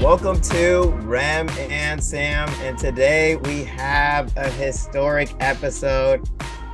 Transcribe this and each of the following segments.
Welcome to Rem and Sam, and today we have a historic episode.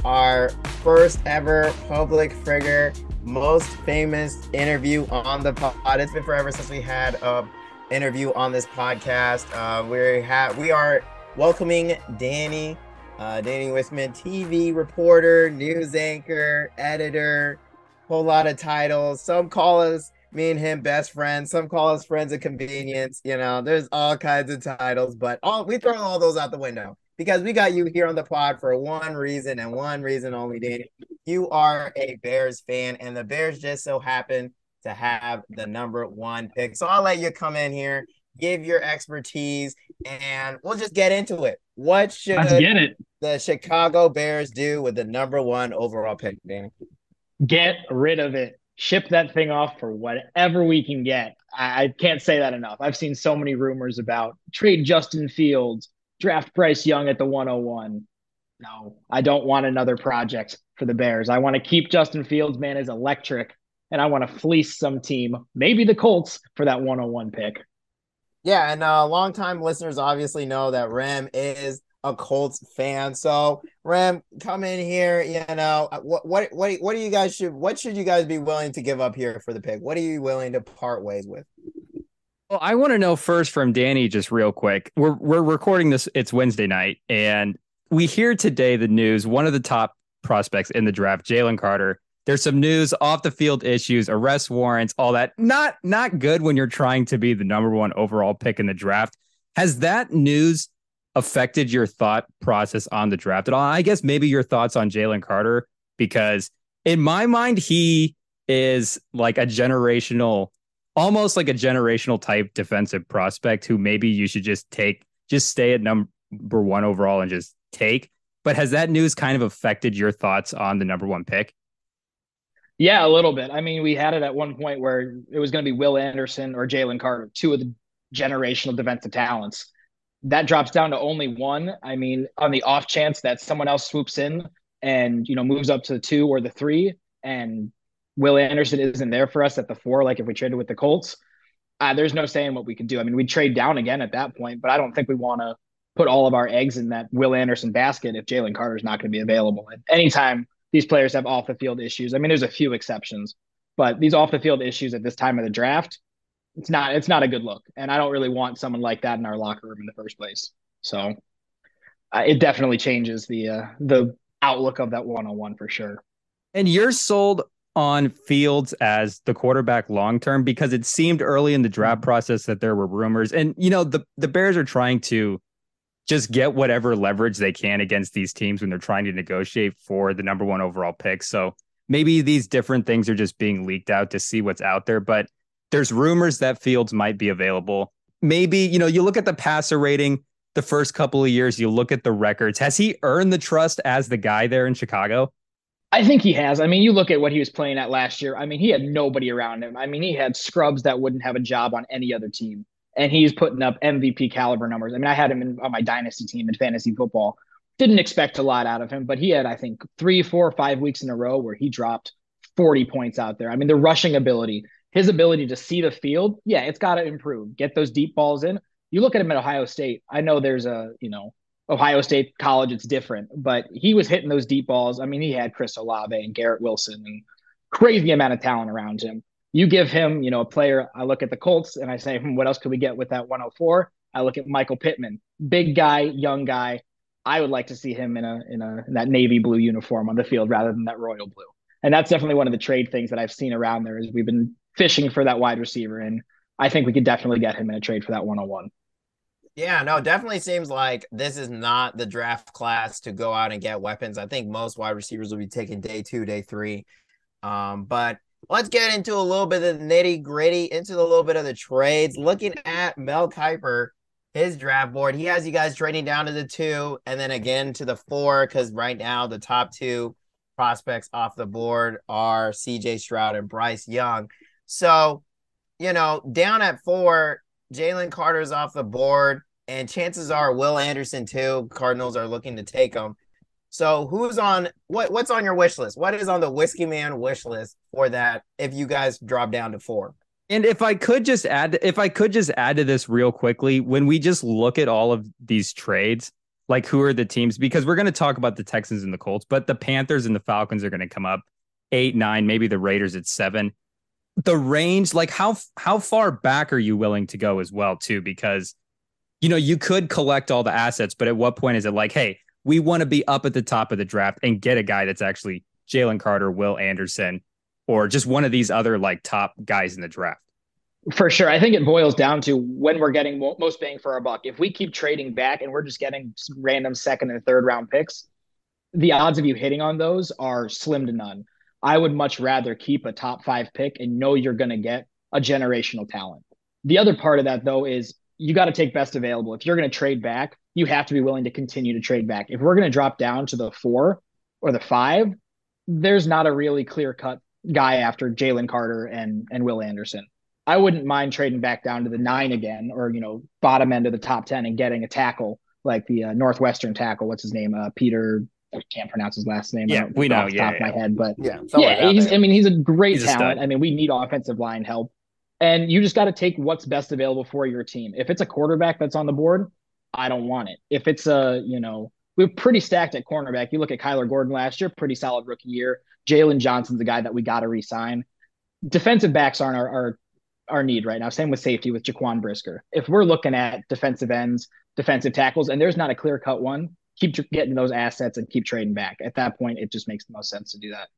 Our first ever public figure, most famous interview on the pod. It's been forever since we had a interview on this podcast. Uh, we have we are welcoming Danny, uh, Danny Whiskeyman, TV reporter, news anchor, editor, whole lot of titles. Some call us me and him best friends. Some call us friends of convenience. You know, there's all kinds of titles, but all we throw all those out the window because we got you here on the pod for one reason and one reason only, Danny. You are a Bears fan, and the Bears just so happen to have the number one pick. So I'll let you come in here, give your expertise, and we'll just get into it. What should Let's get it. the Chicago Bears do with the number one overall pick, Danny? Get rid of it. Ship that thing off for whatever we can get. I, I can't say that enough. I've seen so many rumors about trade Justin Fields, draft Bryce Young at the 101. No, I don't want another project for the Bears. I want to keep Justin Fields, man, is electric, and I want to fleece some team, maybe the Colts, for that 101 pick. Yeah, and uh, longtime listeners obviously know that Rem is a Colts fan. So Rem, come in here. You know uh, what? What? What? What do you guys should? What should you guys be willing to give up here for the pick? What are you willing to part ways with? Well, I want to know first from Danny, just real quick. We're we're recording this. It's Wednesday night, and we hear today the news. One of the top prospects in the draft, Jalen Carter. There's some news off the field issues, arrest warrants, all that. Not not good when you're trying to be the number one overall pick in the draft. Has that news affected your thought process on the draft at all? I guess maybe your thoughts on Jalen Carter, because in my mind, he is like a generational, almost like a generational type defensive prospect who maybe you should just take, just stay at number one overall and just take. But has that news kind of affected your thoughts on the number one pick? Yeah, a little bit. I mean, we had it at one point where it was going to be Will Anderson or Jalen Carter, two of the generational defensive talents that drops down to only one. I mean, on the off chance that someone else swoops in and you know moves up to the two or the three, and Will Anderson isn't there for us at the four, like if we traded with the Colts, uh, there's no saying what we could do. I mean, we'd trade down again at that point, but I don't think we want to put all of our eggs in that Will Anderson basket if Jalen Carter's not going to be available. And anytime these players have off the field issues, I mean, there's a few exceptions, but these off the field issues at this time of the draft, it's not it's not a good look, and I don't really want someone like that in our locker room in the first place. So uh, it definitely changes the uh, the outlook of that one on one for sure. And you're sold on Fields as the quarterback long term because it seemed early in the draft mm-hmm. process that there were rumors, and you know the the Bears are trying to just get whatever leverage they can against these teams when they're trying to negotiate for the number one overall pick. So maybe these different things are just being leaked out to see what's out there, but there's rumors that Fields might be available. Maybe, you know, you look at the passer rating the first couple of years, you look at the records. Has he earned the trust as the guy there in Chicago? I think he has. I mean, you look at what he was playing at last year. I mean, he had nobody around him. I mean, he had scrubs that wouldn't have a job on any other team. And he's putting up MVP caliber numbers. I mean, I had him in, on my dynasty team in fantasy football. Didn't expect a lot out of him, but he had, I think, three, four, five weeks in a row where he dropped 40 points out there. I mean, the rushing ability, his ability to see the field, yeah, it's got to improve. Get those deep balls in. You look at him at Ohio State. I know there's a, you know, Ohio State college, it's different, but he was hitting those deep balls. I mean, he had Chris Olave and Garrett Wilson and crazy amount of talent around him. You give him, you know, a player. I look at the Colts and I say, hmm, what else could we get with that 104? I look at Michael Pittman, big guy, young guy. I would like to see him in a in a in that navy blue uniform on the field rather than that royal blue. And that's definitely one of the trade things that I've seen around there is we've been fishing for that wide receiver. And I think we could definitely get him in a trade for that 101. Yeah, no, definitely seems like this is not the draft class to go out and get weapons. I think most wide receivers will be taking day two, day three. Um, but let's get into a little bit of the nitty gritty, into a little bit of the trades. Looking at Mel Kiper, his draft board, he has you guys trading down to the two and then again to the four because right now the top two prospects off the board are CJ Stroud and Bryce Young. So, you know, down at four, Jalen Carter's off the board, and chances are Will Anderson too. Cardinals are looking to take him. So, who's on what? What's on your wish list? What is on the Whiskeyman wish list for that? If you guys drop down to four, And if I could just add, if I could just add to this real quickly, when we just look at all of these trades, like who are the teams? Because we're going to talk about the Texans and the Colts, but the Panthers and the Falcons are going to come up eight, nine, maybe the Raiders at seven. The range, like how how far back are you willing to go as well, too? Because you know you could collect all the assets, but at what point is it like, hey, we want to be up at the top of the draft and get a guy that's actually Jalen Carter, Will Anderson, or just one of these other like top guys in the draft? For sure. I think it boils down to when we're getting most bang for our buck. If we keep trading back and we're just getting random second and third round picks, the odds of you hitting on those are slim to none. I would much rather keep a top five pick and know you're going to get a generational talent. The other part of that, though, is you got to take best available. If you're going to trade back, you have to be willing to continue to trade back. If we're going to drop down to the four or the five, there's not a really clear cut guy after Jalen Carter and and Will Anderson. I wouldn't mind trading back down to the nine again, or you know, bottom end of the top ten and getting a tackle like the uh, Northwestern tackle. What's his name? Uh, Peter. I can't pronounce his last name. Yeah, we know. Off the yeah, top yeah. of my head, but Yeah, yeah, he's. I mean, he's a great He's talent. stud. I mean, we need offensive line help, and you just got to take what's best available for your team. If it's a quarterback that's on the board, I don't want it. If it's a, you know, we're pretty stacked at cornerback. You look at Kyler Gordon last year, pretty solid rookie year. Jaylon Johnson's the guy that we got to resign. Defensive backs aren't our, our our need right now. Same with safety with Jaquan Brisker. If we're looking at defensive ends, defensive tackles, and there's not a clear cut one, keep getting those assets and keep trading back. At that point, it just makes the most sense to do that.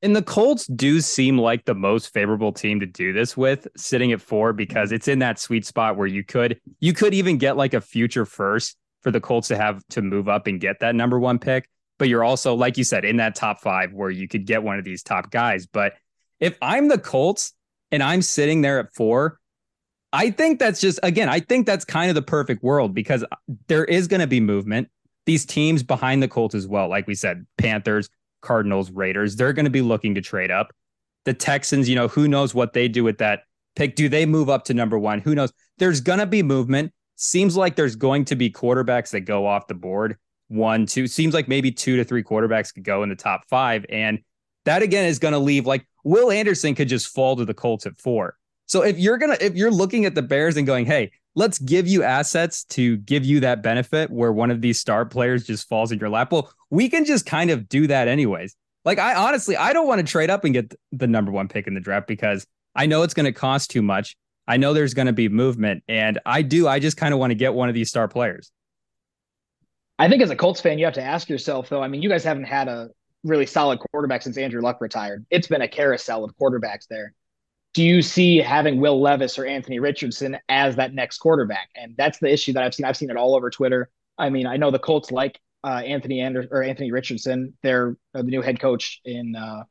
And the Colts do seem like the most favorable team to do this with, sitting at four, because it's in that sweet spot where you could you could even get like a future first for the Colts to have to move up and get that number one pick. But you're also, like you said, in that top five where you could get one of these top guys. But if I'm the Colts and I'm sitting there at four, I think that's just again, I think that's kind of the perfect world because there is going to be movement. These teams behind the Colts as well, like we said, Panthers, Cardinals, Raiders, they're going to be looking to trade up. The Texans, you know, who knows what they do with that pick? Do they move up to number one? Who knows? There's going to be movement. Seems like there's going to be quarterbacks that go off the board. One, two, seems like maybe two to three quarterbacks could go in the top five. And that again is going to leave like Will Anderson could just fall to the Colts at four. So if you're going to, if you're looking at the Bears and going, hey, let's give you assets to give you that benefit where one of these star players just falls in your lap. Well, we can just kind of do that anyways. Like I honestly, I don't want to trade up and get the number one pick in the draft because I know it's going to cost too much. I know there's going to be movement, and I do. I just kind of want to get one of these star players. I think as a Colts fan, you have to ask yourself, though. I mean, you guys haven't had a really solid quarterback since Andrew Luck retired. It's been a carousel of quarterbacks there. Do you see having Will Levis or Anthony Richardson as that next quarterback? And that's the issue that I've seen. I've seen it all over Twitter. I mean, I know the Colts like uh, Anthony Ander- or Anthony Richardson. They're uh, the new head coach in uh,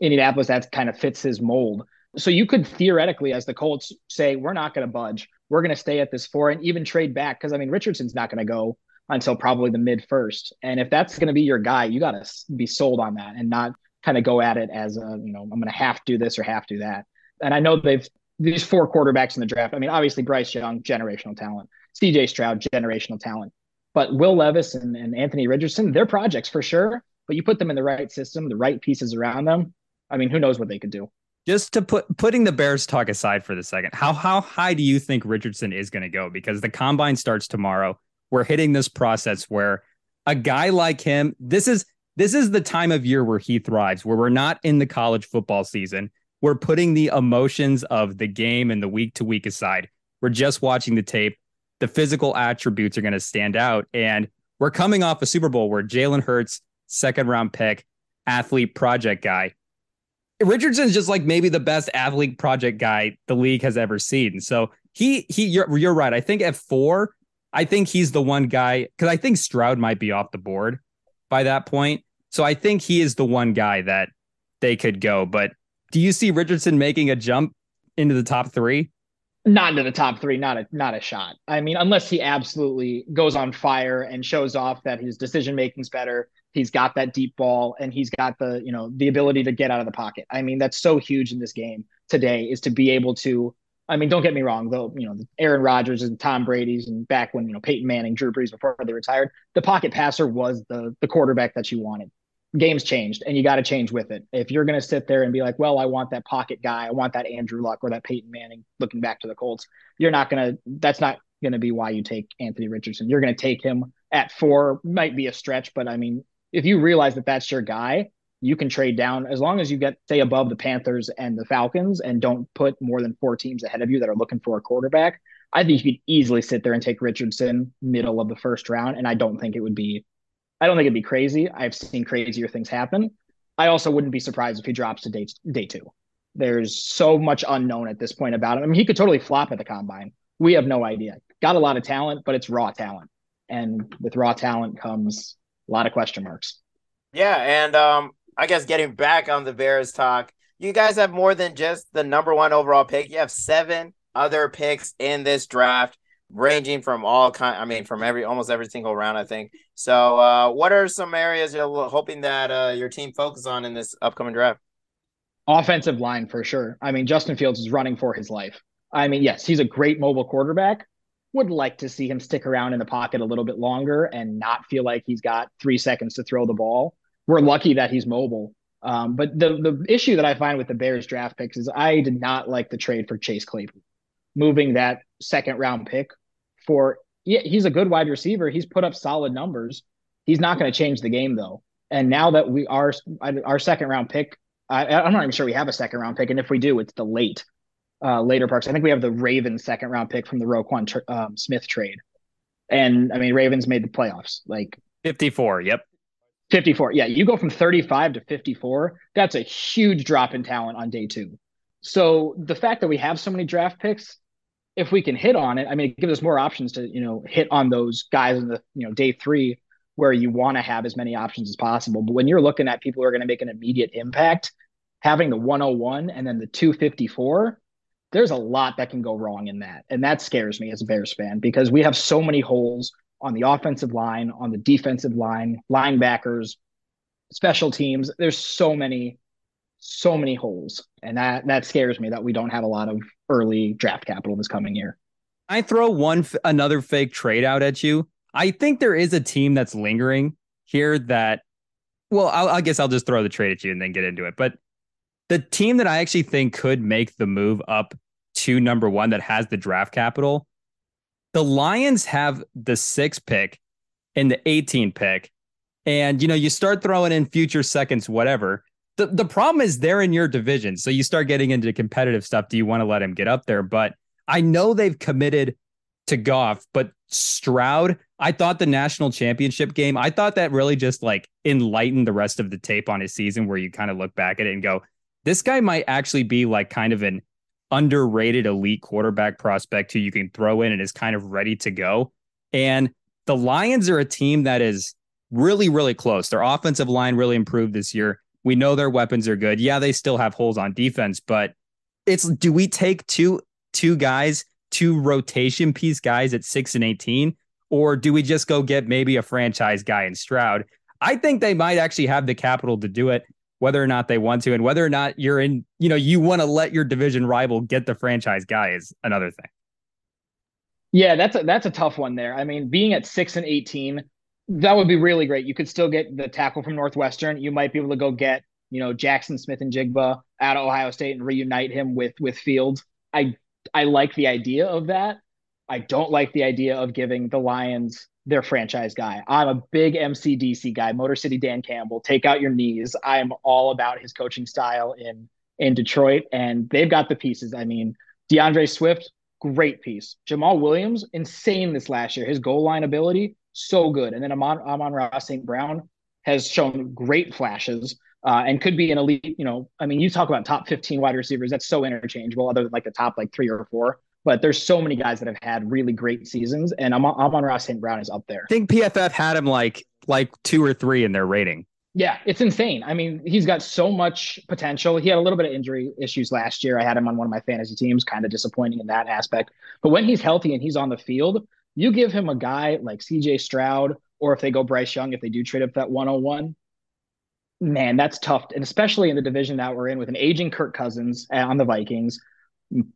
Indianapolis. That kind of fits his mold. So you could theoretically, as the Colts, say we're not going to budge. We're going to stay at this four and even trade back because I mean Richardson's not going to go until probably the mid first. And if that's going to be your guy, you got to be sold on that and not kind of go at it as a you know I'm going to to do this or to do that. And I know they've these four quarterbacks in the draft. I mean, obviously Bryce Young, generational talent. C.J. Stroud, generational talent. But Will Levis and, and Anthony Richardson, they're projects for sure. But you put them in the right system, the right pieces around them. I mean, who knows what they could do? Just to put putting the Bears talk aside for the second, how how high do you think Richardson is going to go? Because the combine starts tomorrow. We're hitting this process where a guy like him, this is this is the time of year where he thrives, where we're not in the college football season. We're putting the emotions of the game and the week to week aside. We're just watching the tape. The physical attributes are going to stand out. And we're coming off a Super Bowl where Jalen Hurts, second round pick, athlete project guy. Richardson's just like maybe the best athlete project guy the league has ever seen. So he he you're you're right. I think at four, I think he's the one guy because I think Stroud might be off the board by that point. So I think he is the one guy that they could go. But do you see Richardson making a jump into the top three? Not into the top three, not a not a shot. I mean, unless he absolutely goes on fire and shows off that his decision making's better, he's got that deep ball, and he's got the you know the ability to get out of the pocket. I mean, that's so huge in this game today is to be able to. I mean, don't get me wrong, though. You know, Aaron Rodgers and Tom Brady's, and back when you know Peyton Manning, Drew Brees before they retired, the pocket passer was the the quarterback that you wanted. Game's changed and you got to change with it. If you're going to sit there and be like, well, I want that pocket guy, I want that Andrew Luck or that Peyton Manning looking back to the Colts, you're not going to, that's not going to be why you take Anthony Richardson. You're going to take him at four, might be a stretch, but I mean, if you realize that that's your guy, you can trade down as long as you get, say, above the Panthers and the Falcons and don't put more than four teams ahead of you that are looking for a quarterback. I think you could easily sit there and take Richardson middle of the first round. And I don't think it would be I don't think it'd be crazy. I've seen crazier things happen. I also wouldn't be surprised if he drops to day day two. There's so much unknown at this point about him. I mean, he could totally flop at the combine. We have no idea. Got a lot of talent, but it's raw talent, and with raw talent comes a lot of question marks. Yeah, and um, I guess getting back on the Bears talk, you guys have more than just the number one overall pick. You have seven other picks in this draft ranging from all kind i mean from every almost every single round i think. So uh what are some areas you're hoping that uh your team focus on in this upcoming draft? Offensive line for sure. I mean justin fields is running for his life. I mean yes he's a great mobile quarterback. Would like to see him stick around in the pocket a little bit longer and not feel like he's got three seconds to throw the ball. We're lucky that he's mobile. Um, but the the issue that I find with the Bears draft picks is I did not like the trade for Chase Claypool. Moving that second round pick for yeah, he's a good wide receiver. He's put up solid numbers. He's not going to change the game though. And now that we are our second round pick, I, am not even sure we have a second round pick. And if we do, it's the late, uh, later parks. I think we have the Ravens second round pick from the Roquan um, Smith trade. And I mean, Ravens made the playoffs like 54. Yep. 54. Yeah. You go from 35 to 54. That's a huge drop in talent on day two. So the fact that we have so many draft picks, if we can hit on it, I mean, it gives us more options to, you know, hit on those guys in the, you know, day three where you want to have as many options as possible. But when you're looking at people who are going to make an immediate impact, having the 101 and then the 254, there's a lot that can go wrong in that. And that scares me as a Bears fan because we have so many holes on the offensive line, on the defensive line, linebackers, special teams. There's so many so many holes, and that that scares me that we don't have a lot of early draft capital this coming year. I throw one another fake trade out at you. I think there is a team that's lingering here that. Well, I'll, I guess I'll just throw the trade at you and then get into it. But the team that I actually think could make the move up to number one that has the draft capital, the Lions have the six pick and the 18 pick. And, you know, you start throwing in future seconds, whatever the, the problem is they're in your division. So you start getting into competitive stuff. Do you want to let him get up there? But I know they've committed to Goff, but Stroud, I thought the national championship game, I thought that really just like enlightened the rest of the tape on his season where you kind of look back at it and go, this guy might actually be like kind of an underrated elite quarterback prospect who you can throw in and is kind of ready to go. And the Lions are a team that is really, really close. Their offensive line really improved this year. We know their weapons are good. Yeah, they still have holes on defense, but it's do we take two two guys, two rotation piece guys at 6 and 18 or do we just go get maybe a franchise guy in Stroud? I think they might actually have the capital to do it whether or not they want to and whether or not you're in, you know, you want to let your division rival get the franchise guy is another thing. Yeah, that's a that's a tough one there. I mean, being at 6 and 18 that would be really great. You could still get the tackle from Northwestern. You might be able to go get, you know, Jaxon Smith-Njigba out of Ohio State and reunite him with with Fields. I I like the idea of that. I don't like the idea of giving the Lions their franchise guy. I'm a big MCDC guy, Motor City Dan Campbell. Take out your knees. I am all about his coaching style in in Detroit, and they've got the pieces. I mean, D'Andre Swift, great piece. Jamaal Williams, insane this last year. His goal line ability, so good. And then Amon, Amon-Ra St. Brown has shown great flashes uh, and could be an elite. You know, I mean, you talk about top 15 wide receivers, that's so interchangeable, other than like the top like three or four. But there's so many guys that have had really great seasons, and Amon, Amon-Ra St. Brown is up there. I think PFF had him like like two or three in their rating. Yeah, it's insane. I mean, he's got so much potential. He had a little bit of injury issues last year. I had him on one of my fantasy teams, kind of disappointing in that aspect. But when he's healthy and he's on the field, you give him a guy like CJ Stroud, or if they go Bryce Young, if they do trade up that 101, man, that's tough. And especially in the division that we're in with an aging Kirk Cousins on the Vikings,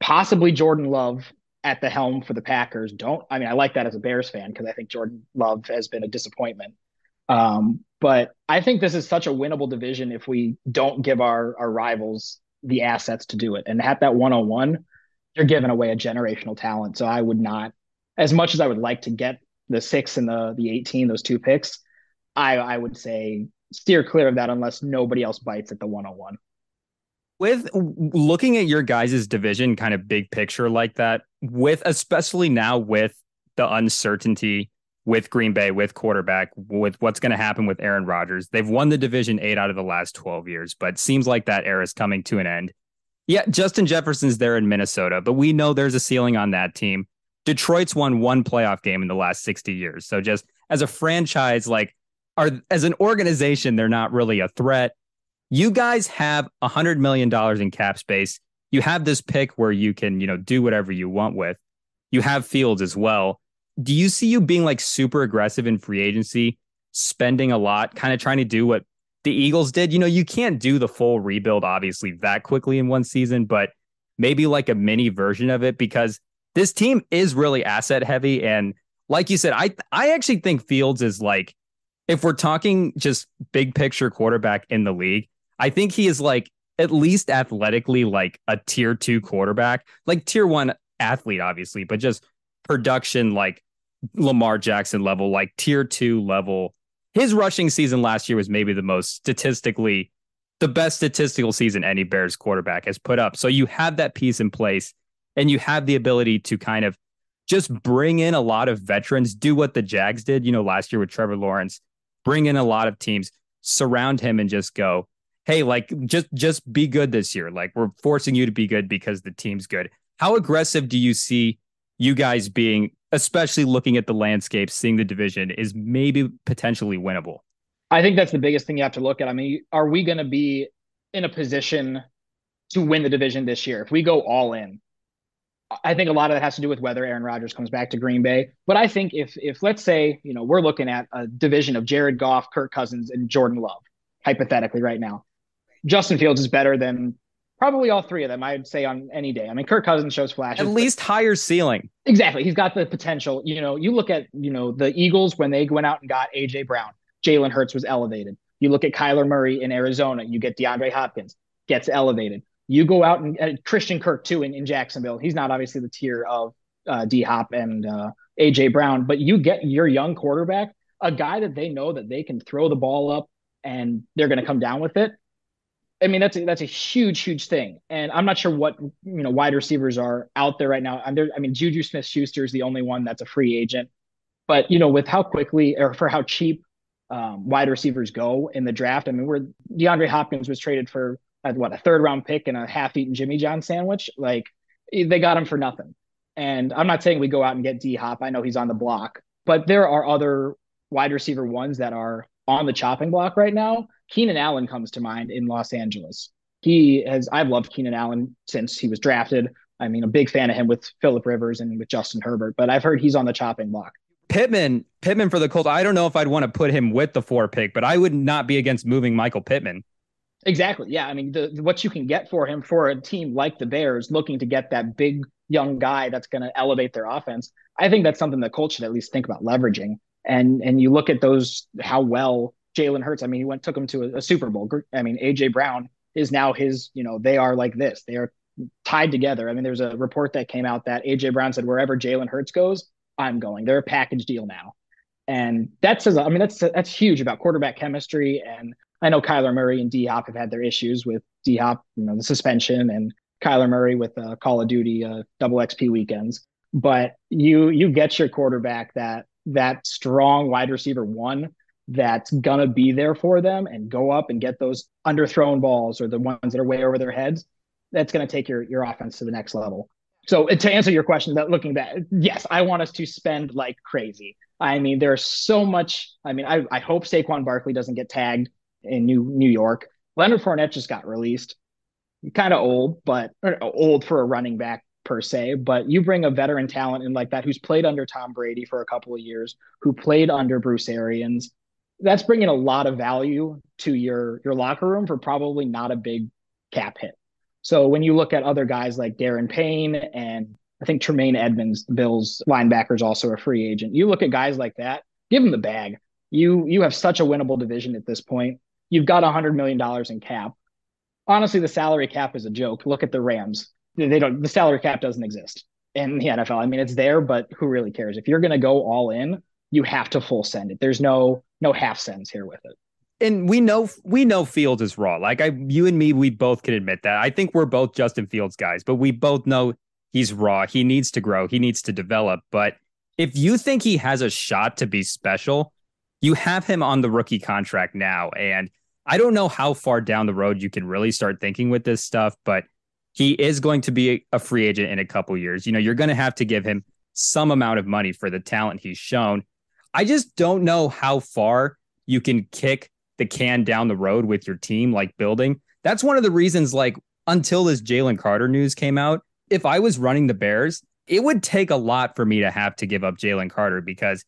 possibly Jordan Love at the helm for the Packers. Don't, I mean, I like that as a Bears fan because I think Jordan Love has been a disappointment. Um, but I think this is such a winnable division if we don't give our our rivals the assets to do it. And at that 101, you're giving away a generational talent. So I would not, as much as I would like to get the six and the the 18, those two picks, I I would say steer clear of that unless nobody else bites at the 101. With looking at your guys' division, kind of big picture like that, with especially now with the uncertainty with Green Bay, with quarterback, with what's going to happen with Aaron Rodgers. They've won the division eight out of the last 12 years, but seems like that era is coming to an end. Yeah, Justin Jefferson's there in Minnesota, but we know there's a ceiling on that team. Detroit's won one playoff game in the last 60 years. So just as a franchise, like are as an organization, they're not really a threat. You guys have a hundred million dollars in cap space. You have this pick where you can, you know, do whatever you want with. You have Fields as well do you see you being like super aggressive in free agency, spending a lot, kind of trying to do what the Eagles did? You know, you can't do the full rebuild, obviously, that quickly in one season, but maybe like a mini version of it because this team is really asset heavy. And like you said, I I actually think Fields is like, if we're talking just big picture quarterback in the league, I think he is like at least athletically like a tier two quarterback, like tier one athlete, obviously, but just production like Lamar Jackson level, like tier two level. His rushing season last year was maybe the most statistically, the best statistical season any Bears quarterback has put up. So you have that piece in place and you have the ability to kind of just bring in a lot of veterans, do what the Jags did, you know, last year with Trevor Lawrence, bring in a lot of teams, surround him and just go, hey, like just just be good this year. Like we're forcing you to be good because the team's good. How aggressive do you see you guys being especially looking at the landscape, seeing the division is maybe potentially winnable. I think that's the biggest thing you have to look at. I mean, are we going to be in a position to win the division this year? If we go all in, I think a lot of that has to do with whether Aaron Rodgers comes back to Green Bay. But I think if if let's say, you know, we're looking at a division of Jared Goff, Kirk Cousins, and Jordan Love, hypothetically right now. Justin Fields is better than Probably all three of them, I'd say on any day. I mean, Kirk Cousins shows flashes. At least higher ceiling. Exactly. He's got the potential. You know, you look at, you know, the Eagles when they went out and got AJ Brown, Jalen Hurts was elevated. You look at Kyler Murray in Arizona, you get DeAndre Hopkins, gets elevated. You go out and uh, Christian Kirk too in, in Jacksonville. He's not obviously the tier of uh, D Hop and uh, AJ Brown, but you get your young quarterback, a guy that they know that they can throw the ball up and they're going to come down with it. I mean, that's a, that's a huge, huge thing. And I'm not sure what you know wide receivers are out there right now. I'm there, I mean, Juju Smith Schuster is the only one that's a free agent. But you know, with how quickly or for how cheap um, wide receivers go in the draft, I mean, where DeAndre Hopkins was traded for uh, what a third round pick and a half eaten Jimmy John sandwich, like they got him for nothing. And I'm not saying we go out and get D Hop. I know he's on the block, but there are other wide receiver ones that are on the chopping block right now Keenan Allen comes to mind in Los Angeles. He has, I've loved Keenan Allen since he was drafted. I mean, a big fan of him with Philip Rivers and with Justin Herbert, but I've heard he's on the chopping block. Pittman, Pittman for the Colts. I don't know if I'd want to put him with the four pick, but I would not be against moving Michael Pittman. Exactly. Yeah. I mean, the, what you can get for him for a team like the Bears looking to get that big young guy that's going to elevate their offense. I think that's something the Colts should at least think about leveraging. And and you look at those how well Jalen Hurts. I mean, he went took him to a, a, Super Bowl. I mean, AJ Brown is now his. You know, they are like this. They are tied together. I mean, there's a report that came out that AJ Brown said wherever Jalen Hurts goes, I'm going. They're a package deal now, and that says. I mean, that's that's huge about quarterback chemistry. And I know Kyler Murray and D Hop have had their issues with D Hop, you know, the suspension, and Kyler Murray with uh, Call of Duty uh, double XP weekends. But you you get your quarterback that that strong wide receiver one that's gonna be there for them and go up and get those underthrown balls or the ones that are way over their heads, that's gonna take your your offense to the next level. So to answer your question, that looking back, yes, I want us to spend like crazy. I mean, there's so much. I mean, I, I hope Saquon Barkley doesn't get tagged in New New York. Leonard Fournette just got released. Kind of old, but old for a running back per se. But you bring a veteran talent in like that who's played under Tom Brady for a couple of years, who played under Bruce Arians, that's bringing a lot of value to your your locker room for probably not a big cap hit. So when you look at other guys like Da'Ron Payne and I think Tremaine Edmunds, the Bills linebacker, is also a free agent. You look at guys like that, give them the bag. You you have such a winnable division at this point. You've got a hundred million dollars in cap. Honestly, the salary cap is a joke. Look at the Rams. They don't. The salary cap doesn't exist in the NFL. I mean, it's there, but who really cares? If you're going to go all in, you have to full send it. There's no no half sends here with it. And we know we know Fields is raw. Like I, you and me, we both can admit that. I think we're both Justin Fields guys, but we both know he's raw. He needs to grow. He needs to develop. But if you think he has a shot to be special, you have him on the rookie contract now. And I don't know how far down the road you can really start thinking with this stuff, but he is going to be a free agent in a couple years. You know, you're going to have to give him some amount of money for the talent he's shown. I just don't know how far you can kick the can down the road with your team, like building. That's one of the reasons, like, until this Jalen Carter news came out, if I was running the Bears, it would take a lot for me to have to give up Jalen Carter because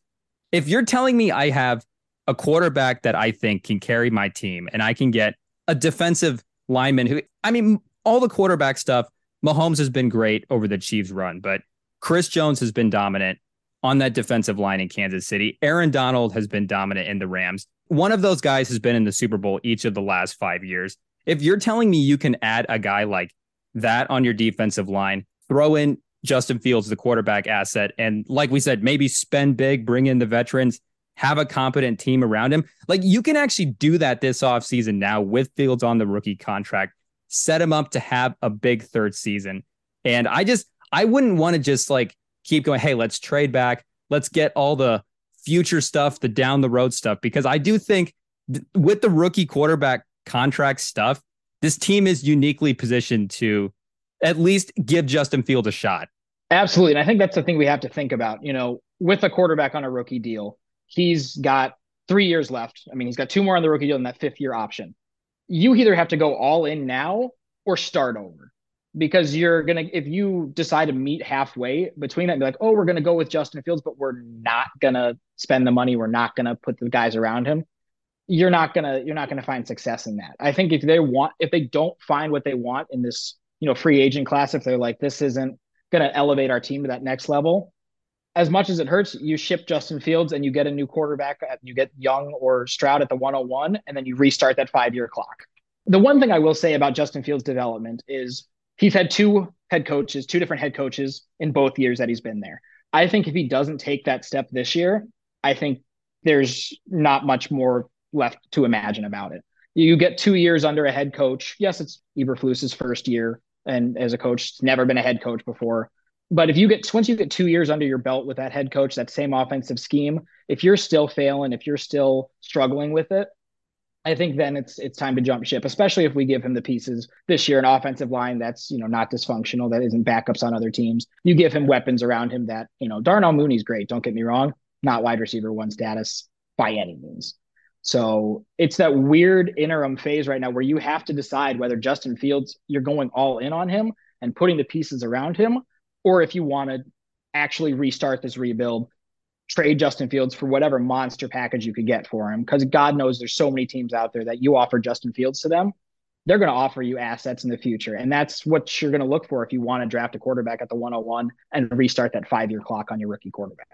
if you're telling me I have a quarterback that I think can carry my team and I can get a defensive lineman who, I mean, all the quarterback stuff, Mahomes has been great over the Chiefs run, but Chris Jones has been dominant on that defensive line in Kansas City. Aaron Donald has been dominant in the Rams. One of those guys has been in the Super Bowl each of the last five years. If you're telling me you can add a guy like that on your defensive line, throw in Justin Fields, the quarterback asset, and like we said, maybe spend big, bring in the veterans, have a competent team around him. Like you can actually do that this offseason now with Fields on the rookie contract set him up to have a big third season. And I just, I wouldn't want to just like keep going, hey, let's trade back. Let's get all the future stuff, the down the road stuff, because I do think th- with the rookie quarterback contract stuff, this team is uniquely positioned to at least give Justin Field a shot. Absolutely. And I think that's the thing we have to think about. You know, with a quarterback on a rookie deal, he's got three years left. I mean, he's got two more on the rookie deal and that fifth year option. You either have to go all in now or start over because you're gonna if you decide to meet halfway between that and be like oh we're gonna go with justin fields but we're not gonna spend the money. We're not gonna put the guys around him. You're not gonna you're not gonna find success in that. I think if they want if they don't find what they want in this you know free agent class if they're like this isn't gonna elevate our team to that next level as much as it hurts, you ship Justin Fields and you get a new quarterback. Uh, you get Young or Stroud at the 101, and then you restart that five year clock. The one thing I will say about Justin Fields' development is he's had two head coaches, two different head coaches in both years that he's been there. I think if he doesn't take that step this year, I think there's not much more left to imagine about it. You get two years under a head coach. Yes, it's Eberflus's first year, and as a coach, never been a head coach before but if you get once you get two years under your belt with that head coach, that same offensive scheme, if you're still failing, if you're still struggling with it, I think then it's it's time to jump ship, especially if we give him the pieces this year, an offensive line that's you know not dysfunctional, that isn't backups on other teams. You give him weapons around him that you know Darnell Mooney's great. Don't get me wrong, not wide receiver one status by any means. So it's that weird interim phase right now where you have to decide whether Justin Fields you're going all in on him and putting the pieces around him, or if you want to actually restart this rebuild, trade Justin Fields for whatever monster package you could get for him. Because God knows there's so many teams out there that you offer Justin Fields to them, they're going to offer you assets in the future. And that's what you're going to look for if you want to draft a quarterback at the 101 and restart that five year clock on your rookie quarterback.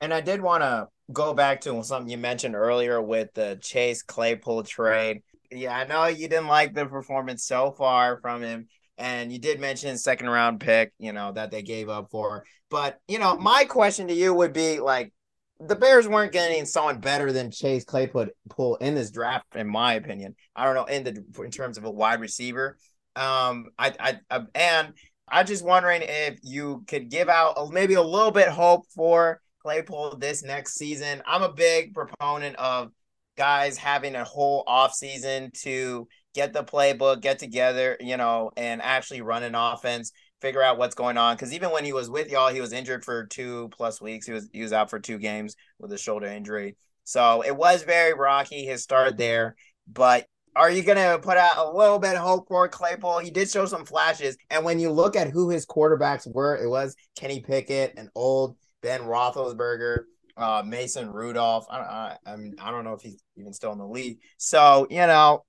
And I did want to go back to something you mentioned earlier with the Chase Claypool trade. Yeah, I know you didn't like the performance so far from him. And you did mention second round pick, you know, that they gave up for. But, you know, my question to you would be like, the Bears weren't getting someone better than Chase Claypool in this draft, in my opinion. I don't know in the in terms of a wide receiver. Um, I, I, I and I'm just wondering if you could give out maybe a little bit hope for Claypool this next season. I'm a big proponent of guys having a whole off season to get the playbook, get together, you know, and actually run an offense, figure out what's going on. Because even when he was with y'all, he was injured for two plus weeks. He was he was out for two games with a shoulder injury. So it was very rocky his start there. But are you gonna put out a little bit of hope for Claypool? He did show some flashes, and when you look at who his quarterbacks were, it was Kenny Pickett and old Ben Roethlisberger. Uh, Mason Rudolph. I, I, I mean, I don't know if he's even still in the league. So you know,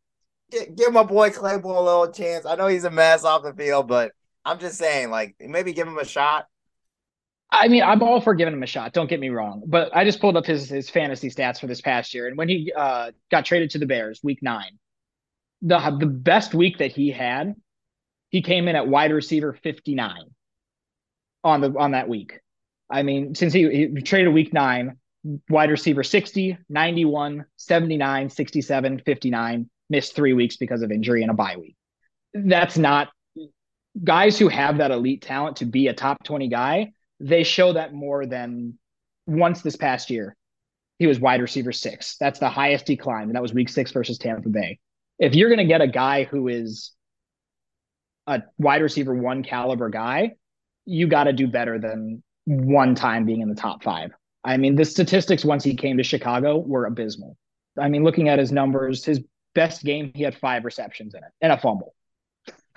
give my boy Claypool a little chance. I know he's a mess off the field, but I'm just saying, like, maybe give him a shot. I mean, I'm all for giving him a shot. Don't get me wrong, but I just pulled up his his fantasy stats for this past year, and when he uh, got traded to the Bears, Week Nine, the the best week that he had, he came in at wide receiver 59 on the on that week. I mean, since he, he traded Week Nine, wide receiver 60, 91, 79, 67, 59, missed three weeks because of injury and a bye week. That's not guys who have that elite talent to be a top 20 guy they show that more than once this past year. He was wide receiver six. That's the highest decline, and that was week six versus Tampa Bay. If you're going to get a guy who is a wide receiver one caliber guy, you got to do better than one time being in the top five. I mean, the statistics once he came to Chicago were abysmal. I mean, looking at his numbers, his best game, he had five receptions in it and a fumble.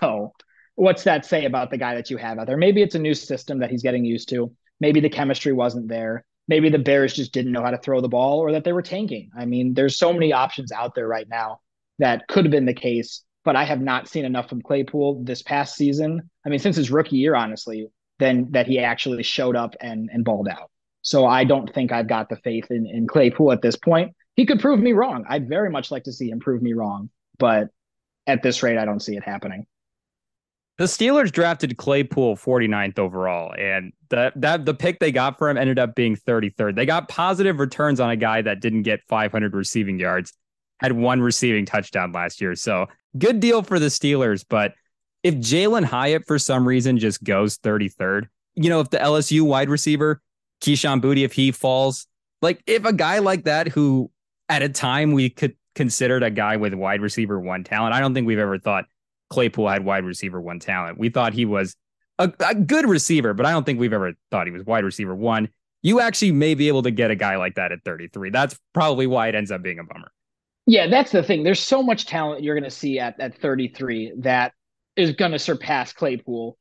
So, what's that say about the guy that you have out there? Maybe it's a new system that he's getting used to. Maybe the chemistry wasn't there. Maybe the Bears just didn't know how to throw the ball or that they were tanking. I mean, there's so many options out there right now that could have been the case, but I have not seen enough from Claypool this past season. I mean, since his rookie year, honestly, then that he actually showed up and, and balled out. So I don't think I've got the faith in, in Claypool at this point. He could prove me wrong. I'd very much like to see him prove me wrong, but at this rate, I don't see it happening. The Steelers drafted Claypool 49th overall, and the, that the pick they got for him ended up being 33rd. They got positive returns on a guy that didn't get 500 receiving yards, had one receiving touchdown last year. So good deal for the Steelers. But if Jalin Hyatt for some reason just goes 33rd, you know, if the LSU wide receiver, Kayshon Boutte, if he falls, like if a guy like that who at a time we could considered a guy with wide receiver one talent, I don't think we've ever thought Claypool had wide receiver one talent. We thought he was a, a, good receiver, but I don't think we've ever thought he was wide receiver one. You actually may be able to get a guy like that at 33. That's probably why it ends up being a bummer. Yeah, that's the thing. There's so much talent you're going to see at, at 33 that is going to surpass Claypool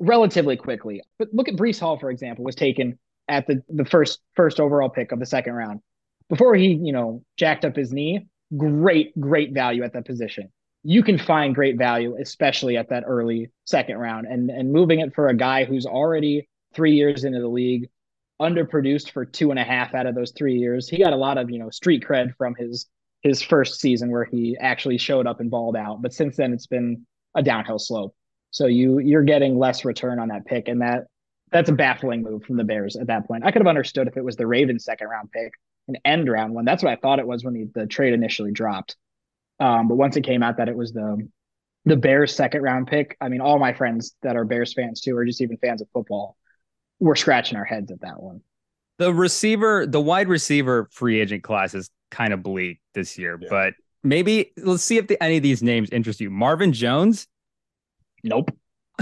relatively quickly. But look at Breece Hall, for example, was taken at the, the first first overall pick of the second round. Before he, you know, jacked up his knee, great, great value at that position you can find great value, especially at that early second round. And and moving it for a guy who's already three years into the league, underproduced for two and a half out of those three years. He got a lot of, you know, street cred from his his first season where he actually showed up and balled out. But since then it's been a downhill slope. So you you're getting less return on that pick. And that that's a baffling move from the Bears at that point. I could have understood if it was the Ravens second round pick, an end round one. That's what I thought it was when the, the trade initially dropped. Um, but once it came out that it was the the Bears second round pick, I mean, all my friends that are Bears fans too, or just even fans of football, were scratching our heads at that one. The receiver, the wide receiver free agent class is kind of bleak this year, yeah. but maybe let's see if the, any of these names interest you. Marvin Jones? Nope.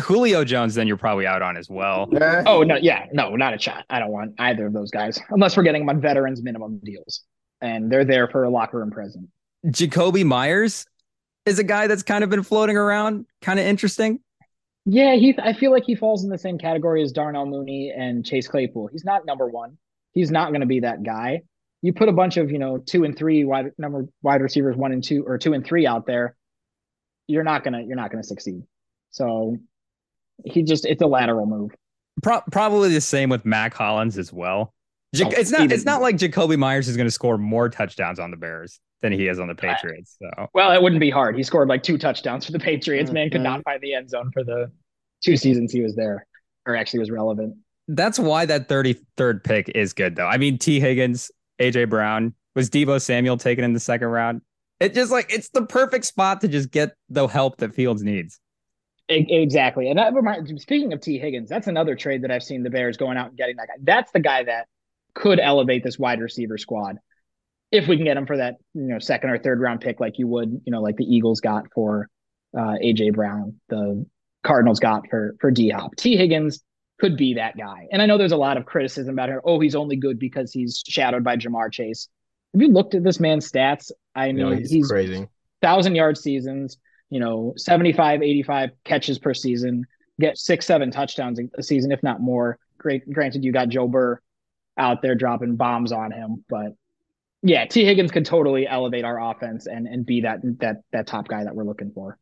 Julio Jones, then you're probably out on as well. Oh no, yeah, no, not a shot. I don't want either of those guys unless we're getting them on veterans minimum deals, and they're there for a locker room present. Jakobi Meyers is a guy that's kind of been floating around, kind of interesting. Yeah, he. I feel like he falls in the same category as Darnell Mooney and Chase Claypool. He's not number one. He's not going to be that guy. You put a bunch of you know two and three wide number wide receivers, one and two or two and three out there. You're not gonna you're not gonna succeed. So he just it's a lateral move. Pro- probably the same with Mack Hollins as well. Ja- oh, it's not it's not like Jakobi Meyers is going to score more touchdowns on the Bears than he is on the Patriots. So well, it wouldn't be hard. He scored like two touchdowns for the Patriots. Mm-hmm. Man could not find the end zone for the two seasons he was there, or actually was relevant. That's why that 33rd pick is good, though. I mean, Tee Higgins, AJ Brown, was Deebo Samuel taken in the second round? It just like it's the perfect spot to just get the help that Fields needs. Exactly. And that reminds, speaking of Tee Higgins, that's another trade that I've seen the Bears going out and getting that guy. That's the guy that could elevate this wide receiver squad if we can get him for that, you know, second or third round pick, like you would, you know, like the Eagles got for uh, AJ Brown, the Cardinals got for for D Hop. Tee Higgins could be that guy. And I know there's a lot of criticism about him. Oh, he's only good because he's shadowed by Ja'Marr Chase. Have you looked at this man's stats? I mean, no, he's, he's crazy. Thousand yard seasons, you know, 75, 85 catches per season, get six, seven touchdowns a season, if not more. Great. Granted, you got Joe Burr out there dropping bombs on him, but yeah, Tee Higgins could totally elevate our offense and and be that that that top guy that we're looking for.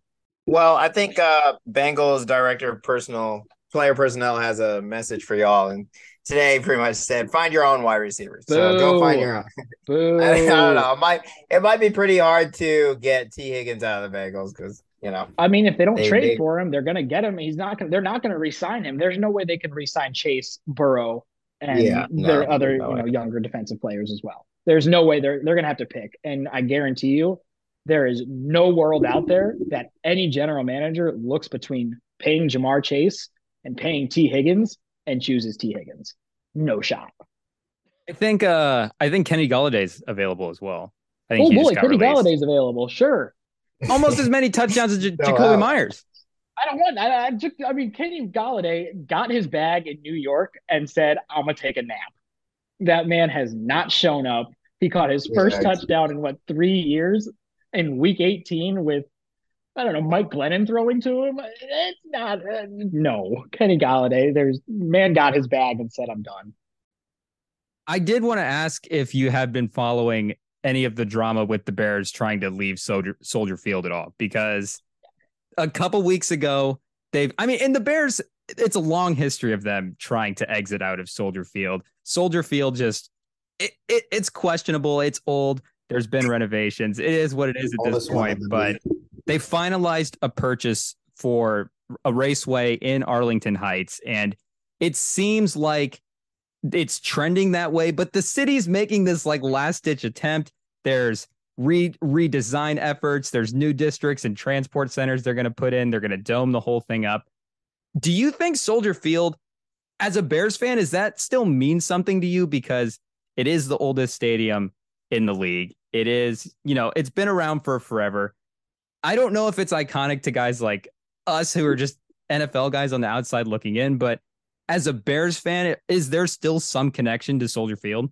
Well, I think uh Bengals director of personal player personnel has a message for y'all, and today pretty much said find your own wide receivers. Boo. So go find your own. I, I, don't know. It might it might be pretty hard to get Tee Higgins out of the Bengals because you know. I mean, if they don't they, trade they, for him, they're gonna get him. He's not gonna. They're not gonna re-sign him. There's no way they can re-sign Chase, Burrow, and yeah, no, their other no you know younger defensive players as well. There's no way they're they're gonna have to pick. And I guarantee you, there is no world out there that any general manager looks between paying Ja'Marr Chase and paying Tee Higgins and chooses Tee Higgins. No shot. I think uh I think Kenny Golladay's available as well. I think oh boy, Kenny released. Golladay's available. Sure. Almost as many touchdowns as J- no, Jakobi Meyers. I don't want. I, I, I mean, Kenny Golladay got his bag in New York and said, "I'm gonna take a nap." That man has not shown up. He caught his first yeah, touchdown in what three years in Week 18 with I don't know Mike Glennon throwing to him. It's not. Uh, no, Kenny Golladay, There's man got his bag and said, "I'm done." I did want to ask if you have been following any of the drama with the Bears trying to leave Soldier Soldier Field at all because a couple weeks ago they've I mean in the Bears it's a long history of them trying to exit out of Soldier Field. Soldier Field just it, it it's questionable, it's old. There's been renovations. It is what it is at this point, but they finalized a purchase for a raceway in Arlington Heights and it seems like it's trending that way, but the city's making this like last ditch attempt. There's re redesign efforts, there's new districts and transport centers they're going to put in. They're going to dome the whole thing up. Do you think Soldier Field, as a Bears fan, is that still mean something to you? Because it is the oldest stadium in the league. It is, you know, it's been around for forever. I don't know if it's iconic to guys like us who are just NFL guys on the outside looking in, but as a Bears fan, is there still some connection to Soldier Field?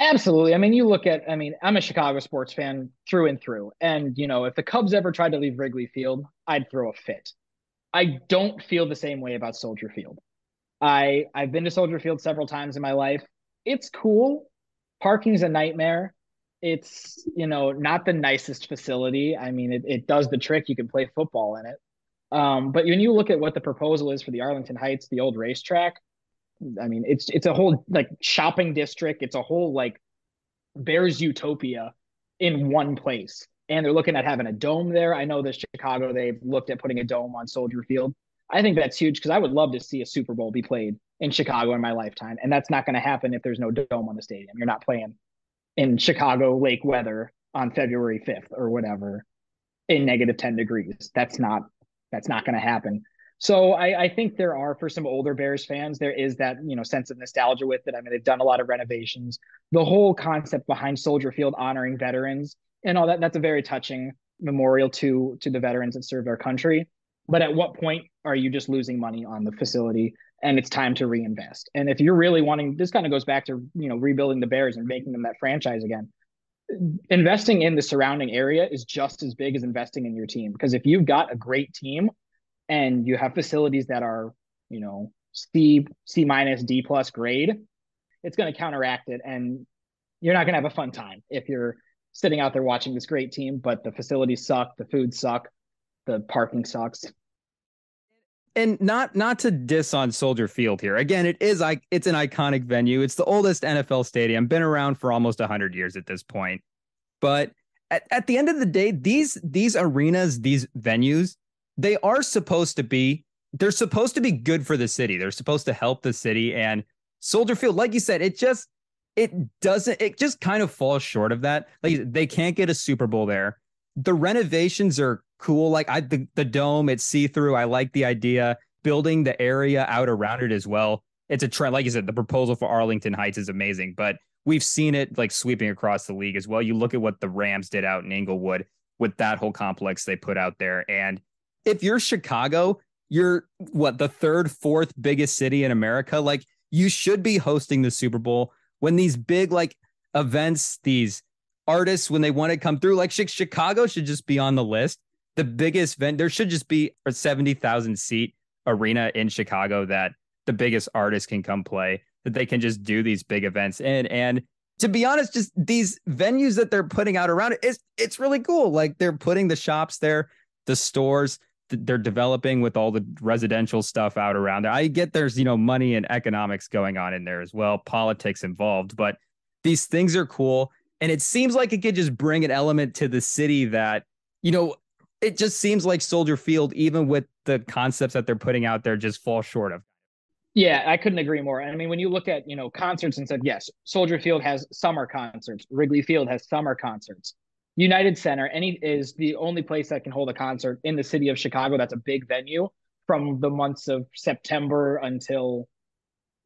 Absolutely. I mean, you look at, I mean, I'm a Chicago sports fan through and through. And, you know, if the Cubs ever tried to leave Wrigley Field, I'd throw a fit. I don't feel the same way about Soldier Field. I I've been to Soldier Field several times in my life. It's cool. Parking's a nightmare. It's, you know, not the nicest facility. I mean, it, it does the trick. You can play football in it. Um, but when you look at what the proposal is for the Arlington Heights, the old racetrack, I mean, it's it's a whole like shopping district. It's a whole like Bears utopia in one place. And they're looking at having a dome there. I know that Chicago, they've looked at putting a dome on Soldier Field. I think that's huge because I would love to see a Super Bowl be played in Chicago in my lifetime. And that's not going to happen if there's no dome on the stadium. You're not playing in Chicago lake weather on February 5th or whatever in negative 10 degrees. That's not that's not going to happen. So I, I, think there are for some older Bears fans, there is that you know sense of nostalgia with it. I mean, they've done a lot of renovations. The whole concept behind Soldier Field honoring veterans and all that, that's a very touching memorial to to the veterans that served our country. But at what point are you just losing money on the facility and it's time to reinvest? And if you're really wanting this kind of goes back to you know rebuilding the Bears and making them that franchise again investing in the surrounding area is just as big as investing in your team because if you've got a great team and you have facilities that are you know c c minus d plus grade it's going to counteract it and you're not going to have a fun time if you're sitting out there watching this great team but the facilities suck the food suck the parking sucks and not not to diss on Soldier Field here. Again, it is like it's an iconic venue. It's the oldest NFL stadium, been around for almost 100 years at this point. But at, at the end of the day, these these arenas, these venues, they are supposed to be they're supposed to be good for the city. They're supposed to help the city and Soldier Field, like you said, it just it doesn't it just kind of falls short of that. Like they can't get a Super Bowl there. The renovations are cool. Like I the, the dome, it's see-through. I like the idea. Building the area out around it as well. It's a trend. Like you said, the proposal for Arlington Heights is amazing, but we've seen it like sweeping across the league as well. You look at what the Rams did out in Inglewood with that whole complex they put out there. And if you're Chicago, you're what the third, fourth biggest city in America. Like you should be hosting the Super Bowl when these big like events, these artists, when they want to come through, like Chicago should just be on the list the biggest event. There should just be a 70,000 seat arena in Chicago that the biggest artists can come play, that they can just do these big events in. And to be honest, just these venues that they're putting out around it, it's, it's really cool. Like they're putting the shops there, the stores, they're developing with all the residential stuff out around there. I get there's, you know, money and economics going on in there as well, politics involved, but these things are cool. And it seems like it could just bring an element to the city that, you know, it just seems like Soldier Field, even with the concepts that they're putting out there, just fall short of. Yeah, I couldn't agree more. I mean, when you look at, you know, concerts and said, yes, Soldier Field has summer concerts, Wrigley Field has summer concerts. United Center any is the only place that can hold a concert in the city of Chicago that's a big venue from the months of September until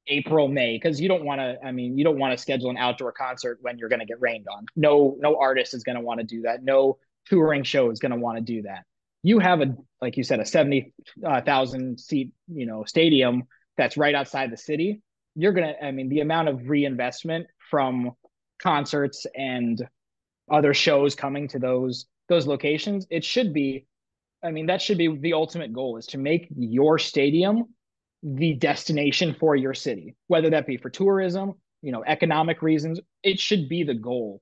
April, May, because you don't want to. I mean, you don't want to schedule an outdoor concert when you're going to get rained on. No, no artist is going to want to do that. No touring show is going to want to do that. You have a, like you said, a seventy uh, seat, you know, stadium that's right outside the city. You're gonna. I mean, the amount of reinvestment from concerts and other shows coming to those those locations. It should be. I mean, that should be the ultimate goal: is to make your stadium the destination for your city, whether that be for tourism, you know, economic reasons. It should be the goal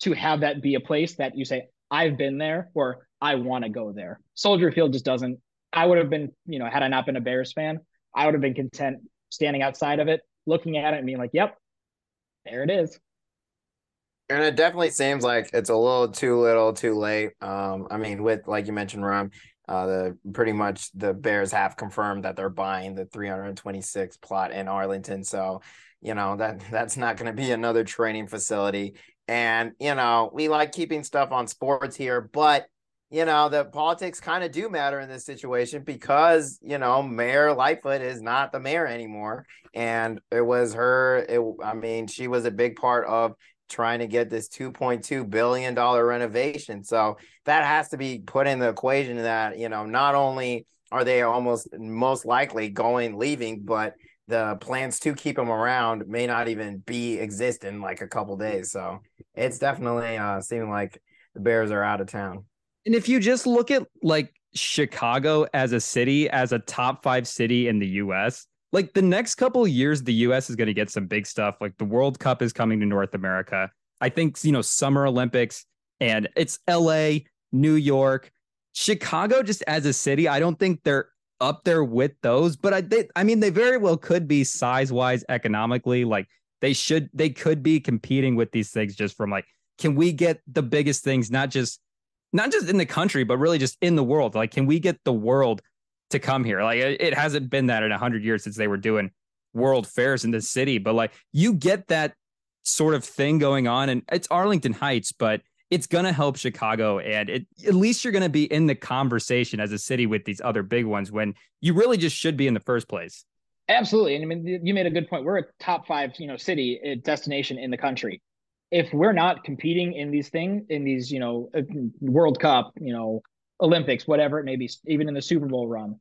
to have that be a place that you say, I've been there or I want to go there. Soldier Field just doesn't. I would have been, you know, had I not been a Bears fan, I would have been content standing outside of it, looking at it and being like, yep, there it is. And it definitely seems like it's a little too little, too late. Um, I mean, with like you mentioned, Rem, uh, the pretty much the Bears have confirmed that they're buying the 326 plot in Arlington. So, you know, that that's not going to be another training facility. And, you know, we like keeping stuff on sports here, but you know, the politics kind of do matter in this situation because, you know, Mayor Lightfoot is not the mayor anymore. And it was her, it, I mean, she was a big part of trying to get this $2.2 billion renovation. So that has to be put in the equation that, you know, not only are they almost most likely going, leaving, but the plans to keep them around may not even be exist in like a couple days. So it's definitely uh seeming like the Bears are out of town. And if you just look at like Chicago as a city, as a top five city in the US, like the next couple years, the US is going to get some big stuff. Like the World Cup is coming to North America. I think, you know, Summer Olympics and it's LA, New York, Chicago, just as a city. I don't think they're up there with those, but I, they, I mean, they very well could be size wise economically. Like they should, they could be competing with these things just from like, can we get the biggest things, not just, not just in the country, but really just in the world? Like, can we get the world to come here. Like it hasn't been that in a hundred years since they were doing world fairs in the city, but like you get that sort of thing going on, and it's Arlington Heights, but it's going to help Chicago, and it, at least you're going to be in the conversation as a city with these other big ones when you really just should be in the first place. Absolutely, and I mean you made a good point. We're a top five, you know, city uh, destination in the country. If we're not competing in these things, in these, you know, uh, World Cup, you know, Olympics, whatever it may be, even in the Super Bowl run.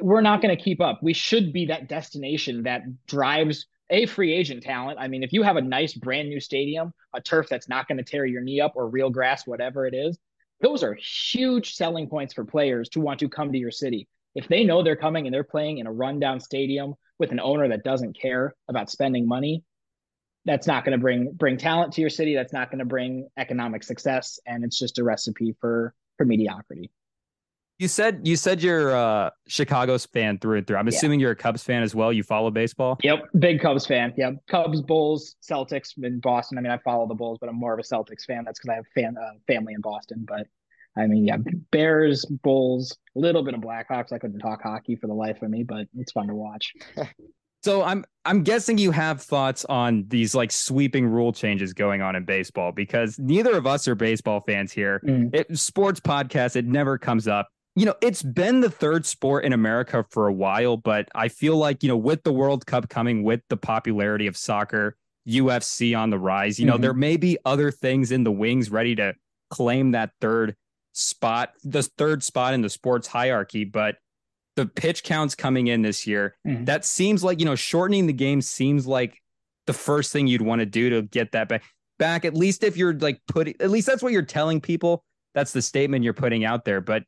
We're not going to keep up. We should be that destination that drives a free agent talent. I mean, if you have a nice brand new stadium, a turf that's not going to tear your knee up or real grass, whatever it is, those are huge selling points for players to want to come to your city. If they know they're coming and they're playing in a rundown stadium with an owner that doesn't care about spending money, that's not going to bring bring talent to your city. That's not going to bring economic success, and it's just a recipe for for mediocrity. You said you said you're a Chicago's fan through and through. I'm assuming yeah. you're a Cubs fan as well. You follow baseball. Yep, big Cubs fan. Yep, Cubs, Bulls, Celtics in Boston. I mean, I follow the Bulls, but I'm more of a Celtics fan. That's because I have fan uh, family in Boston. But I mean, yeah, Bears, Bulls, a little bit of Blackhawks. I couldn't talk hockey for the life of me, but it's fun to watch. So I'm I'm guessing you have thoughts on these like sweeping rule changes going on in baseball because neither of us are baseball fans here. Mm. It, sports podcast, it never comes up. You know, it's been the third sport in America for a while, but I feel like, you know, with the World Cup coming, with the popularity of soccer, UFC on the rise, you know, mm-hmm. there may be other things in the wings ready to claim that third spot, the third spot in the sports hierarchy. But the pitch counts coming in this year. Mm-hmm. That seems like, you know, shortening the game seems like the first thing you'd want to do to get that back. Back, at least if you're like putting, at least that's what you're telling people. That's the statement you're putting out there. But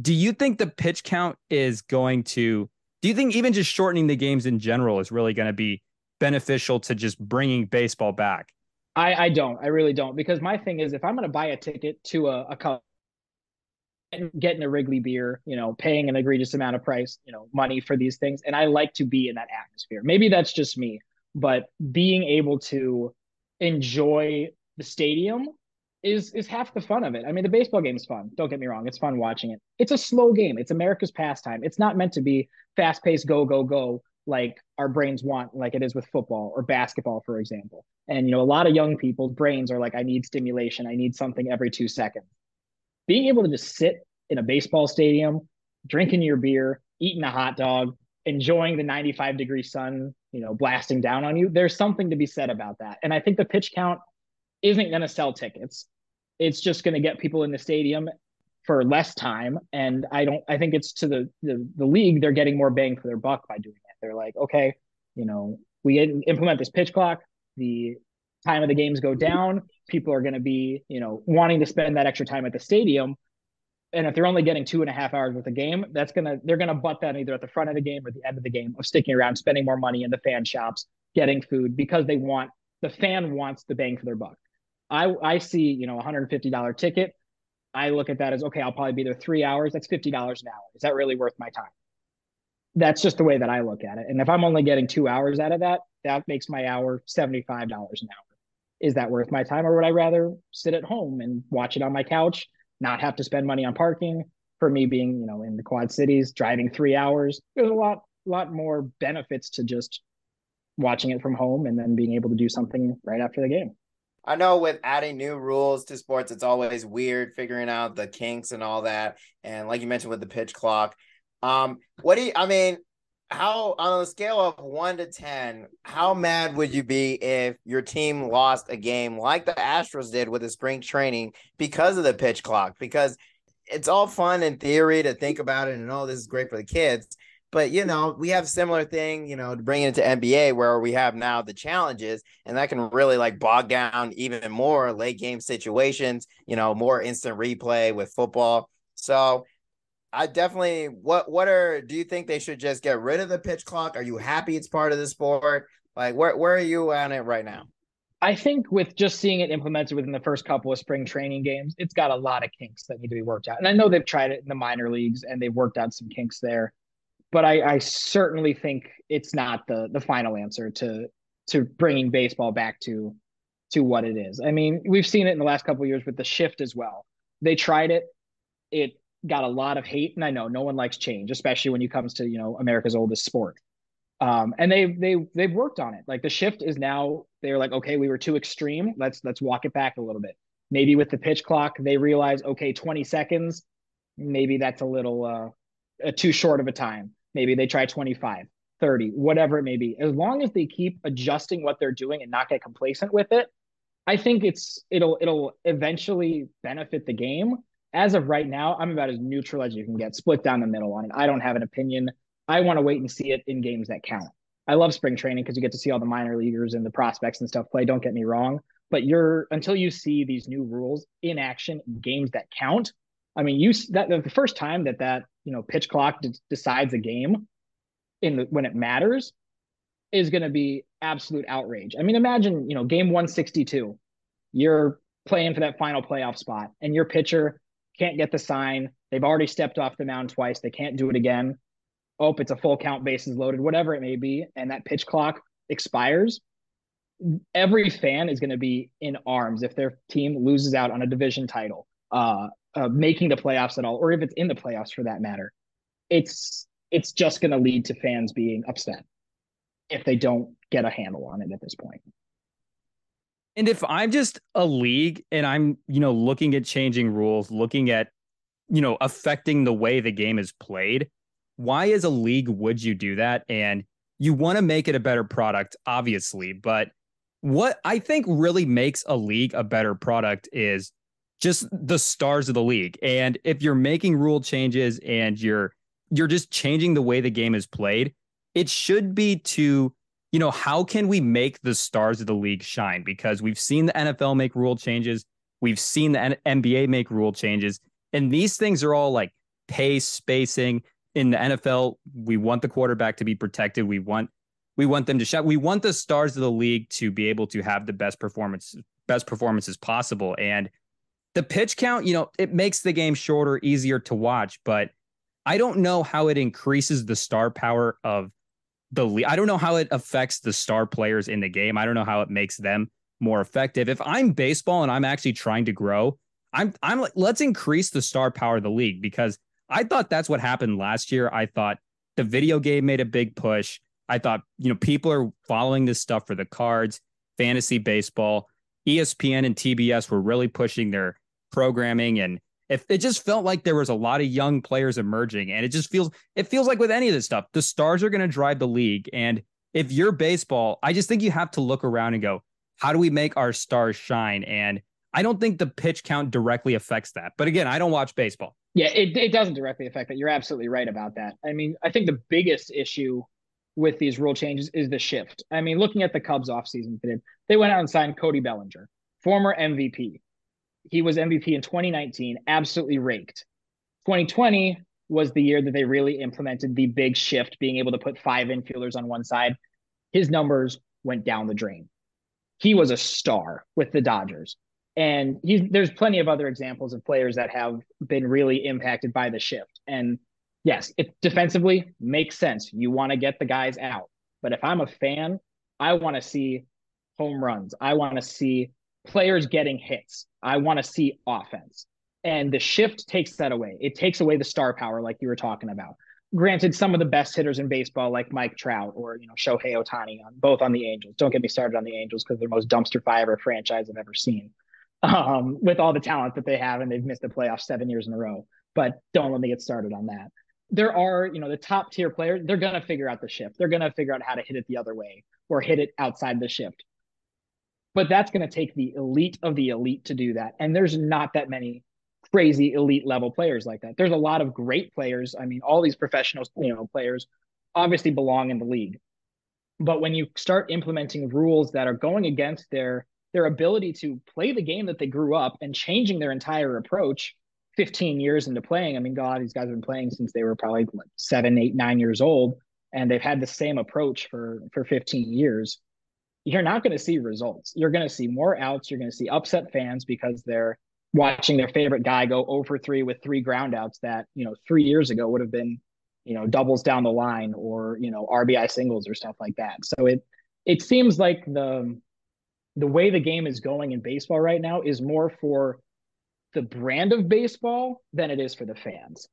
do you think the pitch count is going to, do you think even just shortening the games in general is really going to be beneficial to just bringing baseball back? I, I don't. I really don't. Because my thing is, if I'm going to buy a ticket to a, a getting a Wrigley beer, you know, paying an egregious amount of price, you know, money for these things. And I like to be in that atmosphere. Maybe that's just me, but being able to enjoy the stadium is is half the fun of it. I mean, the baseball game is fun. Don't get me wrong; it's fun watching it. It's a slow game. It's America's pastime. It's not meant to be fast paced, go go go like our brains want, like it is with football or basketball, for example. And you know, a lot of young people's brains are like, I need stimulation. I need something every two seconds. Being able to just sit in a baseball stadium, drinking your beer, eating a hot dog, enjoying the 95 degree sun, you know, blasting down on you. There's something to be said about that. And I think the pitch count isn't going to sell tickets. It's just going to get people in the stadium for less time. And I don't, I think it's to the, the, the league, they're getting more bang for their buck by doing it. They're like, okay, you know, we implement this pitch clock, the time of the games go down. People are going to be, you know, wanting to spend that extra time at the stadium. And if they're only getting two and a half hours with a game, that's gonna they're gonna butt that either at the front of the game or the end of the game of sticking around, spending more money in the fan shops, getting food because they want the fan wants the bang for their buck. I I see, you know, $150 ticket. I look at that as okay, I'll probably be there three hours. That's $50 an hour. Is that really worth my time? That's just the way that I look at it. And if I'm only getting two hours out of that, that makes my hour $75 an hour. Is that worth my time? Or would I rather sit at home and watch it on my couch, not have to spend money on parking? For me being, you know, in the quad cities, driving three hours, there's a lot, lot more benefits to just watching it from home and then being able to do something right after the game. I know with adding new rules to sports, it's always weird figuring out the kinks and all that. And like you mentioned with the pitch clock, um, what do you, I mean, how on a scale of one to 10, how mad would you be if your team lost a game like the Astros did with the spring training because of the pitch clock? Because it's all fun in theory to think about it and oh, this is great for the kids. But you know, we have a similar thing, you know, to bring it to NBA where we have now the challenges, and that can really like bog down even more late game situations, you know, more instant replay with football. So I definitely what what are do you think they should just get rid of the pitch clock? Are you happy it's part of the sport? Like where where are you on it right now? I think with just seeing it implemented within the first couple of spring training games, it's got a lot of kinks that need to be worked out. And I know they've tried it in the minor leagues and they've worked out some kinks there but I, I certainly think it's not the the final answer to to bringing baseball back to to what it is. I mean, we've seen it in the last couple years with the shift as well. They tried it, it got a lot of hate, and I know no one likes change, especially when it comes to you know America's oldest sport. Um, and they they they've worked on it. Like the shift is now they're like, okay, we were too extreme. Let's let's walk it back a little bit. Maybe with the pitch clock, they realize, okay, 20 seconds, maybe that's a little uh, too short of a time. Maybe they try 25, 30, whatever it may be. As long as they keep adjusting what they're doing and not get complacent with it, I think it's it'll it'll eventually benefit the game. As of right now, I'm about as neutral as you can get, split down the middle on it. I don't have an opinion. I want to wait and see it in games that count. I love spring training because you get to see all the minor leaguers and the prospects and stuff play. Don't get me wrong, but you're until you see these new rules in action, games that count. I mean, you that the first time that that you know pitch clock d- decides a game in the when it matters is going to be absolute outrage. I mean, imagine you know game 162, you're playing for that final playoff spot, and your pitcher can't get the sign. They've already stepped off the mound twice. They can't do it again. Oh, it's a full count, bases loaded, whatever it may be, and that pitch clock expires. Every fan is going to be in arms if their team loses out on a division title. Uh, uh, making the playoffs at all, or if it's in the playoffs for that matter, it's it's just going to lead to fans being upset if they don't get a handle on it at this point. And if I'm just a league and I'm, you know, looking at changing rules, looking at, you know, affecting the way the game is played, why as a league would you do that? And you want to make it a better product, obviously, but what I think really makes a league a better product is just the stars of the league. And if you're making rule changes and you're you're just changing the way the game is played, it should be to, you know, how can we make the stars of the league shine? Because we've seen the NFL make rule changes, we've seen the NBA make rule changes, and these things are all like pace, spacing. In the NFL, we want the quarterback to be protected. We want we want them to shut. We want the stars of the league to be able to have the best performance best performances possible. And the pitch count, you know, it makes the game shorter, easier to watch, but I don't know how it increases the star power of the league. I don't know how it affects the star players in the game. I don't know how it makes them more effective. If I'm baseball and I'm actually trying to grow, I'm I'm like let's increase the star power of the league because I thought that's what happened last year. I thought the video game made a big push. I thought, you know, people are following this stuff for the cards, fantasy baseball. ESPN and TBS were really pushing their programming and if it just felt like there was a lot of young players emerging and it just feels it feels like with any of this stuff the stars are going to drive the league and if you're baseball i just think you have to look around and go how do we make our stars shine? And i don't think the pitch count directly affects that but again i don't watch baseball. Yeah it, it doesn't directly affect that. You're absolutely right about that. I mean i think the biggest issue with these rule changes is the shift i mean looking at the cubs offseason they went out and signed cody bellinger former mvp he was MVP in 2019, absolutely raked. 2020 was the year that they really implemented the big shift, being able to put five infielders on one side. His numbers went down the drain. He was a star with the Dodgers. And there's plenty of other examples of players that have been really impacted by the shift. And yes, it defensively makes sense. You want to get the guys out. But if I'm a fan, I want to see home runs. I want to see players getting hits. I want to see offense. And the shift takes that away. It takes away the star power, like you were talking about. Granted, some of the best hitters in baseball, like Mike Trout or you know Shohei Ohtani, on both on the Angels. Don't get me started on the Angels because they're the most dumpster fire franchise I've ever seen. Um, with all the talent that they have, and they've missed the playoffs seven years in a row. But don't let me get started on that. There are, you know, the top tier players. They're gonna figure out the shift. They're gonna figure out how to hit it the other way or hit it outside the shift but that's going to take the elite of the elite to do that. And there's not that many crazy elite level players like that. There's a lot of great players. I mean, all these professional, you know, players obviously belong in the league. But when you start implementing rules that are going against their their ability to play the game that they grew up and changing their entire approach 15 years into playing. I mean, God, these guys have been playing since they were probably like seven, eight, nine years old, and they've had the same approach for for 15 years you're not going to see results. You're going to see more outs. You're going to see upset fans because they're watching their favorite guy go oh over three with three groundouts that, you know, three years ago would have been, you know, doubles down the line or, you know, RBI singles or stuff like that. So it, it seems like the, the way the game is going in baseball right now is more for the brand of baseball than it is for the fans.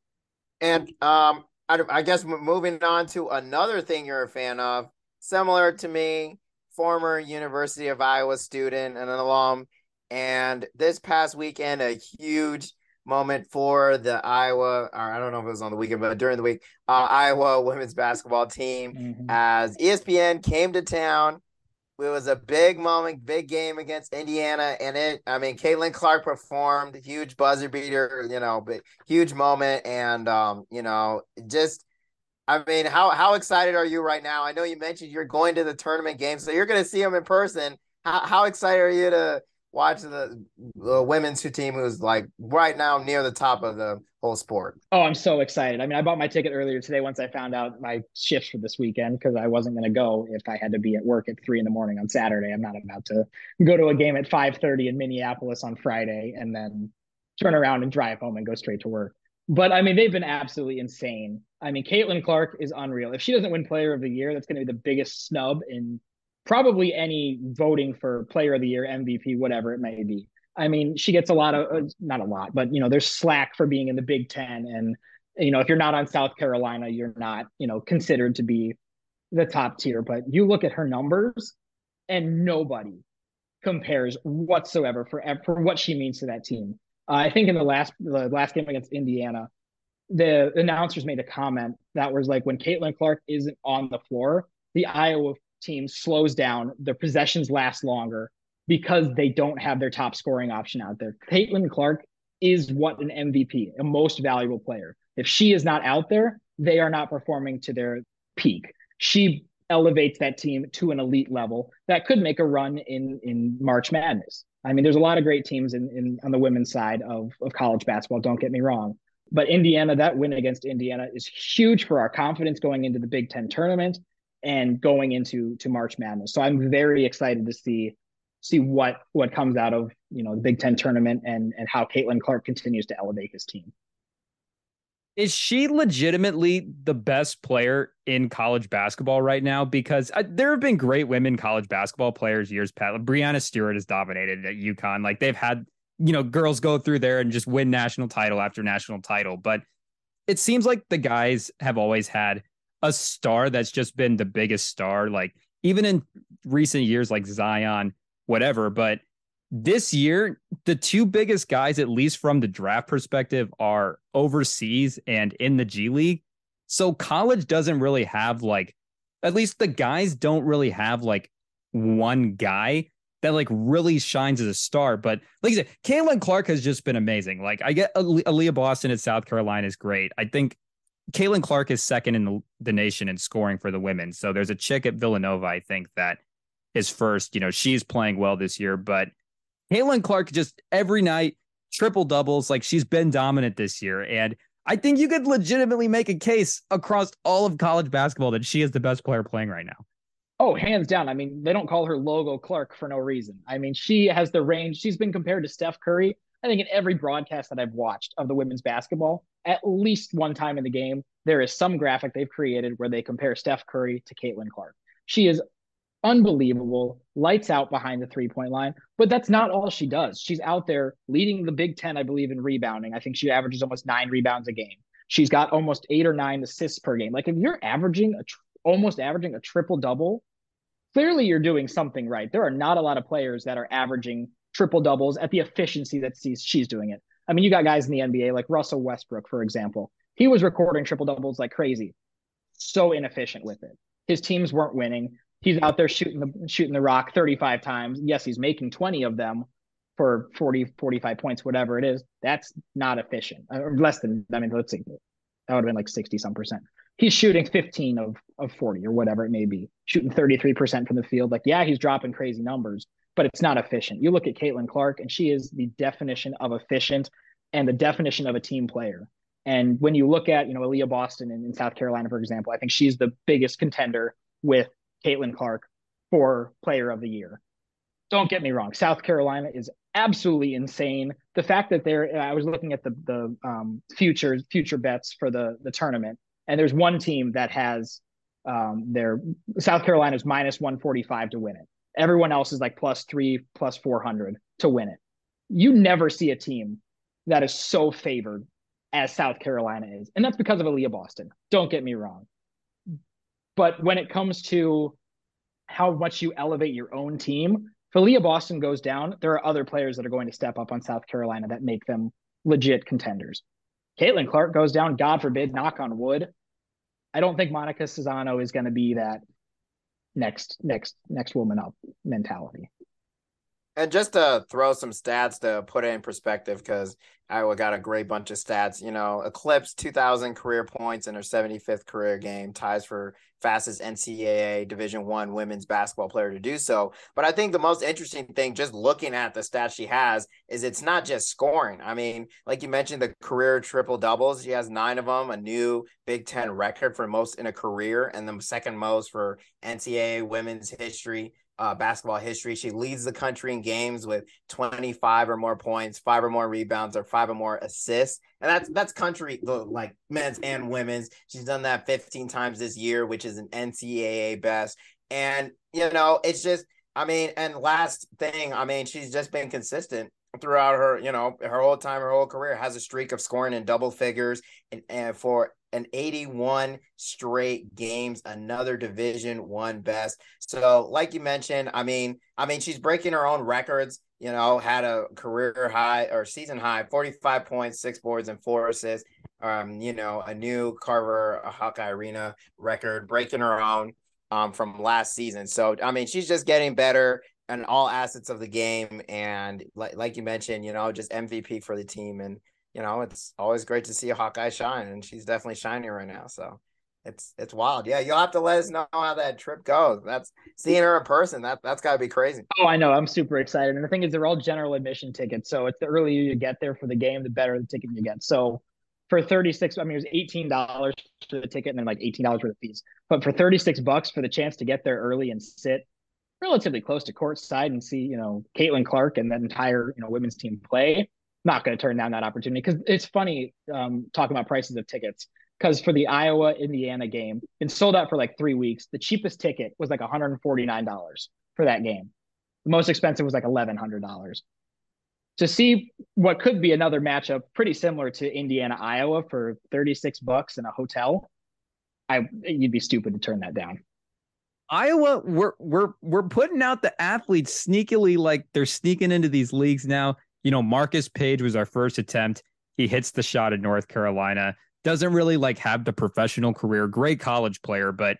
And um, I, I guess moving on to another thing you're a fan of, similar to me, former University of Iowa student and an alum. And this past weekend, a huge moment for the Iowa, or I don't know if it was on the weekend, but during the week, uh, Iowa women's basketball team mm-hmm. as ESPN came to town. It was a big moment, big game against Indiana, and it. I mean, Caitlin Clark performed, huge buzzer beater, you know, but huge moment, and um, you know, just I mean, how how excited are you right now? I know you mentioned you're going to the tournament game, so you're going to see them in person. How how excited are you to watch the, the women's team who's like right now near the top of the whole sport? Oh, I'm so excited. I mean, I bought my ticket earlier today once I found out my shifts for this weekend because I wasn't going to go if I had to be at work at three in the morning on Saturday. I'm not about to go to a game at 5:30 in Minneapolis on Friday and then turn around and drive home and go straight to work. But I mean, they've been absolutely insane. I mean, Caitlin Clark is unreal. If she doesn't win Player of the Year, that's going to be the biggest snub in probably any voting for Player of the Year, MVP, whatever it may be. I mean, she gets a lot of uh, not a lot, but you know, there's slack for being in the Big Ten, and you know, if you're not on South Carolina, you're not you know considered to be the top tier. But you look at her numbers, and nobody compares whatsoever for for what she means to that team. Uh, I think in the last the last game against Indiana, the announcers made a comment that was like when Caitlin Clark isn't on the floor, the Iowa team slows down, their possessions last longer because they don't have their top scoring option out there. Caitlin Clark is what an MVP, a most valuable player. If she is not out there, they are not performing to their peak. She elevates that team to an elite level that could make a run in in March Madness. I mean, there's a lot of great teams in, in on the women's side of, of college basketball. Don't get me wrong, but Indiana, that win against Indiana is huge for our confidence going into the Big Ten tournament and going into to March Madness. So I'm very excited to see see what what comes out of you know the Big Ten tournament and and how Caitlin Clark continues to elevate his team. Is she legitimately the best player in college basketball right now? Because uh, there have been great women college basketball players years past. Breanna Stewart has dominated at UConn. Like they've had, you know, girls go through there and just win national title after national title. But it seems like the guys have always had a star that's just been the biggest star. Like even in recent years, like Zion, whatever. But this year, the two biggest guys, at least from the draft perspective, are overseas and in the G League. So college doesn't really have like, at least the guys don't really have like one guy that like really shines as a star. But like I said, Caitlin Clark has just been amazing. Like I get Aliyah Boston at South Carolina is great. I think Caitlin Clark is second in the, the nation in scoring for the women. So there's a chick at Villanova, I think, that is first. You know, she's playing well this year, but Caitlin Clark just every night triple doubles. Like she's been dominant this year. And I think you could legitimately make a case across all of college basketball that she is the best player playing right now. Oh, hands down. I mean, they don't call her Logo Clark for no reason. I mean, she has the range. She's been compared to Steph Curry. I think in every broadcast that I've watched of the women's basketball, at least one time in the game, there is some graphic they've created where they compare Steph Curry to Caitlin Clark. She is unbelievable, lights out behind the three point line. But that's not all she does. She's out there leading the Big Ten, I believe, in rebounding. I think she averages almost nine rebounds a game. She's got almost eight or nine assists per game. Like if you're averaging a tr- almost averaging a triple double, clearly you're doing something right. There are not a lot of players that are averaging triple doubles at the efficiency that she's, she's doing it. I mean, you got guys in the NBA like Russell Westbrook, for example. He was recording triple doubles like crazy. So inefficient with it. His teams weren't winning he's out there shooting the shooting the rock 35 times. Yes, he's making 20 of them for 40, 45 points, whatever it is. That's not efficient. Or uh, less than I mean, let's see. That would have been like 60 some percent. He's shooting 15 of of 40 or whatever it may be, shooting 33% from the field. Like, yeah, he's dropping crazy numbers, but it's not efficient. You look at Caitlin Clark, and she is the definition of efficient and the definition of a team player. And when you look at, you know, Aliyah Boston in, in South Carolina, for example, I think she's the biggest contender with Caitlin Clark for player of the year. Don't get me wrong. South Carolina is absolutely insane. The fact that they're, I was looking at the, the um, future, future bets for the, the tournament, and there's one team that has um, their South Carolina's minus 145 to win it. Everyone else is like plus three, plus 400 to win it. You never see a team that is so favored as South Carolina is. And that's because of Aliyah Boston. Don't get me wrong. But when it comes to how much you elevate your own team, if Aliyah Boston goes down, there are other players that are going to step up on South Carolina that make them legit contenders. Caitlin Clark goes down, God forbid, knock on wood. I don't think Monika Czinano is going to be that next next next woman up mentality. And just to throw some stats to put it in perspective, because Iowa got a great bunch of stats. You know, Eclipse 2,000 career points in her 75th career game, ties for fastest NCAA Division One women's basketball player to do so. But I think the most interesting thing, just looking at the stats she has, is it's not just scoring. I mean, like you mentioned, the career triple doubles. She has nine of them, a new Big Ten record for most in a career, and the second most for NCAA women's history uh, basketball history. She leads the country in games with 25 or more points, five or more rebounds, or five or more assists. And that's that's country like men's and women's. She's done that 15 times this year, which is an NCAA best. And you know, it's just I mean, and last thing, I mean, she's just been consistent throughout her, you know, her whole time, her whole career, has a streak of scoring in double figures and, and for an 81 straight games, another division one best. So, like you mentioned, I mean, I mean, she's breaking her own records. You know, had a career high or season high, 45 points, six boards, and four assists. Um, you know, a new Carver a Hawkeye Arena record, breaking her own um from last season. So, I mean, she's just getting better and all assets of the game. And like like you mentioned, you know, just MVP for the team. And you know, it's always great to see a Hawkeye shine, and she's definitely shining right now. So it's it's wild. Yeah, you'll have to let us know how that trip goes. That's seeing her in person. That that's got to be crazy. Oh, I know. I'm super excited. And the thing is, they're all general admission tickets. So it's the earlier you get there for the game, the better the ticket you get. So for 36, I mean, it was eighteen dollars for the ticket, and then like eighteen dollars for the fees. But for 36 bucks for the chance to get there early and sit, relatively close to courtside and see, you know, Caitlin Clark and that entire, you know, women's team play. Not going to turn down that opportunity because it's funny um, talking about prices of tickets. Because for the Iowa Indiana game, it sold out for like three weeks. The cheapest ticket was like $149 for that game. The most expensive was like $1,100. To see what could be another matchup pretty similar to Indiana Iowa for 36 bucks in a hotel, I you'd be stupid to turn that down. Iowa, we're we're we're putting out the athletes sneakily like they're sneaking into these leagues now. You know, Marcus Paige was our first attempt. He hits the shot at North Carolina. Doesn't really like have the professional career. Great college player, but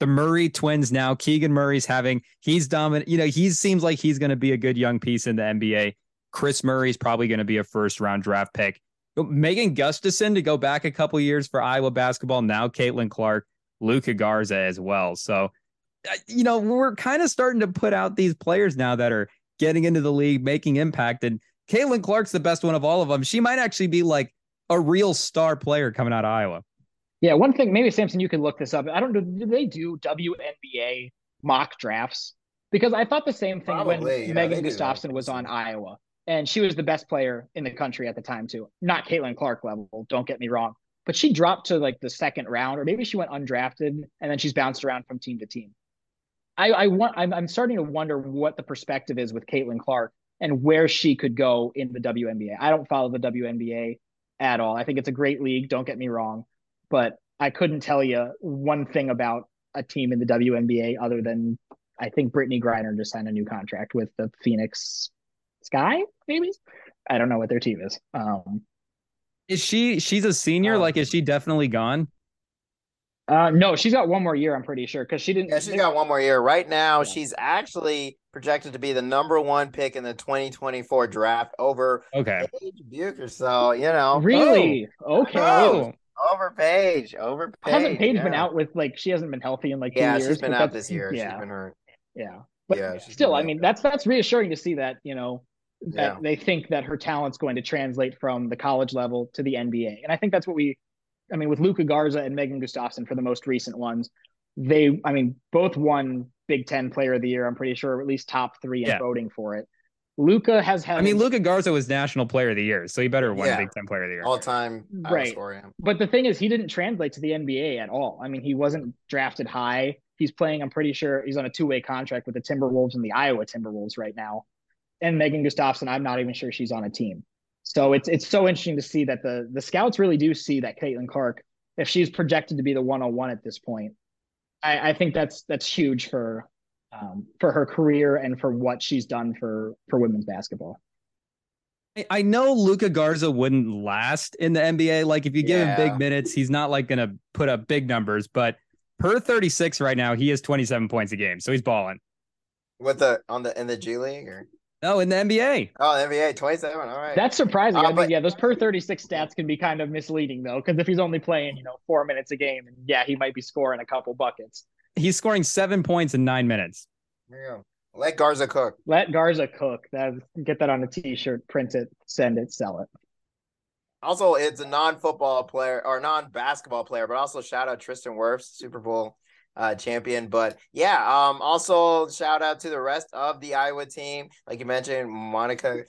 the Murray twins now. Keegan Murray's having he's dominant. You know, he seems like he's going to be a good young piece in the NBA. Kris Murray's probably going to be a first round draft pick. Megan Gustafson to go back a couple years for Iowa basketball. Now Caitlin Clark, Luka Garza as well. So uh, you know, we're kind of starting to put out these players now that are getting into the league, making impact. And Caitlin Clark's the best one of all of them. She might actually be like a real star player coming out of Iowa. Yeah, one thing, maybe Samson, you could look this up. I don't know. Do they do WNBA mock drafts? Because I thought the same thing Probably, when yeah, Megan Gustafson was on Iowa, and she was the best player in the country at the time too. Not Caitlin Clark level, don't get me wrong, but she dropped to like the second round, or maybe she went undrafted, and then she's bounced around from team to team. I, I want I'm, I'm starting to wonder what the perspective is with Caitlin Clark and where she could go in the WNBA. I don't follow the WNBA at all. I think it's a great league. Don't get me wrong, but I couldn't tell you one thing about a team in the WNBA other than I think Brittney Griner just signed a new contract with the Phoenix Sky. Maybe I don't know what their team is. Um, is she? She's a senior. Um, like, is she definitely gone? Uh, no, she's got one more year. I'm pretty sure because she didn't. Yeah, she's got one more year. Right now, yeah. she's actually projected to be the number one pick in the 2024 draft over okay Paige Bueckers. So you know, really oh. okay. Oh. Over Paige, over Paige. Hasn't Paige yeah. been out with like she hasn't been healthy in like yeah, years? she's been out this year. Yeah. She's been hurt. Yeah, but yeah, still, I mean, that's that's reassuring to see that you know that yeah. they think that her talent's going to translate from the college level to the NBA, and I think that's what we I mean, with Luka Garza and Megan Gustafson for the most recent ones, they, I mean, both won Big Ten Player of the Year. I'm pretty sure, at least top three in yeah. voting for it. Luka has had. I mean, Luka Garza was National Player of the Year, so he better win yeah. Big Ten Player of the Year. All time, right? But the thing is, he didn't translate to the NBA at all. I mean, he wasn't drafted high. He's playing. I'm pretty sure he's on a two way contract with the Timberwolves and the Iowa Timberwolves right now. And Megan Gustafson, I'm not even sure she's on a team. So it's it's so interesting to see that the the scouts really do see that Caitlin Clark, if she's projected to be the 101 at this point, I, I think that's that's huge for um, for her career and for what she's done for for women's basketball. I know Luka Garza wouldn't last in the NBA. Like if you give yeah. him big minutes, he's not like gonna put up big numbers. But per 36 right now, he has 27 points a game, so he's balling. With the on the in the G League or Oh, in the NBA. Oh, the NBA, 27. All right. That's surprising. Uh, I mean, but, yeah, those per 36 stats can be kind of misleading, though, because if he's only playing, you know, four minutes a game, and yeah, he might be scoring a couple buckets. He's scoring seven points in nine minutes. There. Let Garza cook. Let Garza cook. That get that on a t-shirt, print it, send it, sell it. Also, it's a non-football player or non-basketball player, but also shout out Tristan Wirfs, Super Bowl uh, champion. But yeah, um, also shout out to the rest of the Iowa team. Like you mentioned, Monika,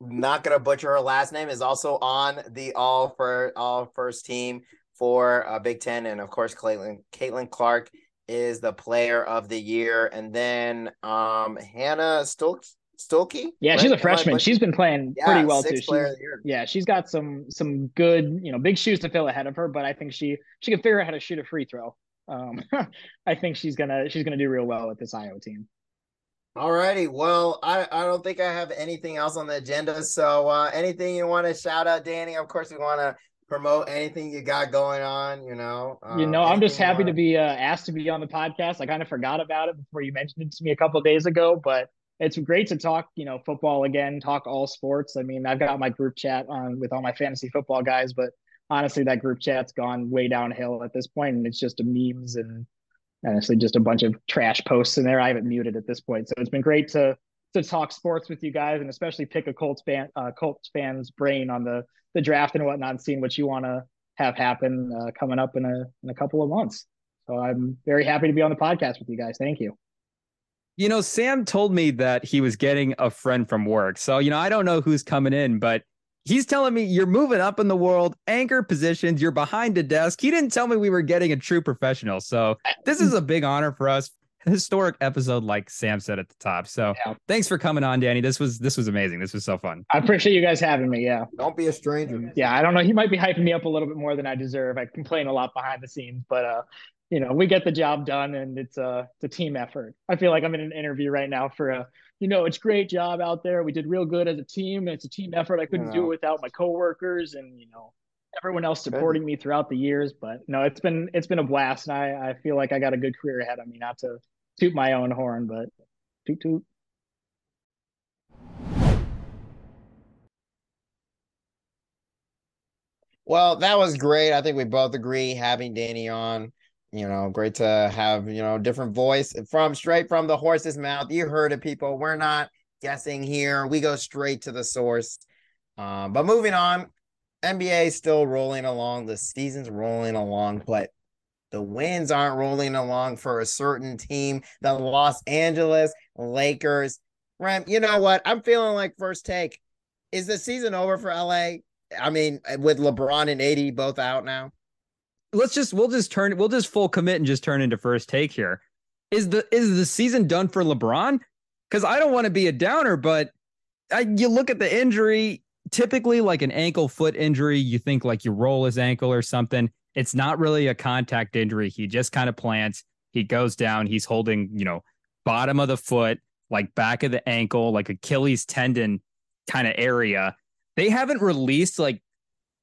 not gonna butcher her last name, is also on the all for all first team for uh, Big Ten, and of course, Caitlin Caitlin Clark is the player of the year, and then um, Hannah Stoltz. Stolke? Yeah, right? she's a freshman. She's been playing yeah, pretty well too. She's, yeah, she's got some some good, you know, big shoes to fill ahead of her, but I think she she can figure out how to shoot a free throw. Um, I think she's gonna she's gonna do real well with this IO team. All righty. Well, I, I don't think I have anything else on the agenda. So uh, anything you want to shout out, Danny? Of course, we want to promote anything you got going on. You know. Um, you know, I'm just happy to be uh, asked to be on the podcast. I kind of forgot about it before you mentioned it to me a couple days ago, but it's great to talk. You know, football again, talk all sports. I mean, I've got my group chat on with all my fantasy football guys, but honestly, that group chat's gone way downhill at this point, and it's just a memes and honestly just a bunch of trash posts in there. I haven't muted at this point, so it's been great to to talk sports with you guys, and especially pick a Colts fan uh, Colts fans brain on the the draft and whatnot, and seeing what you want to have happen uh, coming up in a in a couple of months. So I'm very happy to be on the podcast with you guys. Thank you. You know, Sam told me that he was getting a friend from work. So, you know, I don't know who's coming in, but he's telling me you're moving up in the world, anchor positions, you're behind a desk. He didn't tell me we were getting a true professional. So, this is a big honor for us. Historic episode, like Sam said at the top. So, yeah. thanks for coming on, Danny. This was this was amazing. This was so fun. I appreciate you guys having me. Yeah. Don't be a stranger. Yeah, I don't know. He might be hyping me up a little bit more than I deserve. I complain a lot behind the scenes, but uh, you know, we get the job done and it's a, it's a team effort. I feel like I'm in an interview right now for a, you know, it's great job out there. We did real good as a team. It's a team effort. I couldn't do it without my coworkers and, you know, everyone else supporting good. me throughout the years. But no, it's been, it's been a blast. And I, I feel like I got a good career ahead of me, not to toot my own horn, but toot toot. Well, that was great. I think we both agree having Danny on you know, great to have, you know, different voice from straight from the horse's mouth. You heard it, people. We're not guessing here. We go straight to the source. Um, but moving on, NBA still rolling along. The season's rolling along, but the wins aren't rolling along for a certain team, the Los Angeles Lakers. Rem, you know what? I'm feeling like first take. Is the season over for LA? I mean, with LeBron and AD both out now let's just we'll just turn we'll just full commit and just turn into first take here. Is the is the season done for LeBron? Because I don't want to be a downer, but I, you look at the injury. Typically, like an ankle foot injury, you think like you roll his ankle or something. It's not really a contact injury. He just kind of plants. He goes down. He's holding, you know, bottom of the foot, like back of the ankle, like Achilles tendon kind of area. They haven't released like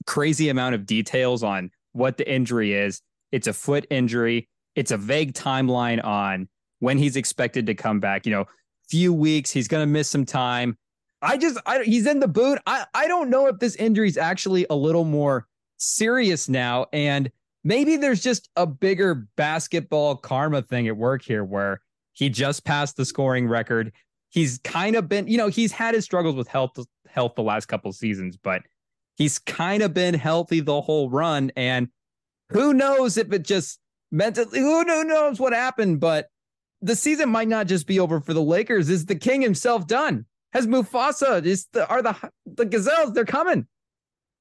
crazy amount of details on what the injury is. It's a foot injury. It's a vague timeline on when he's expected to come back. You know, few weeks. He's going to miss some time. I just, I, he's in the boot. I, I don't know if this injury is actually a little more serious now. And maybe there's just a bigger basketball karma thing at work here where he just passed the scoring record. He's kind of been, you know, he's had his struggles with health health the last couple seasons, but He's kind of been healthy the whole run. And who knows if it just mentally, who knows what happened, but the season might not just be over for the Lakers. Is the king himself done? Has Mufasa, is the, are the, the gazelles, they're coming.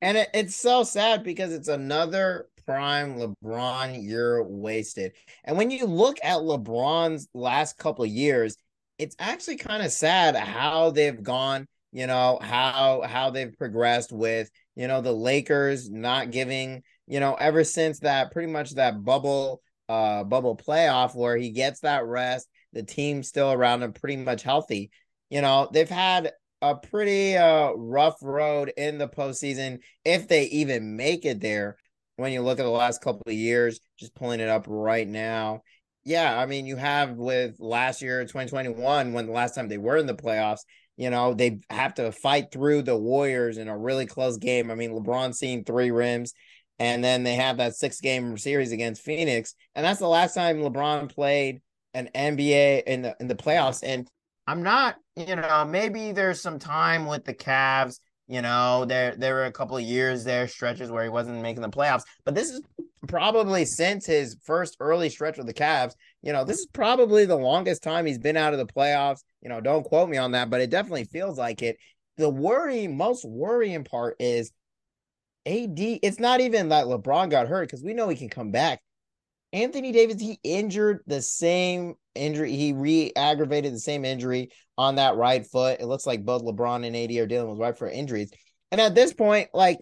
And it, it's so sad because it's another prime LeBron year wasted. And when you look at LeBron's last couple of years, it's actually kind of sad how they've gone you know how how they've progressed with you know the Lakers not giving you know ever since that pretty much that bubble uh bubble playoff where he gets that rest the team's still around him pretty much healthy. You know they've had a pretty uh rough road in the postseason if they even make it there when you look at the last couple of years just pulling it up right now. Yeah i mean you have with last year 2021 when the last time they were in the playoffs you know, they have to fight through the Warriors in a really close game. I mean, LeBron seen three rims, and then they have that six game series against Phoenix, and that's the last time LeBron played an NBA in the in the playoffs. And I'm not, you know, maybe there's some time with the Cavs. You know, there there were a couple of years there, stretches where he wasn't making the playoffs, but this is probably since his first early stretch with the Cavs. You know, this is probably the longest time he's been out of the playoffs. You know, don't quote me on that, but it definitely feels like it. The worrying, most worrying part is AD. It's not even that LeBron got hurt because we know he can come back. Anthony Davis, he injured the same injury. He re-aggravated the same injury on that right foot. It looks like both LeBron and AD are dealing with right foot injuries. And at this point, like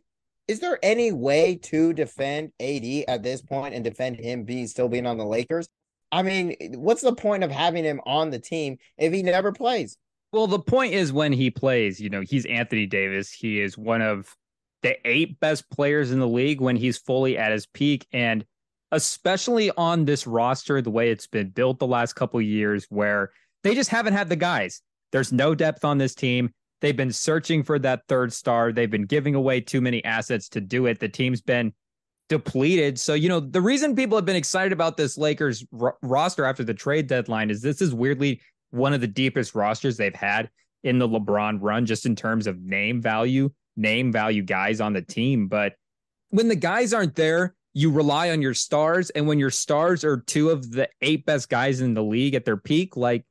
is there any way to defend AD at this point and defend him being still being on the Lakers? I mean, what's the point of having him on the team if he never plays? Well, the point is when he plays, you know, he's Anthony Davis. He is one of the eight best players in the league when he's fully at his peak. And especially on this roster, the way it's been built the last couple years, where they just haven't had the guys. There's no depth on this team. They've been searching for that third star. They've been giving away too many assets to do it. The team's been depleted. So, you know, the reason people have been excited about this Lakers r- roster after the trade deadline is this is weirdly one of the deepest rosters they've had in the LeBron run, just in terms of name value, name value guys on the team. But when the guys aren't there, you rely on your stars. And when your stars are two of the eight best guys in the league at their peak, like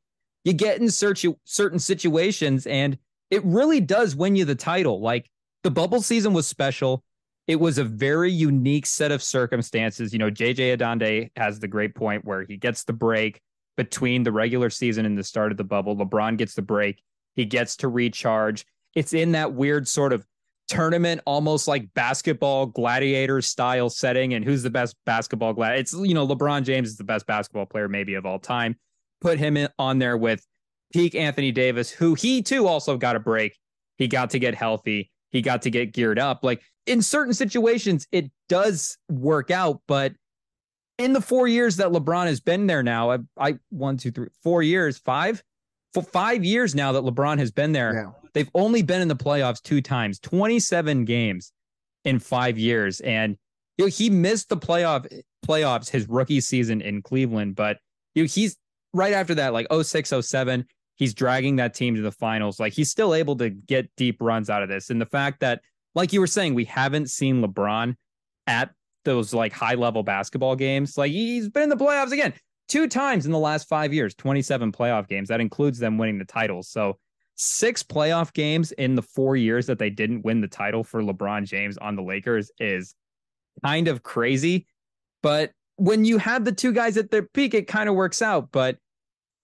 you get in certain situations and it really does win you the title. Like the bubble season was special. It was a very unique set of circumstances. You know, J.A. Adande has the great point where he gets the break between the regular season and the start of the bubble. LeBron gets the break. He gets to recharge. It's in that weird sort of tournament, almost like basketball gladiator style setting. And who's the best basketball glad? It's you know LeBron James is the best basketball player maybe of all time. Put him in, on there with peak Anthony Davis, who he too also got a break. He got to get healthy. He got to get geared up. Like in certain situations, it does work out, but in the four years that LeBron has been there now, I, I one, two, three, four years, five, for five years now that LeBron has been there, yeah. they've only been in the playoffs two times, 27 games in five years. And you know, he missed the playoff playoffs his rookie season in Cleveland, but you know, he's right after that, like 06, 07, he's dragging that team to the finals. Like he's still able to get deep runs out of this. And the fact that, like you were saying, we haven't seen LeBron at those like high level basketball games. Like he's been in the playoffs again two times in the last five years, 27 playoff games. That includes them winning the titles. So six playoff games in the four years that they didn't win the title for LeBron James on the Lakers is kind of crazy. But when you have the two guys at their peak, it kind of works out. But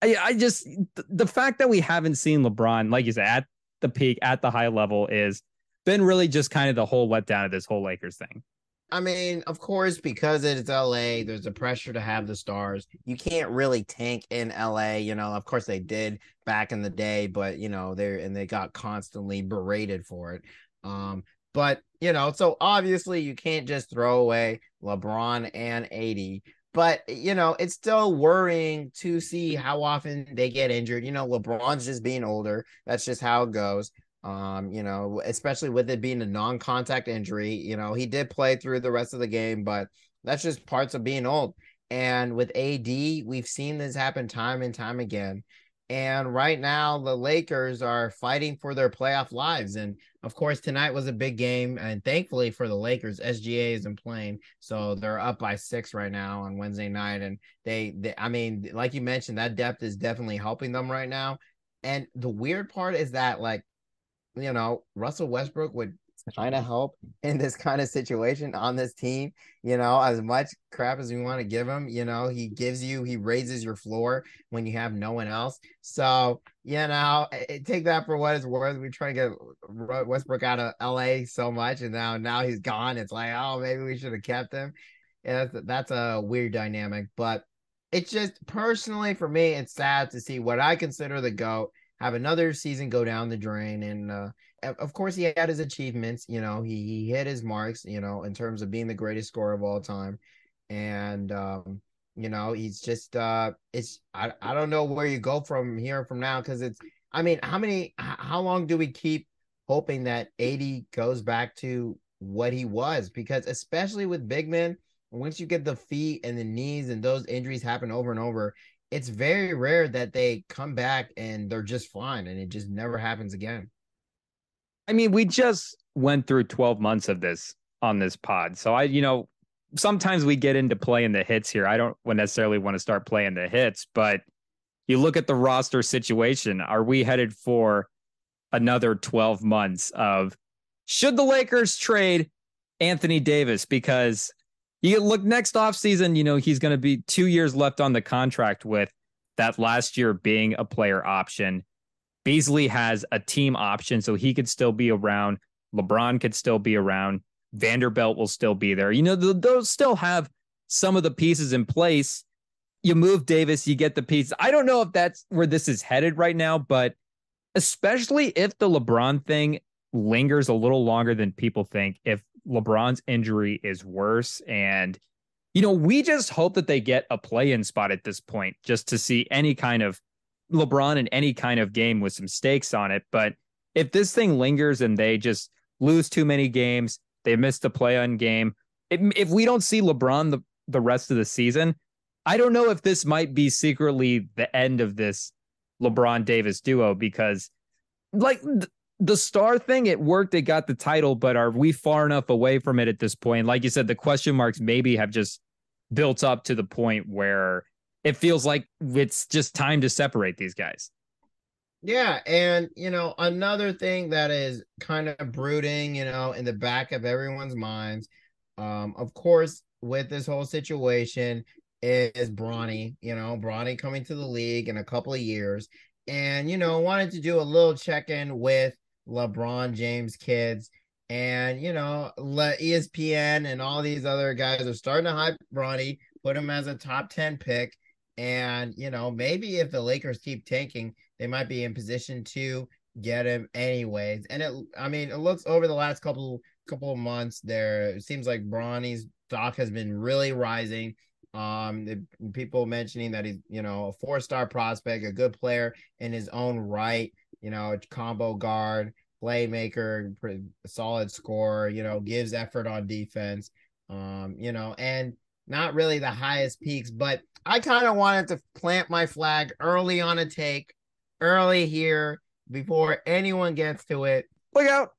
I, I just the fact that we haven't seen LeBron, like you said, at the peak, at the high level, is been really just kind of the whole letdown of this whole Lakers thing. I mean, of course, because it's LA, there's a pressure to have the stars. You can't really tank in LA. You know, of course they did back in the day, but you know, they're and they got constantly berated for it. Um, but you know, so obviously you can't just throw away LeBron and AD But you know, it's still worrying to see how often they get injured. You know, LeBron's just being older. That's just how it goes. Um, you know, especially with it being a non-contact injury, you know, he did play through the rest of the game, but that's just parts of being old. And with AD, we've seen this happen time and time again. And right now, the Lakers are fighting for their playoff lives. And of course, tonight was a big game. And thankfully for the Lakers, SGA isn't playing. So they're up by six right now on Wednesday night. And they, they, I mean, like you mentioned, that depth is definitely helping them right now. And the weird part is that, like, you know, Russell Westbrook would kind of help in this kind of situation on this team. You know, as much crap as we want to give him, you know, he gives you, he raises your floor when you have no one else. So, you know, take that for what it's worth. We try to get Westbrook out of LA so much, and now now he's gone. It's like, oh, maybe we should have kept him. Yeah, that's, that's a weird dynamic, but it's just personally for me, it's sad to see what I consider the GOAT have another season go down the drain. And uh, of course, he had his achievements. You know, he, he hit his marks. You know, in terms of being the greatest scorer of all time, and um, you know, he's just uh, it's I I don't know where you go from here from now because it's I mean, how many how long do we keep hoping that AD goes back to what he was? Because especially with big men once you get the feet and the knees and those injuries happen over and over, it's very rare that they come back and they're just fine and it just never happens again. I mean, we just went through 12 months of this on this pod. So I, you know, sometimes we get into playing the hits here. I don't necessarily want to start playing the hits, but you look at the roster situation. Are we headed for another 12 months of should the Lakers trade Anthony Davis? Because you look next off season, you know, he's going to be two years left on the contract with that last year being a player option. Beasley has a team option, so he could still be around. LeBron could still be around. Vanderbilt will still be there. You know, those still have some of the pieces in place. You move Davis, you get the pieces. I don't know if that's where this is headed right now, but especially if the LeBron thing lingers a little longer than people think, if LeBron's injury is worse. And, you know, we just hope that they get a play in spot at this point just to see any kind of LeBron in any kind of game with some stakes on it. But if this thing lingers and they just lose too many games, they miss the play on game. If, we don't see LeBron the, the rest of the season, I don't know if this might be secretly the end of this LeBron Davis duo because, like, the star thing, it worked. It got the title, but are we far enough away from it at this point? Like you said, the question marks maybe have just built up to the point where it feels like it's just time to separate these guys. Yeah, and you know, another thing that is kind of brooding, you know, in the back of everyone's minds, um, of course, with this whole situation is Bronny, you know, Bronny coming to the league in a couple of years. And, you know, wanted to do a little check-in with LeBron James kids. And, you know, ESPN and all these other guys are starting to hype Bronny, put him as a top 10 pick. And, you know, maybe if the Lakers keep tanking, they might be in position to get him anyways. And it I mean, it looks over the last couple couple of months there, it seems like Bronny's stock has been really rising. Um, the, people mentioning that he's, you know, a four-star prospect, a good player in his own right, you know, combo guard, playmaker, solid scorer, you know, gives effort on defense. Um, you know, and not really the highest peaks, but I kind of wanted to plant my flag early on a take, early here before anyone gets to it. Look out.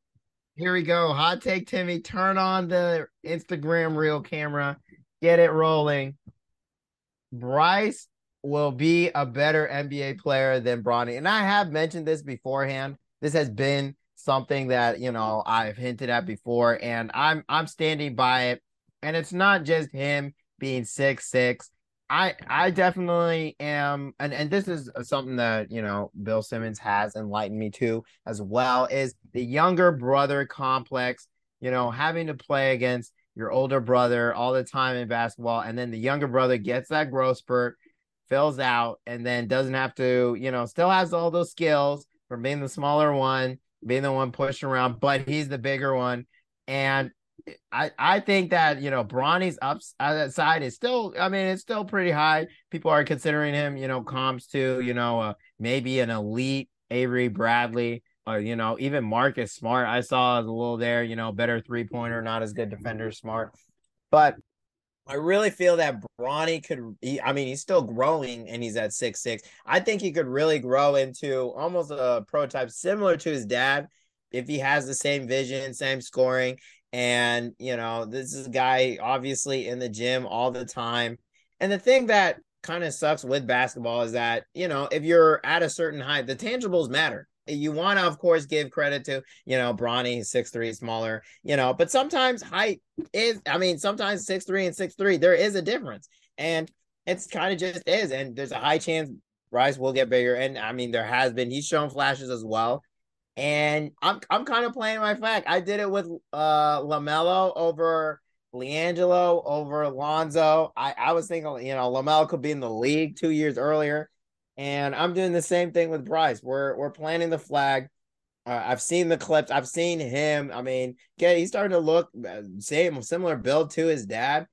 Here we go. Hot take Timmy. Turn on the Instagram reel camera. Get it rolling. Bryce will be a better NBA player than Bronny. And I have mentioned this beforehand. This has been something that, you know, I've hinted at before and I'm I'm standing by it. And it's not just him being six six. I I definitely am, and and this is something that you know Bill Simmons has enlightened me to as well is the younger brother complex. You know, having to play against your older brother all the time in basketball, and then the younger brother gets that growth spurt, fills out, and then doesn't have to, you know, still has all those skills from being the smaller one, being the one pushing around, but he's the bigger one, and I, I think that you know Bronny's upside is still I mean it's still pretty high. People are considering him you know comps to you know uh, maybe an elite Avery Bradley or you know even Marcus Smart. I saw a little there you know better three pointer, not as good defender Smart, but I really feel that Bronny could. He, I mean, he's still growing, and he's at six six. I think he could really grow into almost a prototype similar to his dad if he has the same vision, same scoring, and, you know, this is a guy obviously in the gym all the time. And the thing that kind of sucks with basketball is that, you know, if you're at a certain height, the tangibles matter. You want to, of course, give credit to, you know, Bronny, six three, smaller, you know, but sometimes height is, I mean, sometimes six three and six three, there is a difference. And it's kind of just is. And there's a high chance Bryce will get bigger. And I mean, there has been, he's shown flashes as well. And I'm I'm kind of playing my fact. I did it with uh LaMelo over LiAngelo over Alonzo. I, I was thinking, you know, LaMelo could be in the league two years earlier. And I'm doing the same thing with Bryce. We're we're planting the flag. Uh, I've seen the clips. I've seen him. I mean, get he's starting to look uh, same similar build to his dad.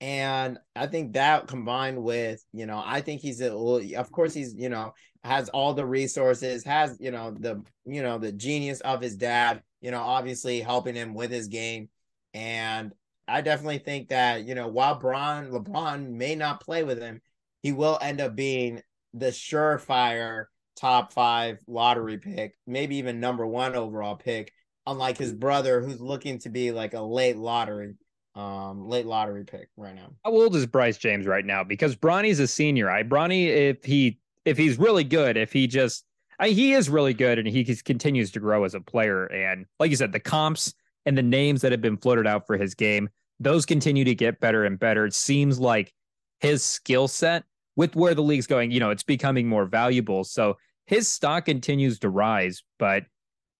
And I think that combined with, you know, I think he's a of course he's, you know, has all the resources, has, you know, the, you know, the genius of his dad, you know, obviously helping him with his game. And I definitely think that, you know, while Bron LeBron may not play with him, he will end up being the surefire top five lottery pick, maybe even number one overall pick, unlike his brother who's looking to be like a late lottery um late lottery pick right now. How old is Bryce James right now? Because Bronny's a senior. I Bronny, if he if he's really good, if he just I, he is really good and he continues to grow as a player. And like you said, the comps and the names that have been floated out for his game, those continue to get better and better. It seems like his skill set with where the league's going, you know, it's becoming more valuable. So his stock continues to rise. But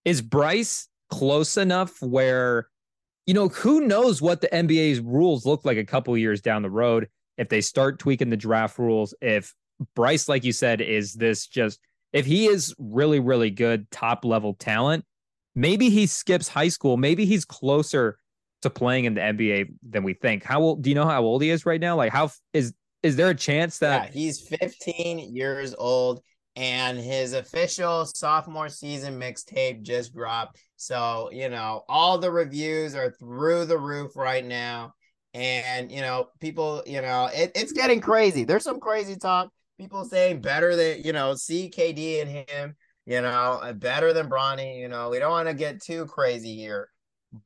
is Bryce close enough where you know, who knows what the NBA's rules look like a couple years down the road if they start tweaking the draft rules. If Bryce, like you said, is this just if he is really, really good top level talent, maybe he skips high school. Maybe he's closer to playing in the NBA than we think. How old do you know how old he is right now? Like how is is there a chance that yeah, he's 15 years old and his official sophomore season mixtape just dropped. So, you know, all the reviews are through the roof right now. And, you know, people, you know, it, it's getting crazy. There's some crazy talk. People saying better than, you know, CKD and him, you know, better than Bronny. You know, we don't want to get too crazy here.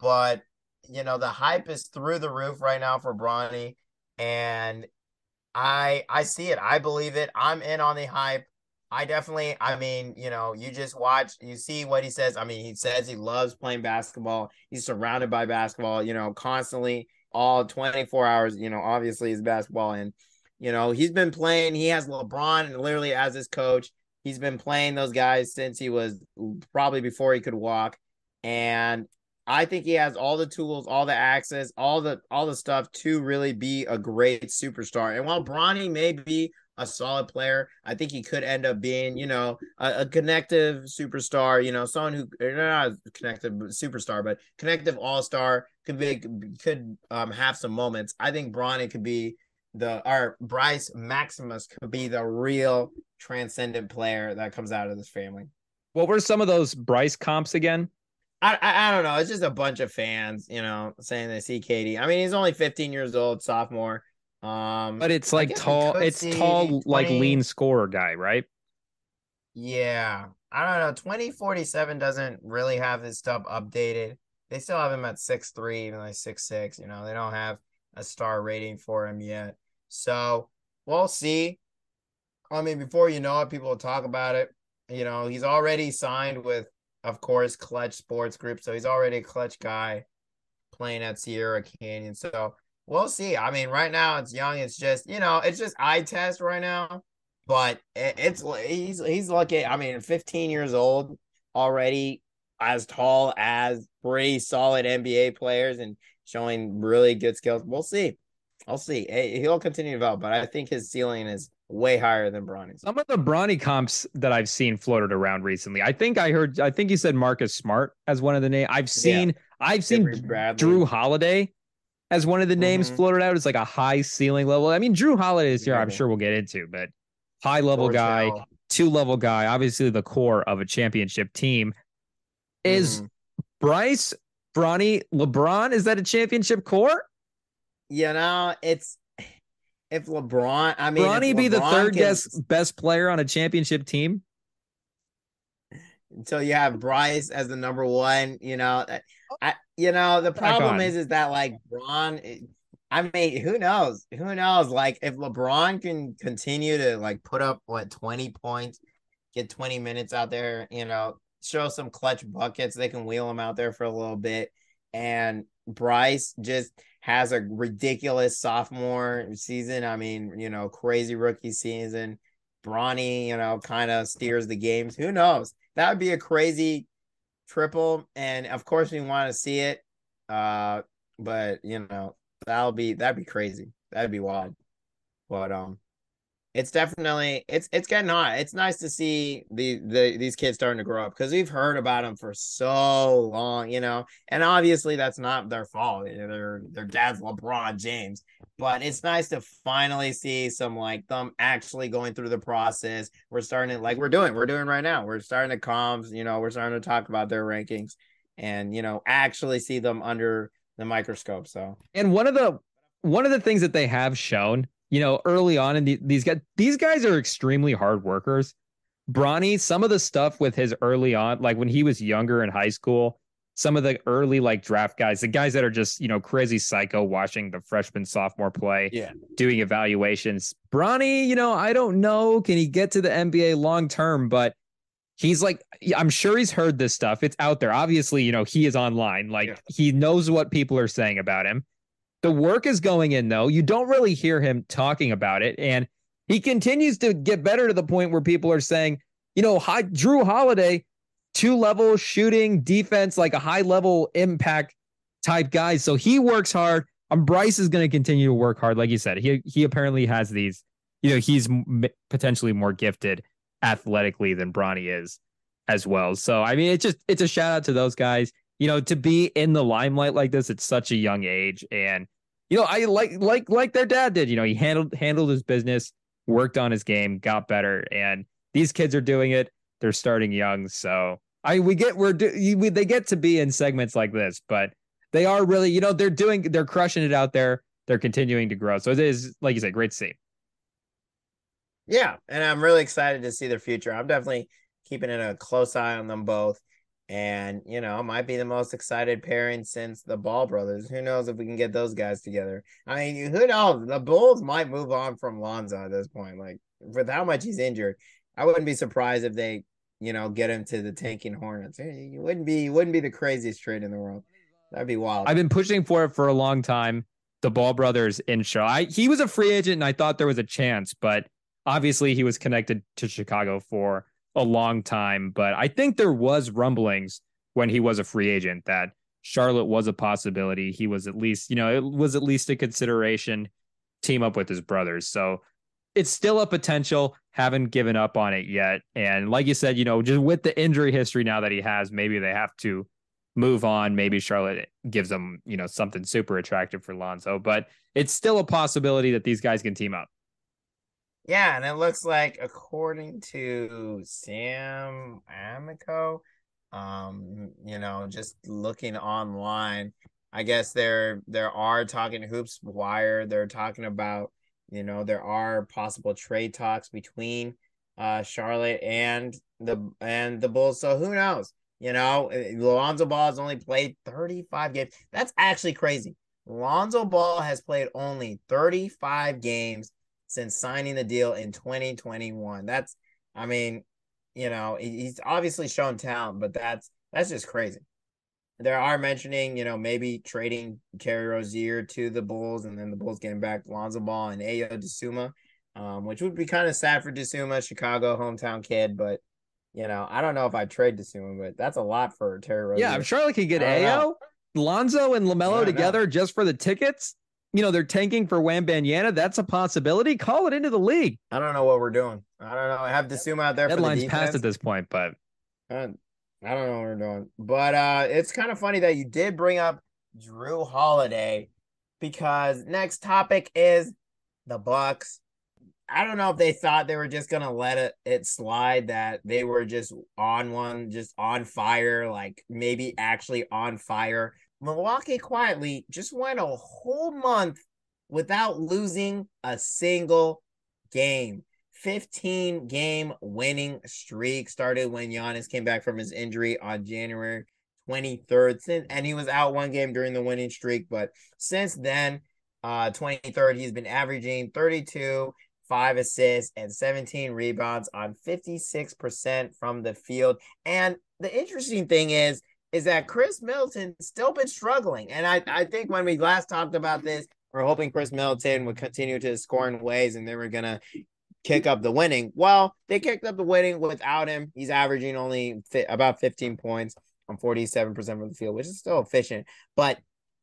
But, you know, the hype is through the roof right now for Bronny. And I I see it. I believe it. I'm in on the hype. I definitely, I mean, you know, you just watch, you see what he says. I mean, he says he loves playing basketball. He's surrounded by basketball, you know, constantly, all 24 hours, you know, obviously is basketball. And, you know, he's been playing, he has LeBron literally as his coach. He's been playing those guys since he was probably before he could walk. And I think he has all the tools, all the access, all the all the stuff to really be a great superstar. And while Bronny may be a solid player, I think he could end up being, you know, a, a connective superstar. You know, someone who not a connective superstar, but connective all star could be could um have some moments. I think Bronny could be the our Bryce Maximus could be the real transcendent player that comes out of this family. What were some of those Bryce comps again? I, I, I don't know. It's just a bunch of fans, you know, saying they see KD. I mean, he's only 15 years old, sophomore. Um, but it's like tall. It's tall, 20, like lean scorer guy, right? Yeah, I don't know. 247 doesn't really have his stuff updated. They still have him at six three, even like six six. You know, they don't have a star rating for him yet. So we'll see. I mean, before you know it, people will talk about it. You know, he's already signed with of course, Klutch Sports Group. So he's already a Klutch guy playing at Sierra Canyon. So we'll see. I mean, right now it's young. It's just you know, it's just eye test right now. But it's he's he's lucky. I mean, 15 years old already, as tall as pretty solid NBA players and showing really good skills. We'll see. I'll see. He'll continue to develop, but I think his ceiling is way higher than Bronny. Some of the Bronny comps that I've seen floated around recently. I think I heard. I think you said Marcus Smart as one of the names. I've seen. Yeah. I've seen Jrue Holiday as one of the names mm-hmm. floated out as like a high ceiling level. I mean, Jrue Holiday is here. I'm sure we'll get into, but high level George guy, Hill. two level guy. Obviously, the core of a championship team is mm-hmm. Bryce Bronny LeBron. Is that a championship core? You know, it's if LeBron, I mean, Bronny be the third can, best best player on a championship team until you have Bryce as the number one. You know, I you know the problem is is that like Bron. Eh, I mean, who knows? Who knows? Like, if LeBron can continue to like put up what twenty points, get twenty minutes out there, you know, show some clutch buckets, they can wheel him out there for a little bit, and Bryce just has a ridiculous sophomore season. I mean, you know, crazy rookie season. Bronny, you know, kind of steers the games. Who knows? That would be a crazy triple. And of course, we want to see it. Uh, but you know, that'll be that'd be crazy. That'd be wild. But um, it's definitely it's it's getting hot. It's nice to see the, the these kids starting to grow up because we've heard about them for so long, you know. And obviously, that's not their fault. Their their dad's LeBron James, but it's nice to finally see some like them actually going through the process. We're starting to like we're doing we're doing right now. We're starting to comms, you know. We're starting to talk about their rankings, and you know, actually see them under the microscope. So, and one of the one of the things that they have shown you know, early on in the, these guys, these guys are extremely hard workers. Bronny, some of the stuff with his early on, like when he was younger in high school, some of the early like draft guys, the guys that are just, you know, crazy psycho watching the freshman sophomore play, yeah, doing evaluations. Bronny, you know, I don't know, can he get to the NBA long term? But he's like, I'm sure he's heard this stuff. It's out there. Obviously, you know, he is online. Like yeah. he knows what people are saying about him. The work is going in, though. You don't really hear him talking about it. And he continues to get better to the point where people are saying, you know, high, Jrue Holiday, two level shooting defense, like a high level impact type guy. So he works hard. Um, Bryce is going to continue to work hard. Like you said, he, he apparently has these, you know, he's m- potentially more gifted athletically than Bronny is as well. So, I mean, it's just, it's a shout out to those guys you know, to be in the limelight like this at such a young age. And, you know, I like like like their dad did. You know, he handled handled his business, worked on his game, got better. And these kids are doing it. They're starting young. So I we get we're do, we, they get to be in segments like this, but they are really, you know, they're doing they're crushing it out there. They're continuing to grow. So it is, like you said, great to see. Yeah, and I'm really excited to see their future. I'm definitely keeping in a close eye on them both. And, you know, might be the most excited pairing since the Ball brothers. Who knows if we can get those guys together? I mean, who knows? The Bulls might move on from Lonzo at this point. Like, with how much he's injured, I wouldn't be surprised if they, you know, get him to the tanking Hornets. Eh, you wouldn't be, wouldn't be the craziest trade in the world. That'd be wild. I've been pushing for it for a long time. The Ball brothers in show. I, he was a free agent, and I thought there was a chance, but obviously he was connected to Chicago for a long time. But I think there was rumblings when he was a free agent that Charlotte was a possibility. He was at least, you know, it was at least a consideration. Team up with his brothers, so it's still a potential. Haven't given up on it yet. And like you said, you know, just with the injury history now that he has, maybe they have to move on. Maybe Charlotte gives them, you know, something super attractive for Lonzo, but it's still a possibility that these guys can team up. Yeah, and it looks like according to Sam Amico, um, you know, just looking online, I guess there there are talking hoops wire. They're talking about, you know, there are possible trade talks between uh Charlotte and the and the Bulls. So who knows? You know, eh, Lonzo Ball has only played 35 games. That's actually crazy. Lonzo Ball has played only 35 games since signing the deal in 2021. That's, I mean, you know, he's obviously shown talent, but that's that's just crazy. There are mentioning, you know, maybe trading Terry Rozier to the Bulls, and then the Bulls getting back Lonzo Ball and Ayo Dosunmu, um, which would be kind of sad for Dosunmu, Chicago hometown kid, but you know, I don't know if I trade Dosunmu, but that's a lot for Terry Rozier. Yeah, I'm sure I could get Ayo, Lonzo, and Lamelo together know. just for the tickets. You know, they're tanking for Wembanyama. That's a possibility. Call it into the league. I don't know what we're doing. I don't know. I have to zoom out there. Deadline's the passed at this point, but I don't, I don't know what we're doing. But uh it's kind of funny that you did bring up Jrue Holiday because next topic is the Bucks I don't know if they thought they were just gonna let it, it slide that they were just on one, just on fire, like maybe actually on fire. Milwaukee quietly just went a whole month without losing a single game. 15 game winning streak started when Giannis came back from his injury on January 23rd. And he was out one game during the winning streak. But since then, uh, 23rd, he's been averaging 32 five assists, and 17 rebounds on 56% from the field. And the interesting thing is, is that Khris Middleton still been struggling. And I, I think when we last talked about this, we're hoping Khris Middleton would continue to score in ways and they were gonna kick up the winning. Well, they kicked up the winning without him. He's averaging only fi- about 15 points on 47% of the field, which is still efficient. But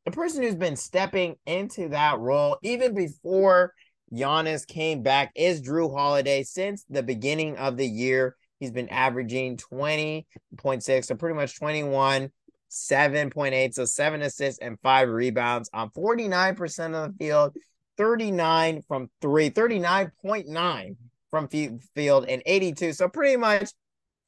the person who's been stepping into that role even before Giannis came back is Jrue Holiday since the beginning of the year. He's been averaging 20.6, so pretty much 21, 7.8, so seven assists and five rebounds on 49% of the field, 39 from three, 39.9 from field, and 82. So pretty much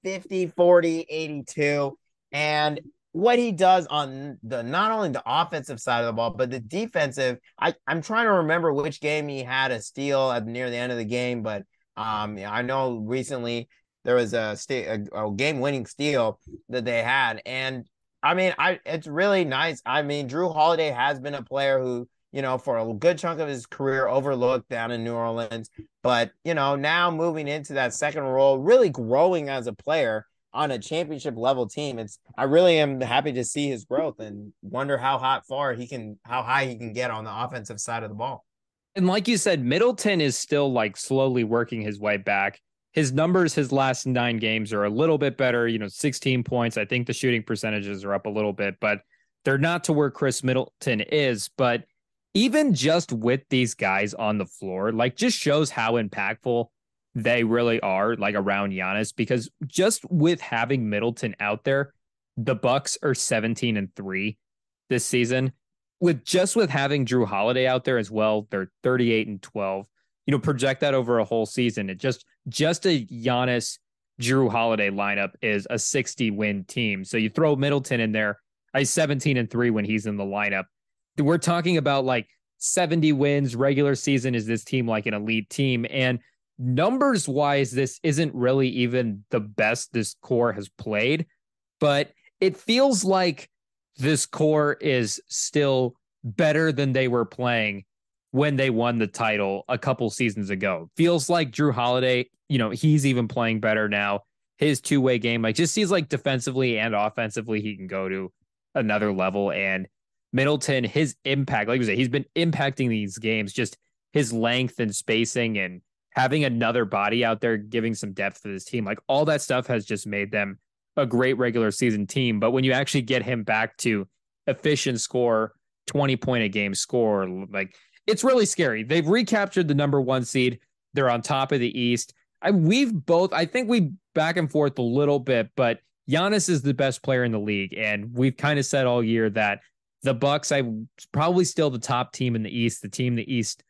50, 40, 82. And what he does on the not only the offensive side of the ball, but the defensive. I, I'm trying to remember which game he had a steal at near the end of the game, but um, I know recently there was a, a, a game winning steal that they had, and I mean, I it's really nice. I mean, Jrue Holiday has been a player who you know, for a good chunk of his career overlooked down in New Orleans. But, you know, now moving into that second role, really growing as a player on a championship level team. It's I really am happy to see his growth and wonder how hot far he can how high he can get on the offensive side of the ball. And like you said, Middleton is still like slowly working his way back. His numbers, his last nine games are a little bit better, you know, 16 points. I think the shooting percentages are up a little bit, but they're not to where Khris Middleton is. But even just with these guys on the floor, like just shows how impactful they really are like around Giannis because just with having Middleton out there, the Bucks are 17 and 3 this season. With just with having Jrue Holiday out there as well, they're 38 and 12. You know, project that over a whole season. It just just a Giannis Jrue Holiday lineup is a 60 win team. So you throw Middleton in there, I 17 and 3 when he's in the lineup. We're talking about like 70 wins regular season is this team like an elite team and numbers wise, this isn't really even the best this core has played, but it feels like this core is still better than they were playing when they won the title a couple seasons ago. Feels like Jrue Holiday, you know, he's even playing better now. His two way game, like, just seems like defensively and offensively, he can go to another level. And Middleton, his impact, like you said, he's been impacting these games, just his length and spacing and having another body out there, giving some depth to this team. Like, all that stuff has just made them a great regular season team. But when you actually get him back to efficient score, 20 point a game score, like it's really scary. They've recaptured the number one seed. They're on top of the East. I we've both, I think we back and forth a little bit, but Giannis is the best player in the league. And we've kind of said all year that the Bucks, I probably still the top team in the East, the team the East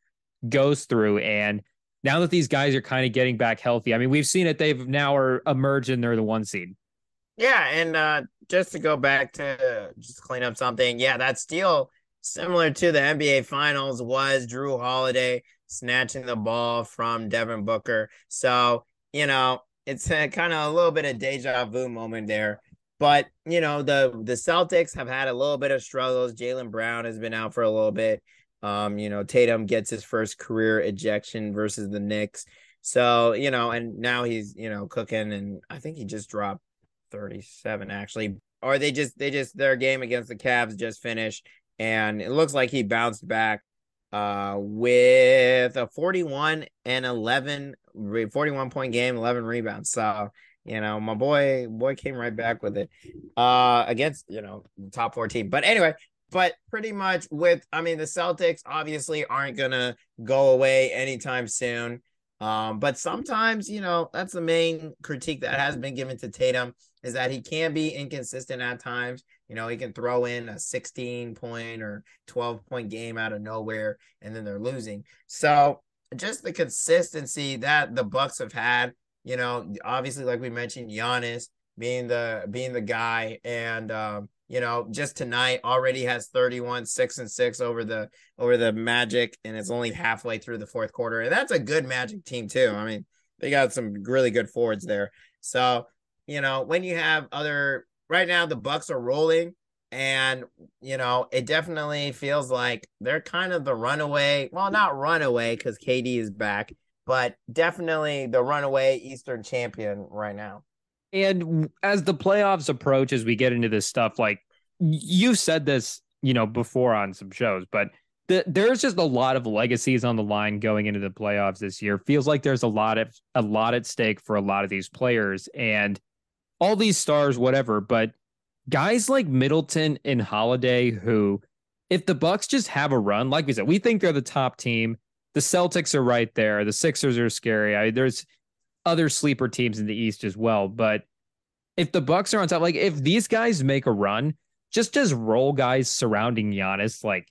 goes through. And now that these guys are kind of getting back healthy, I mean, we've seen it. They've now are emerged and they're the one seed. Yeah, and uh, just to go back to just clean up something, yeah, that steal similar to the NBA Finals was Jrue Holiday snatching the ball from Devin Booker. So you know, it's a, kind of a little bit of deja vu moment there. But you know, the the Celtics have had a little bit of struggles. Jaylen Brown has been out for a little bit. Um, you know, Tatum gets his first career ejection versus the Knicks. So, you know, and now he's, you know, cooking and I think he just dropped 37 actually. Or they just they just their game against the Cavs just finished and it looks like he bounced back uh with a 41 and 11 41 point game 11 rebounds. So you know my boy boy came right back with it uh against you know top four team. But anyway but pretty much with i mean the celtics obviously aren't gonna go away anytime soon. Um, but sometimes, you know, that's the main critique that has been given to Tatum is that he can be inconsistent at times. You know, he can throw in a 16 point or 12 point game out of nowhere and then they're losing. So just the consistency that the Bucks have had, you know, obviously, like we mentioned, Giannis being the being the guy and um, you know, just tonight already has 31, six and six over the over the Magic, and it's only halfway through the fourth quarter. And that's a good Magic team too. I mean, they got some really good forwards there. So, you know, when you have other right now, the Bucks are rolling, and you know, it definitely feels like they're kind of the runaway. Well, not runaway because KD is back, but definitely the runaway Eastern champion right now. And as the playoffs approach, as we get into this stuff, like you said this, you know, before on some shows, but the, there's just a lot of legacies on the line going into the playoffs this year. Feels like there's a lot of a lot at stake for a lot of these players and all these stars, whatever. But guys like Middleton and Holiday, who, if the Bucks just have a run, like we said, we think they're the top team. The Celtics are right there. The Sixers are scary. I, there's other sleeper teams in the East as well. But if the Bucks are on top, like if these guys make a run, just as role guys surrounding Giannis, like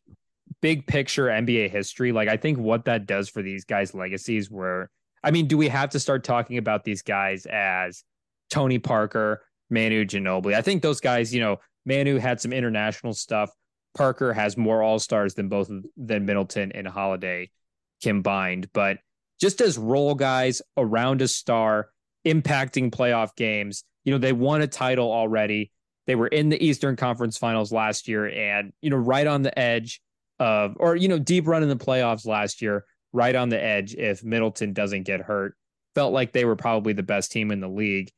big picture NBA history, like I think what that does for these guys' legacies where I mean, do we have to start talking about these guys as Tony Parker, Manu Ginobili? I think those guys, you know, Manu had some international stuff. Parker has more all stars than both than Middleton and Holiday combined, but just as role guys around a star, impacting playoff games. You know, they won a title already. They were in the Eastern Conference Finals last year and, you know, right on the edge of, or, you know, deep run in the playoffs last year, right on the edge if Middleton doesn't get hurt. Felt like they were probably the best team in the league.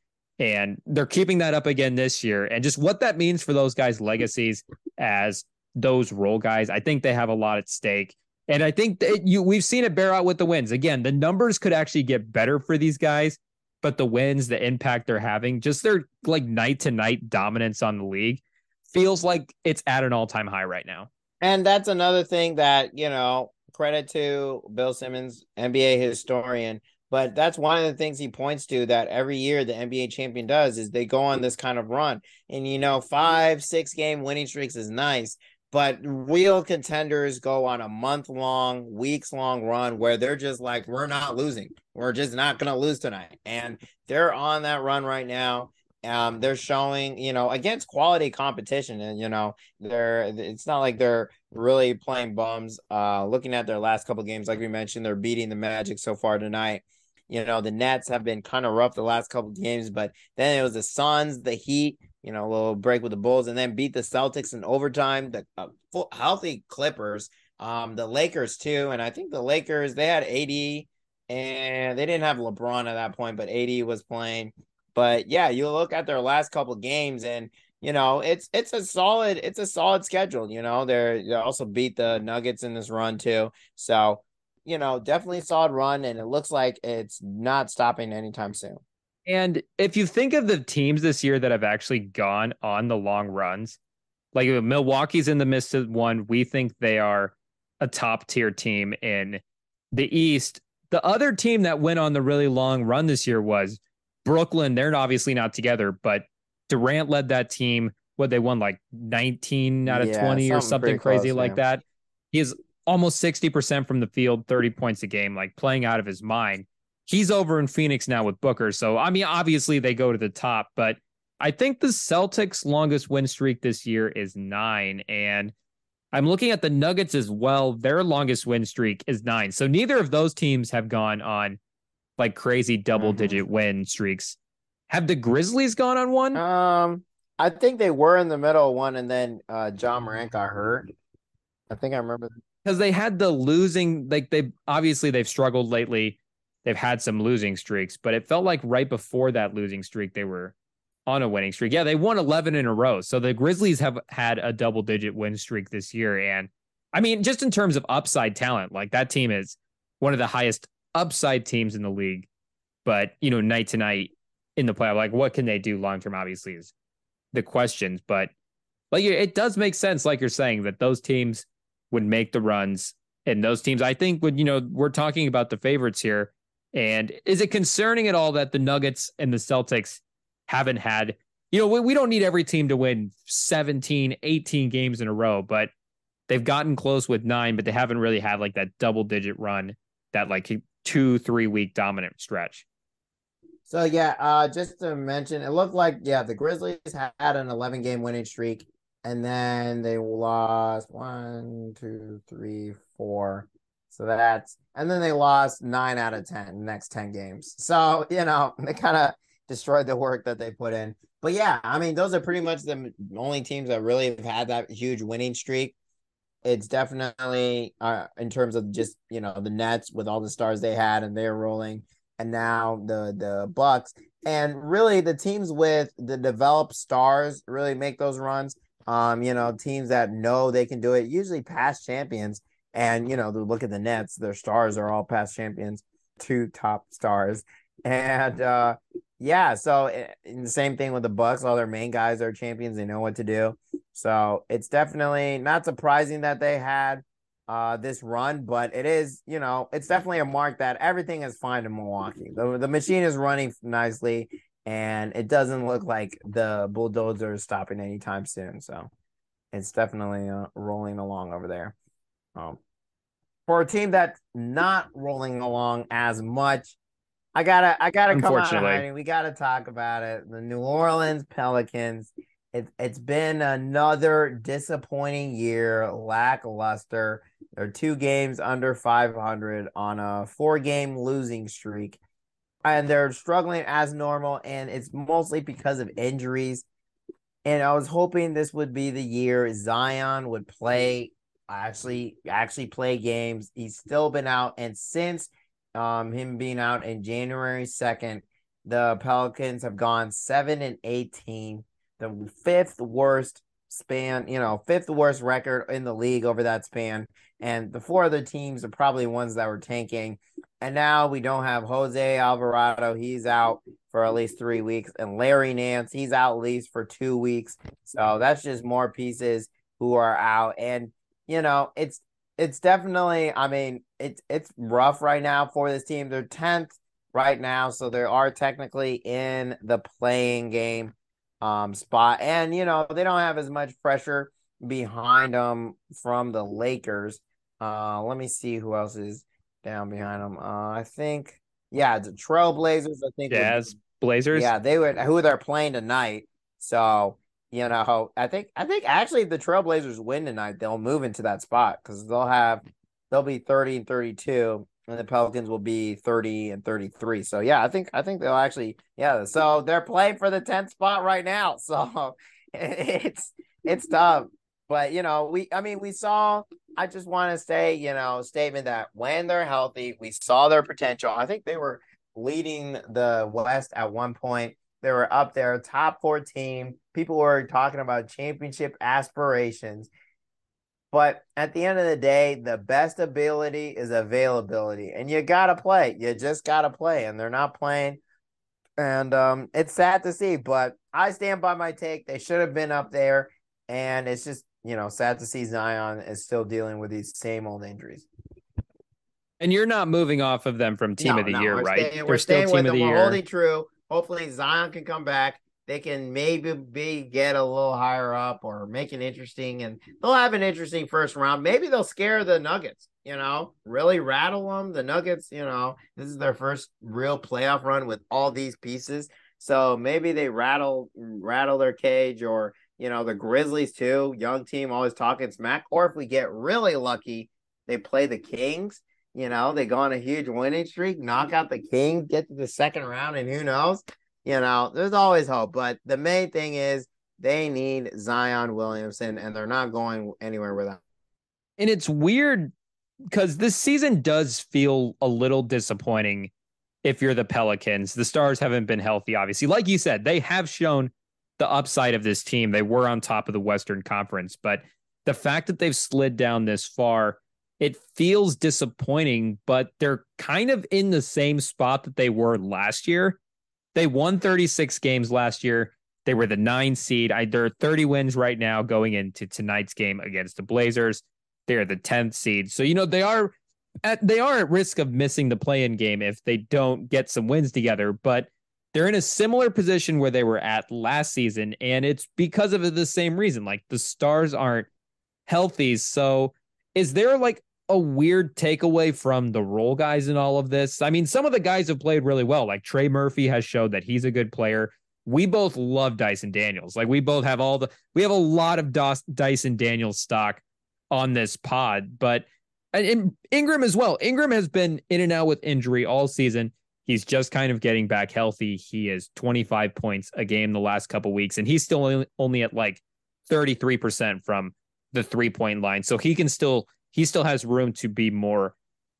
And they're keeping that up again this year. And just what that means for those guys' legacies as those role guys, I think they have a lot at stake. And I think that you we've seen it bear out with the wins. Again, the numbers could actually get better for these guys, but the wins, the impact they're having, just their like night to night dominance on the league feels like it's at an all time high right now. And that's another thing that, you know, credit to Bill Simmons, NBA historian, but that's one of the things he points to that every year the NBA champion does is they go on this kind of run. And you know, five, six game winning streaks is nice, but real contenders go on a month long, weeks long run where they're just like, we're not losing. We're just not going to lose tonight. And they're on that run right now. Um, they're showing, you know, against quality competition, and you know, they're it's not like they're really playing bums. Uh, looking at their last couple games, like we mentioned, they're beating the Magic so far tonight. You know, the Nets have been kind of rough the last couple games, but then it was the Suns, the Heat, you know, a little break with the Bulls, and then beat the Celtics in overtime. The uh, full, healthy Clippers, um, the Lakers too, and I think the Lakers they had AD and they didn't have LeBron at that point, but AD was playing. But yeah, you look at their last couple games, and you know it's it's a solid it's a solid schedule. You know they're they also beat the Nuggets in this run too, so you know definitely solid run, and it looks like it's not stopping anytime soon. And if you think of the teams this year that have actually gone on the long runs, like uh, Milwaukee's in the midst of one, we think they are a top tier team in the East. The other team that went on the really long run this year was Brooklyn. They're obviously not together, but Durant led that team. What they won like 19 out of yeah, 20 or something crazy close, like yeah. that. He is almost 60% from the field, 30 points a game, like playing out of his mind he's over in Phoenix now with Booker. So, I mean, obviously they go to the top, but I think the Celtics' longest win streak this year is nine. And I'm looking at the Nuggets as well. Their longest win streak is nine. So neither of those teams have gone on like crazy double digit mm-hmm. win streaks. Have the Grizzlies gone on one? Um, I think they were in the middle of one, and then uh Ja Morant got hurt. I think I remember because they had the losing. Like they obviously they've struggled lately they've had some losing streaks, but it felt like right before that losing streak, they were on a winning streak. Yeah, they won 11 in a row. So the Grizzlies have had a double digit win streak this year. And I mean, just in terms of upside talent, like that team is one of the highest upside teams in the league. But, you know, night to night in the playoff, like what can they do long term, obviously, is the questions. But like it does make sense, like you're saying, that those teams would make the runs. And those teams, I think, would, you know, we're talking about the favorites here and is it concerning at all that the Nuggets and the Celtics haven't had, you know, we, we don't need every team to win 17, 18 games in a row, but they've gotten close with nine, but they haven't really had like that double digit run, that like two, three week dominant stretch. So yeah, uh, just to mention, it looked like yeah, the Grizzlies had an 11 game winning streak, and then they lost one, two, three, four, so that's and then they lost nine out of ten next 10 games. So, you know, they kind of destroyed the work that they put in. But yeah, I mean, those are pretty much the only teams that really have had that huge winning streak. It's definitely uh, in terms of just, you know, the Nets with all the stars they had and they're rolling and now the the Bucks and really the teams with the developed stars really make those runs. Um, you know, teams that know they can do it, usually past champions and you know, look at the Nets; their stars are all past champions, two top stars, and uh, yeah. So eh, the same thing with the Bucks; all their main guys are champions; they know what to do. So it's definitely not surprising that they had uh, this run, but it is, you know, it's definitely a mark that everything is fine in Milwaukee. The, the machine is running nicely, and it doesn't look like the bulldozer is stopping anytime soon. So it's definitely uh, rolling along over there. Um, for a team that's not rolling along as much, I gotta I gotta come out of hiding. We gotta talk about it. The New Orleans Pelicans. It, it's been another disappointing year, lackluster. They're two games under 500 on a four game losing streak. And they're struggling as normal, and it's mostly because of injuries. And I was hoping this would be the year Zion would play actually actually play games. He's still been out, and since um him being out in January second, the Pelicans have gone seven and eighteen, the fifth worst span, you know, fifth worst record in the league over that span. And the four other teams are probably ones that were tanking. And now we don't have Jose Alvarado. He's out for at least three weeks. And Larry Nance, he's out at least for two weeks. So that's just more pieces who are out. And you know, it's it's definitely. I mean, it's it's rough right now for this team. They're tenth right now, so they are technically in the playing game um spot, and you know they don't have as much pressure behind them from the Lakers. Uh, let me see who else is down behind them. Uh, I think yeah, the Trailblazers. I think Jazz Blazers. Yeah, they would who they're playing tonight. So you know, I think I think actually the Trailblazers win tonight, they'll move into that spot because they'll have they'll be 30 and 32 and the Pelicans will be 30 and 33. So yeah, I think I think they'll actually yeah. So they're playing for the 10th spot right now. So it's it's tough. But you know, we I mean we saw I just want to say, you know, statement that when they're healthy, we saw their potential. I think they were leading the West at one point. They were up there, top four team. People were talking about championship aspirations. But at the end of the day, the best ability is availability. And you got to play. You just got to play. And they're not playing. And um, it's sad to see, but I stand by my take. They should have been up there. And it's just, you know, sad to see Zion is still dealing with these same old injuries. And you're not moving off of them from team no, of the no, year, right? Staying, we're staying with them. We're holding true. Hopefully Zion can come back they can maybe be get a little higher up or make it interesting and they'll have an interesting first round maybe they'll scare the nuggets you know really rattle them the nuggets you know this is their first real playoff run with all these pieces so maybe they rattle rattle their cage or you know the grizzlies too young team always talking smack or if we get really lucky they play the kings you know they go on a huge winning streak knock out the kings get to the second round and who knows you know, there's always hope. But the main thing is they need Zion Williamson, and they're not going anywhere without. And it's weird because this season does feel a little disappointing if you're the Pelicans. The Stars haven't been healthy, obviously. Like you said, they have shown the upside of this team. They were on top of the Western Conference, but the fact that they've slid down this far, it feels disappointing, but they're kind of in the same spot that they were last year. They won 36 games last year. They were the nine seed. I, there are 30 wins right now going into tonight's game against the Blazers. They're the 10th seed. So, you know, they are at they are at risk of missing the play-in game if they don't get some wins together, but they're in a similar position where they were at last season, and it's because of the same reason. Like the stars aren't healthy. So is there like a weird takeaway from the role guys in all of this. I mean, some of the guys have played really well. Like Trey Murphy has showed that he's a good player. We both love Dyson Daniels. Like we both have all the we have a lot of Dyson Daniels stock on this pod, but and Ingram as well. Ingram has been in and out with injury all season. He's just kind of getting back healthy. He is 25 points a game the last couple weeks, and he's still only at like 33% from the three point line. So he can still he still has room to be more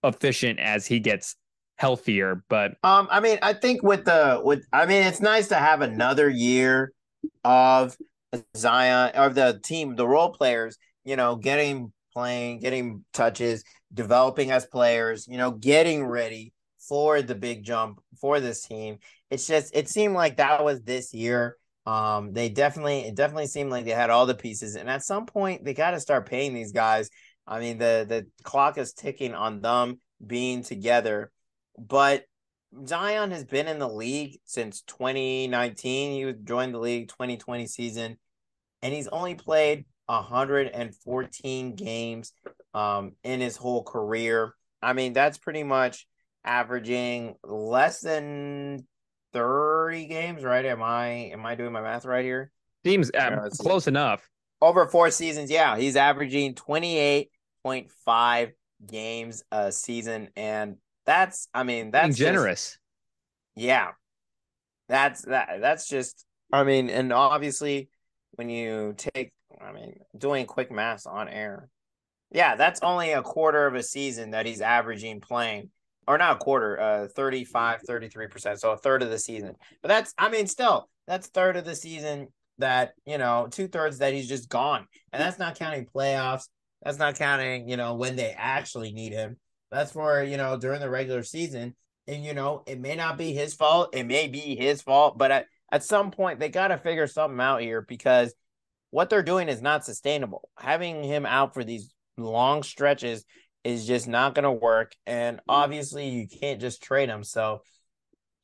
efficient as he gets healthier. But um, I mean, I think with the with I mean, it's nice to have another year of Zion of the team, the role players, you know, getting playing, getting touches, developing as players, you know, getting ready for the big jump for this team. It's just it seemed like that was this year. Um, they definitely it definitely seemed like they had all the pieces, and at some point they got to start paying these guys I mean, the the clock is ticking on them being together. But Zion has been in the league since 2019. He joined the league 2020 season, and he's only played 114 games um, in his whole career. I mean, that's pretty much averaging less than 30 games, right? Am I am I doing my math right here? Seems uh, close enough. Over four seasons, yeah, he's averaging 28.5 games a season. And that's, I mean, that's Being generous. Just, yeah. That's that. That's just, I mean, and obviously when you take, I mean, doing quick math on air, yeah, that's only a quarter of a season that he's averaging playing or not a quarter, uh 35, 33%. So a third of the season. But that's I mean, still, that's third of the season that, you know, two thirds that he's just gone. And that's not counting playoffs. That's not counting, you know, when they actually need him. That's for, you know, during the regular season. And, you know, it may not be his fault. It may be his fault. But at, at some point, they got to figure something out here because what they're doing is not sustainable. Having him out for these long stretches is just not going to work. And mm-hmm. obviously, you can't just trade him. So,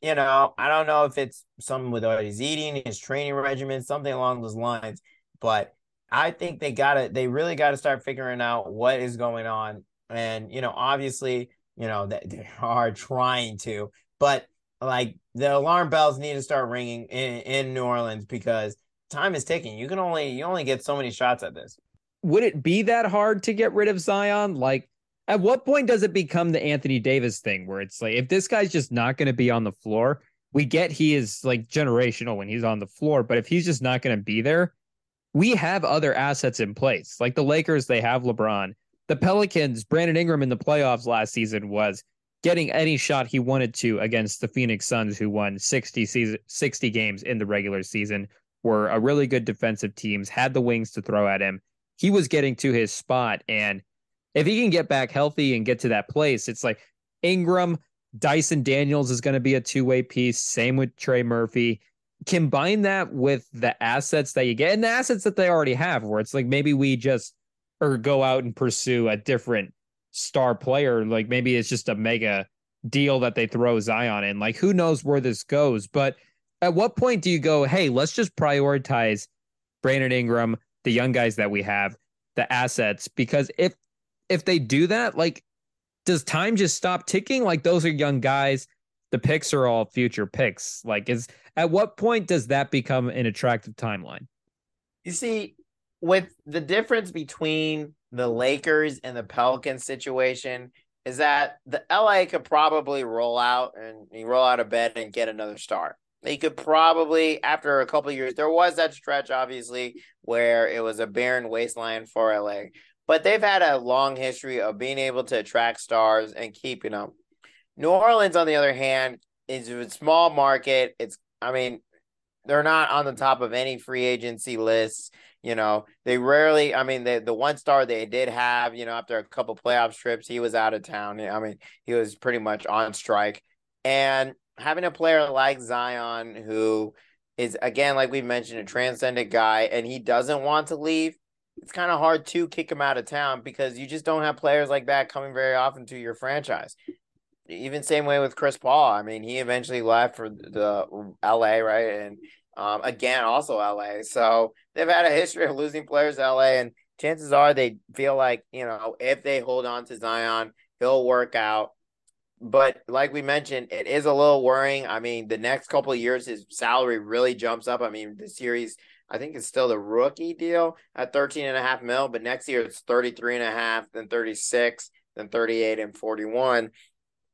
you know, I don't know if it's something with what he's eating, his training regimen, something along those lines. But I think they gotta they really gotta start figuring out what is going on. And you know, obviously, you know, that they are trying to, but like the alarm bells need to start ringing in, in New Orleans because time is ticking. You can only you only get so many shots at this. Would it be that hard to get rid of Zion? Like At what point does it become the Anthony Davis thing where it's like, if this guy's just not going to be on the floor, we get he is like generational when he's on the floor, but if he's just not going to be there, we have other assets in place. Like the Lakers, they have LeBron. The Pelicans, Brandon Ingram in the playoffs last season was getting any shot he wanted to against the Phoenix Suns, who won 60 season, 60 games in the regular season, were a really good defensive teams, had the wings to throw at him. He was getting to his spot. And if he can get back healthy and get to that place, it's like Ingram, Dyson Daniels is going to be a two way piece. Same with Trey Murphy. Combine that with the assets that you get and the assets that they already have, where it's like maybe we just or go out and pursue a different star player. Like maybe it's just a mega deal that they throw Zion in. Like who knows where this goes? But at what point do you go, hey, let's just prioritize Brandon Ingram, the young guys that we have, the assets? Because if if they do that, like does time just stop ticking? Like those are young guys. The picks are all future picks. Like is at what point does that become an attractive timeline? You see, with the difference between the Lakers and the Pelicans situation is that the LA could probably roll out and roll out of bed and get another star. They could probably, after a couple years, there was that stretch, obviously, where it was a barren wasteland for LA. But they've had a long history of being able to attract stars and keeping them. New Orleans, on the other hand, is a small market. It's, I mean, they're not on the top of any free agency lists. You know, they rarely. I mean, the the one star they did have, you know, after a couple playoff trips, he was out of town. I mean, he was pretty much on strike, and having a player like Zion, who is again, like we mentioned, a transcendent guy, and he doesn't want to leave. It's kind of hard to kick him out of town because you just don't have players like that coming very often to your franchise. Even same way with Chris Paul. I mean, he eventually left for the LA, right? And um, again, also LA. So they've had a history of losing players LA, and chances are they feel like you know if they hold on to Zion, he'll work out. But like we mentioned, it is a little worrying. I mean, the next couple of years, his salary really jumps up. I mean, the series, I think it's still the rookie deal at 13 and a half mil, but next year it's 33 and a half, then 36, then 38 and 41.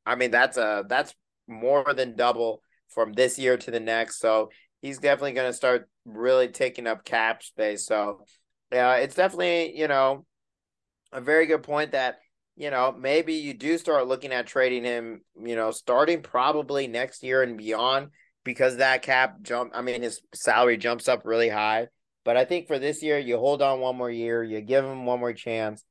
I mean, that's a that's more than double from this year to the next. So he's definitely going to start really taking up cap space. So, yeah, it's definitely, you know, a very good point that, you know, maybe you do start looking at trading him, you know, starting probably next year and beyond because that cap jump, I mean, his salary jumps up really high. But I think for this year, you hold on one more year, you give him one more chance.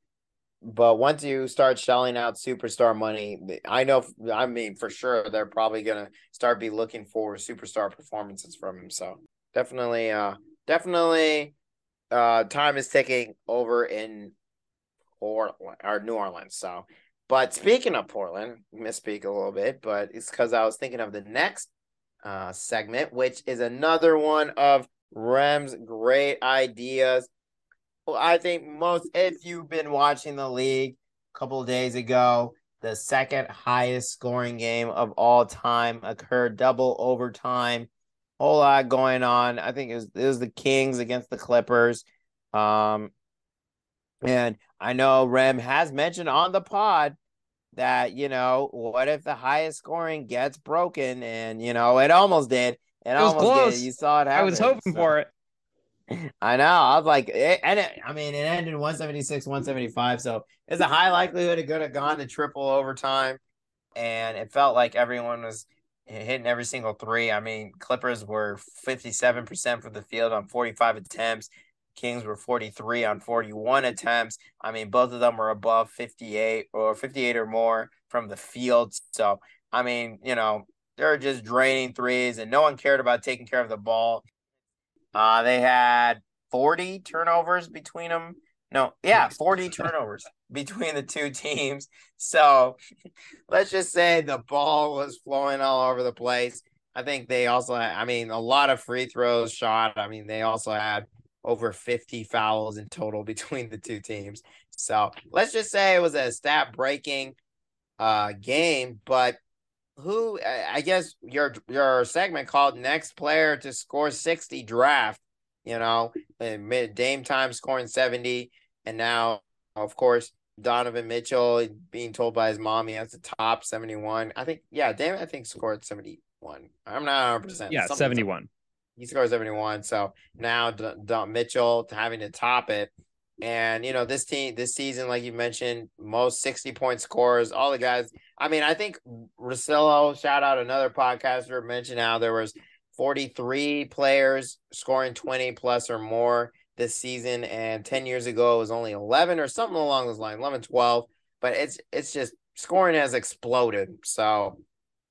But once you start shelling out superstar money, I know, I mean, for sure, they're probably going to start be looking for superstar performances from him. So definitely, uh, definitely, uh, time is ticking over in Portland or New Orleans. So, but speaking of Portland, misspeak a little bit, but it's because I was thinking of the next uh, segment, which is another one of Rem's great ideas well, I think most, if you've been watching the league a couple days ago, the second highest scoring game of all time occurred double overtime. Whole lot going on. I think it was, it was the Kings against the Clippers. Um, and I know Rem has mentioned on the pod that, you know, what if the highest scoring gets broken? And, you know, it almost did. It, it almost close. did. You saw it happen. I was hoping so. for it. I know. I was like, it, and it, I mean, it ended 176, 175. So it's a high likelihood it could have gone to triple overtime. And it felt like everyone was hitting every single three. I mean, Clippers were 57% for the field on 45 attempts. Kings were 43 on 41 attempts. I mean, both of them were above 58 or 58 or more from the field. So, I mean, you know, they're just draining threes and no one cared about taking care of the ball. Uh, they had 40 turnovers between them. No, yeah, 40 turnovers between the two teams. So let's just say the ball was flowing all over the place. I think they also, had, I mean, a lot of free throws shot. I mean, they also had over 50 fouls in total between the two teams. So let's just say it was a stat breaking uh, game, but who I guess your your segment called next player to score 60 draft, you know, mid Dame time scoring 70 and now of course Donovan Mitchell being told by his mom he has the top 71. I think, yeah, Dame, I think scored 71. I'm not 100%. Yeah, 71. He scores 71. So now D- D- Mitchell having to top it. And, you know, this team, this season, like you mentioned, most 60 point scores, all the guys. I mean, I think Rosillo, shout out another podcaster, mentioned how there was 43 players scoring 20 plus or more this season. And 10 years ago, it was only 11 or something along those lines, 11, 12. But it's, it's just scoring has exploded. So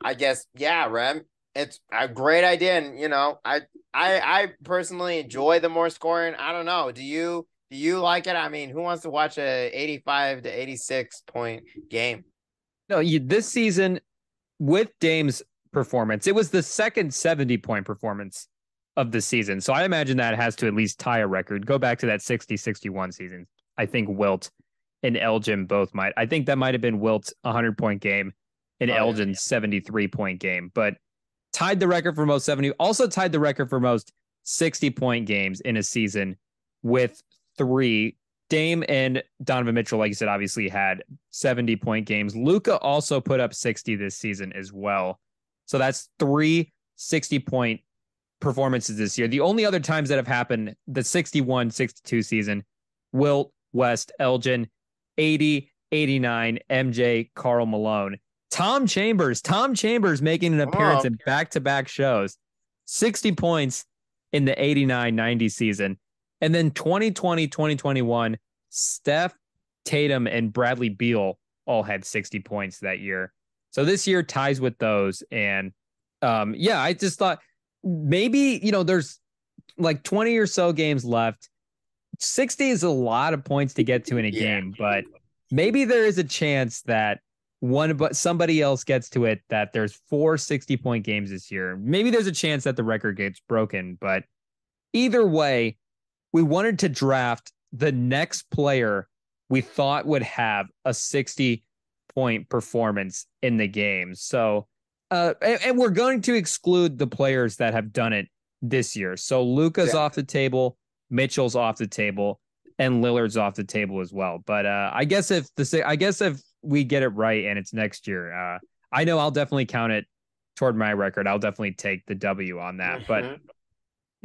I guess, yeah, Rem, it's a great idea. And, you know, I, I, I personally enjoy the more scoring. I don't know. Do you, do you like it? I mean, who wants to watch a 85 to 86 point game? No, you, this season with Dame's performance, it was the second 70 point performance of the season. So I imagine that has to at least tie a record. Go back to that 60 61 season. I think Wilt and Elgin both might. I think that might have been Wilt's 100 point game and Oh, yeah. Elgin's 73 point game, but tied the record for most 70. Also tied the record for most 60 point games in a season with three. Dame and Donovan Mitchell, like you said, obviously had 70 point games. Luka also put up 60 this season as well. So that's three 60 point performances this year. The only other times that have happened, the 61 62 season, Wilt, West, Elgin, 80, 89, MJ, Karl Malone. Tom Chambers, Tom Chambers making an appearance Oh, in back to back shows, 60 points in the 89 90 season. And then 2020, 2021, Steph, Tatum, and Bradley Beal all had 60 points that year. So this year ties with those. And um, yeah, I just thought maybe, you know, there's like 20 or so games left. 60 is a lot of points to get to in a Yeah. game, but maybe there is a chance that one but somebody else gets to it that there's four 60 point games this year. Maybe there's a chance that the record gets broken, but either way, we wanted to draft the next player we thought would have a 60 point performance in the game. So, uh, and, and we're going to exclude the players that have done it this year. So Luka's Yeah. off the table, Mitchell's off the table, and Lillard's off the table as well. But uh, I guess if the I guess if we get it right and it's next year, uh, I know I'll definitely count it toward my record. I'll definitely take the W on that. But Mhm.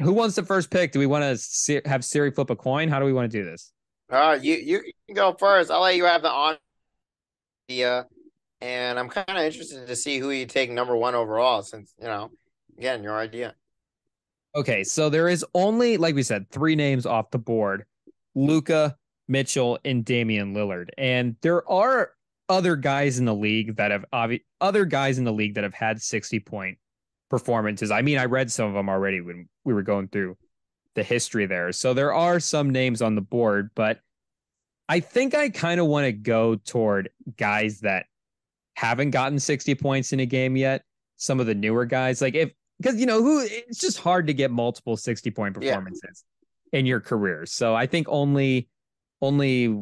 who wants the first pick? Do we want to se- have Siri flip a coin? How do we want to do this? Uh, you you can go first. I'll let you have the on idea, and I'm kind of interested to see who you take number one overall. Since you know, again, your idea. Okay, so there is only, like we said, three names off the board: Luka, Mitchell, and Damian Lillard. And there are other guys in the league that have obvi- other guys in the league that have had sixty point performances. I mean, I read some of them already when we were going through the history there. So there are some names on the board, but I think I kind of want to go toward guys that haven't gotten 60 points in a game yet. Some of the newer guys, like if because you know who it's just hard to get multiple 60 point Yeah. performances in your career. So I think only only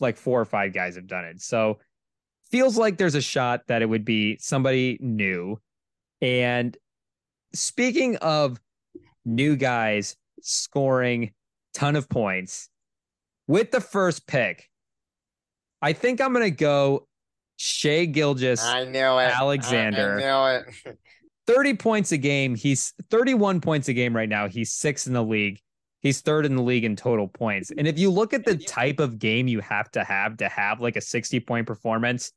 like four or five guys have done it. So feels like there's a shot that it would be somebody new. And speaking of new guys scoring ton of points with the first pick, I think I'm gonna go Shai Gilgeous. I knew it, Alexander. I, I knew it. 30 points a game. He's 31 points a game right now. He's sixth in the league. He's third in the league in total points. And if you look at the type of game you have to have to have like a 60 point performance,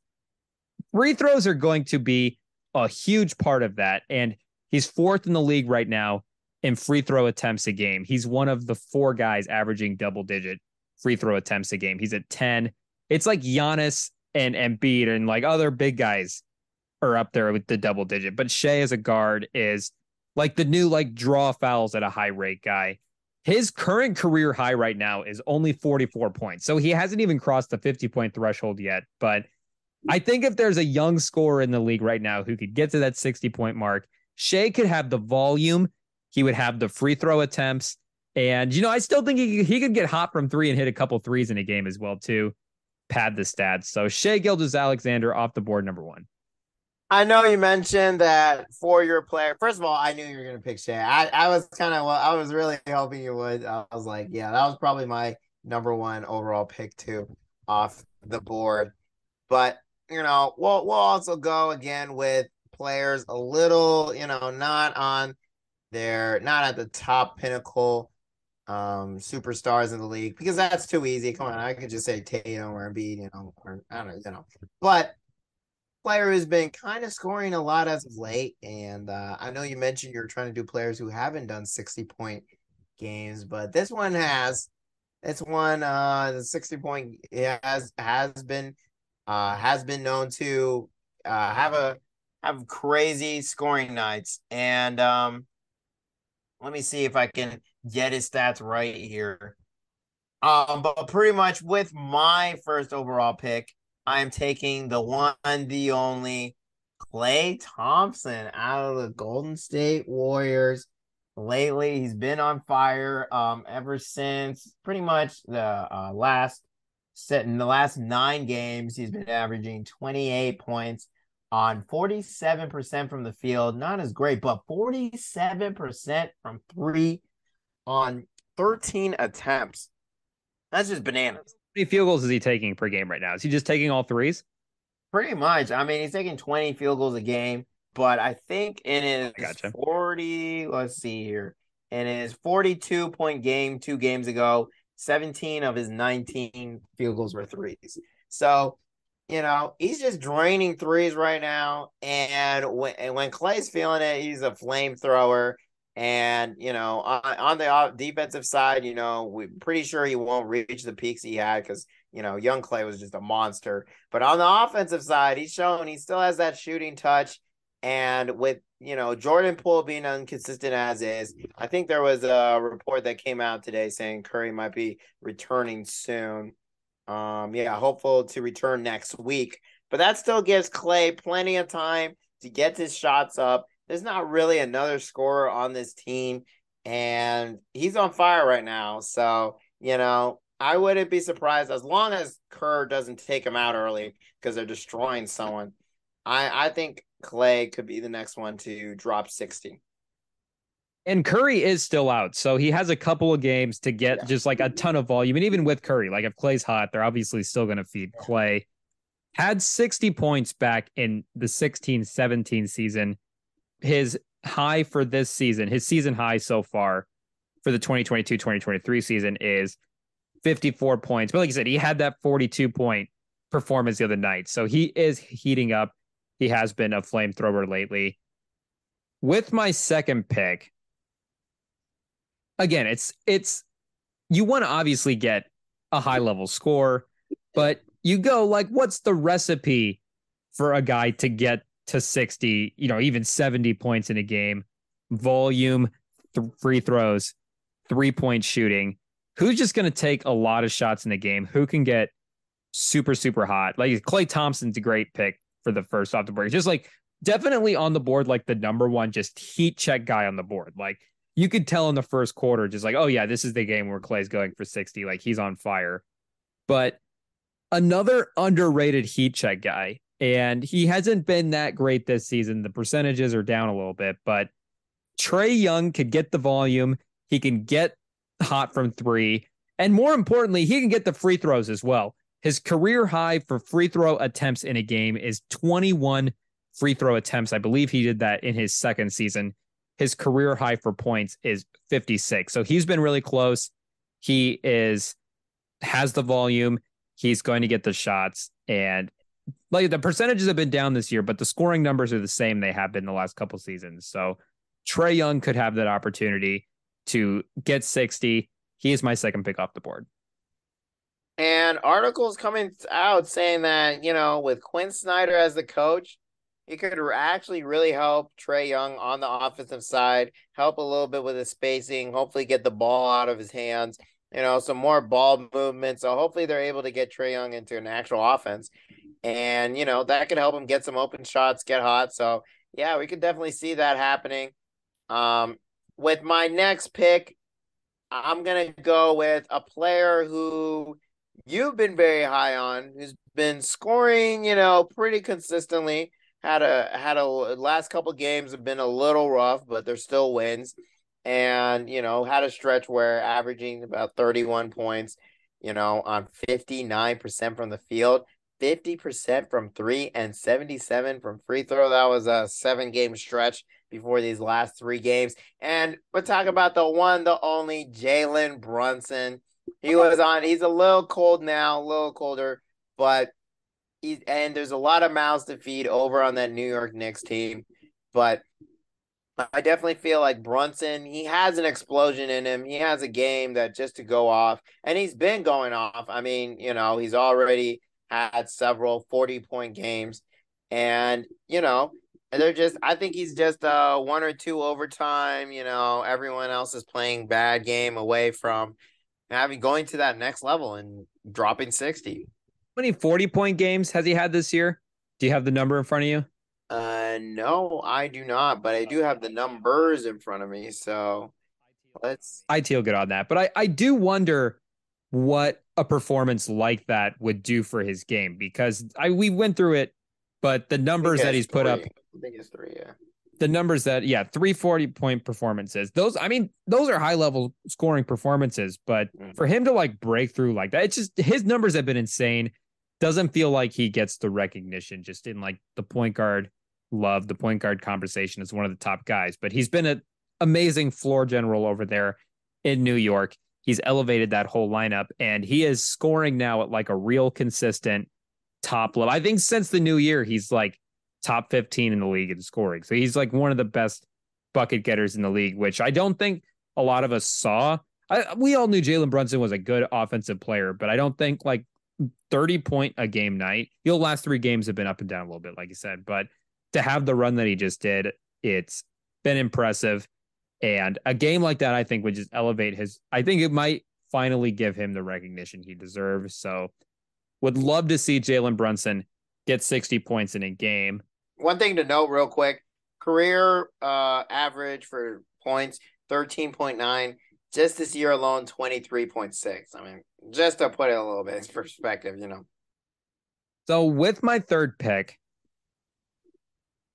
free throws are going to be a huge part of that. And he's fourth in the league right now in free throw attempts a game. He's one of the four guys averaging double digit free throw attempts a game. He's at 10. It's like Giannis and Embiid and like other big guys are up there with the double digit. But Shai as a guard is like the new like draw fouls at a high rate guy. His current career high right now is only 44 points. So he hasn't even crossed the 50 point threshold yet. But I think if there's a young scorer in the league right now who could get to that 60 point mark, Shai could have the volume. He would have the free throw attempts. And, you know, I still think he, he could get hot from three and hit a couple threes in a game as well, too. Pad the stats. So Shai Gilgeous Alexander off the board, number one. I know you mentioned that for your player. First of all, I knew you were gonna pick Shai. I, I was kind of well I was really hoping you would. I was like, yeah, that was probably my number one overall pick too, off the board. But you know, we'll we'll also go again with players a little, you know, not on their not at the top pinnacle um superstars in the league because that's too easy. Come on, I could just say Tatum or Embiid, you know, or I don't know, you know. But player who's been kind of scoring a lot as of late, and uh, I know you mentioned you're trying to do players who haven't done 60 point games, but this one has. It's one uh the 60 point has has been uh has been known to uh have a have crazy scoring nights and um let me see if I can get his stats right here. Um, but pretty much with my first overall pick, I am taking the one, the only Klay Thompson out of the Golden State Warriors. Lately, he's been on fire. Um, ever since pretty much the uh, last set in the last nine games, he's been averaging 28 points on 47% from the field. Not as great, but 47% from three on 13 attempts. That's just bananas. Many field goals is he taking per game right now? Is he just taking all threes? Pretty much. I mean, he's taking 20 field goals a game, but I think in his gotcha. 40, let's see here, in his 42 point game two games ago, 17 of his 19 field goals were threes. So, you know, he's just draining threes right now. And when, and when Klay's feeling it, he's a flamethrower. And you know, on, on the defensive side, you know, we're pretty sure he won't reach the peaks he had because you know, young Klay was just a monster. But on the offensive side, he's shown he still has that shooting touch. And with you know Jordan Poole being inconsistent as is, I think there was a report that came out today saying Curry might be returning soon. Um, yeah, hopeful to return next week. But that still gives Klay plenty of time to get his shots up there's not really another scorer on this team, and he's on fire right now. So, you know, I wouldn't be surprised as long as Kerr doesn't take him out early because they're destroying someone. I, I think Klay could be the next one to drop 60. And Curry is still out. So he has a couple of games to get yeah. just like a ton of volume. And even with Curry, like if Klay's hot, they're obviously still going to feed Clay. Had 60 points back in the 16 17 season his high for this season, his season high so far for the 2022 2023 season is 54 points. But like I said, he had that 42 point performance the other night. So he is heating up. He has been a flamethrower lately. With my second pick, again, it's it's you want to obviously get a high level score, but you go like, what's the recipe for a guy to get to 60, you know, even 70 points in a game, volume, th- free throws, three point shooting. Who's just going to take a lot of shots in the game? Who can get super, super hot? Like Klay Thompson's a great pick for the first off the board. Just like definitely on the board, like the number one, just heat check guy on the board. Like you could tell in the first quarter, just like, oh, yeah, this is the game where Klay's going for 60. Like he's on fire. But another underrated heat check guy and he hasn't been that great this season. The percentages are down a little bit, but Trae Young could get the volume. He can get hot from three. And more importantly, he can get the free throws as well. His career high for free throw attempts in a game is 21 free throw attempts. I believe he did that in his second season. His career high for points is 56. So he's been really close. He is has the volume. He's going to get the shots and like the percentages have been down this year, but the scoring numbers are the same they have been the last couple seasons. So Trae Young could have that opportunity to get 60. He is my second pick off the board. And articles coming out saying that, you know, with Quin Snyder as the coach, he could actually really help Trae Young on the offensive side, help a little bit with his spacing, hopefully get the ball out of his hands, you know, some more ball movement. So hopefully they're able to get Trae Young into an actual offense and you know that could help him get some open shots, get hot. So yeah, we could definitely see that happening. Um, with my next pick, I'm gonna go with a player who you've been very high on, who's been scoring, you know, pretty consistently. Had a had a last couple games have been a little rough, but they're still wins. And you know, had a stretch where averaging about 31 points. you know, on 59% from the field, 50% from three, and 77 from free throw. That was a seven game stretch before these last three games. And we'll talk about the one, the only Jalen Brunson. He was on, he's a little cold now, a little colder, but he, and there's a lot of mouths to feed over on that New York Knicks team. But I definitely feel like Brunson, he has an explosion in him. He has a game that just to go off, and he's been going off. I mean, you know, he's already had several 40 point games, and, you know, they're just, I think he's just uh, one or two overtime. You know, everyone else is playing bad game away from having going to that next level and dropping 60. How many 40 point games has he had this year? Do you have the number in front of you? Uh, no, I do not, but I do have the numbers in front of me. So let's. I feel good on that, but I I do wonder what a performance like that would do for his game because I we went through it, but the numbers that he's put up, I think it's three. Yeah. the numbers that yeah, three forty point performances. Those I mean, those are high level scoring performances, but Mhm. for him to like break through like that, it's just his numbers have been insane. Doesn't feel like he gets the recognition just in like the point guard love, the point guard conversation as one of the top guys. But he's been an amazing floor general over there in New York. He's elevated that whole lineup and he is scoring now at like a real consistent top level. I think since the new year, he's like top 15 in the league in scoring. So he's like one of the best bucket getters in the league, which I don't think a lot of us saw. I, we all knew Jalen Brunson was a good offensive player, but I don't think like 30 point a game night. The last three games have been up and down a little bit, like you said, but to have the run that he just did, it's been impressive. And a game like that, I think, would just elevate his. I think it might finally give him the recognition he deserves. So, would love to see Jalen Brunson get 60 points in a game. One thing to note, real quick: career uh average for points thirteen point nine. Just this year alone, twenty three point six. I mean, just to put it a little bit in perspective, you know. So, with my third pick,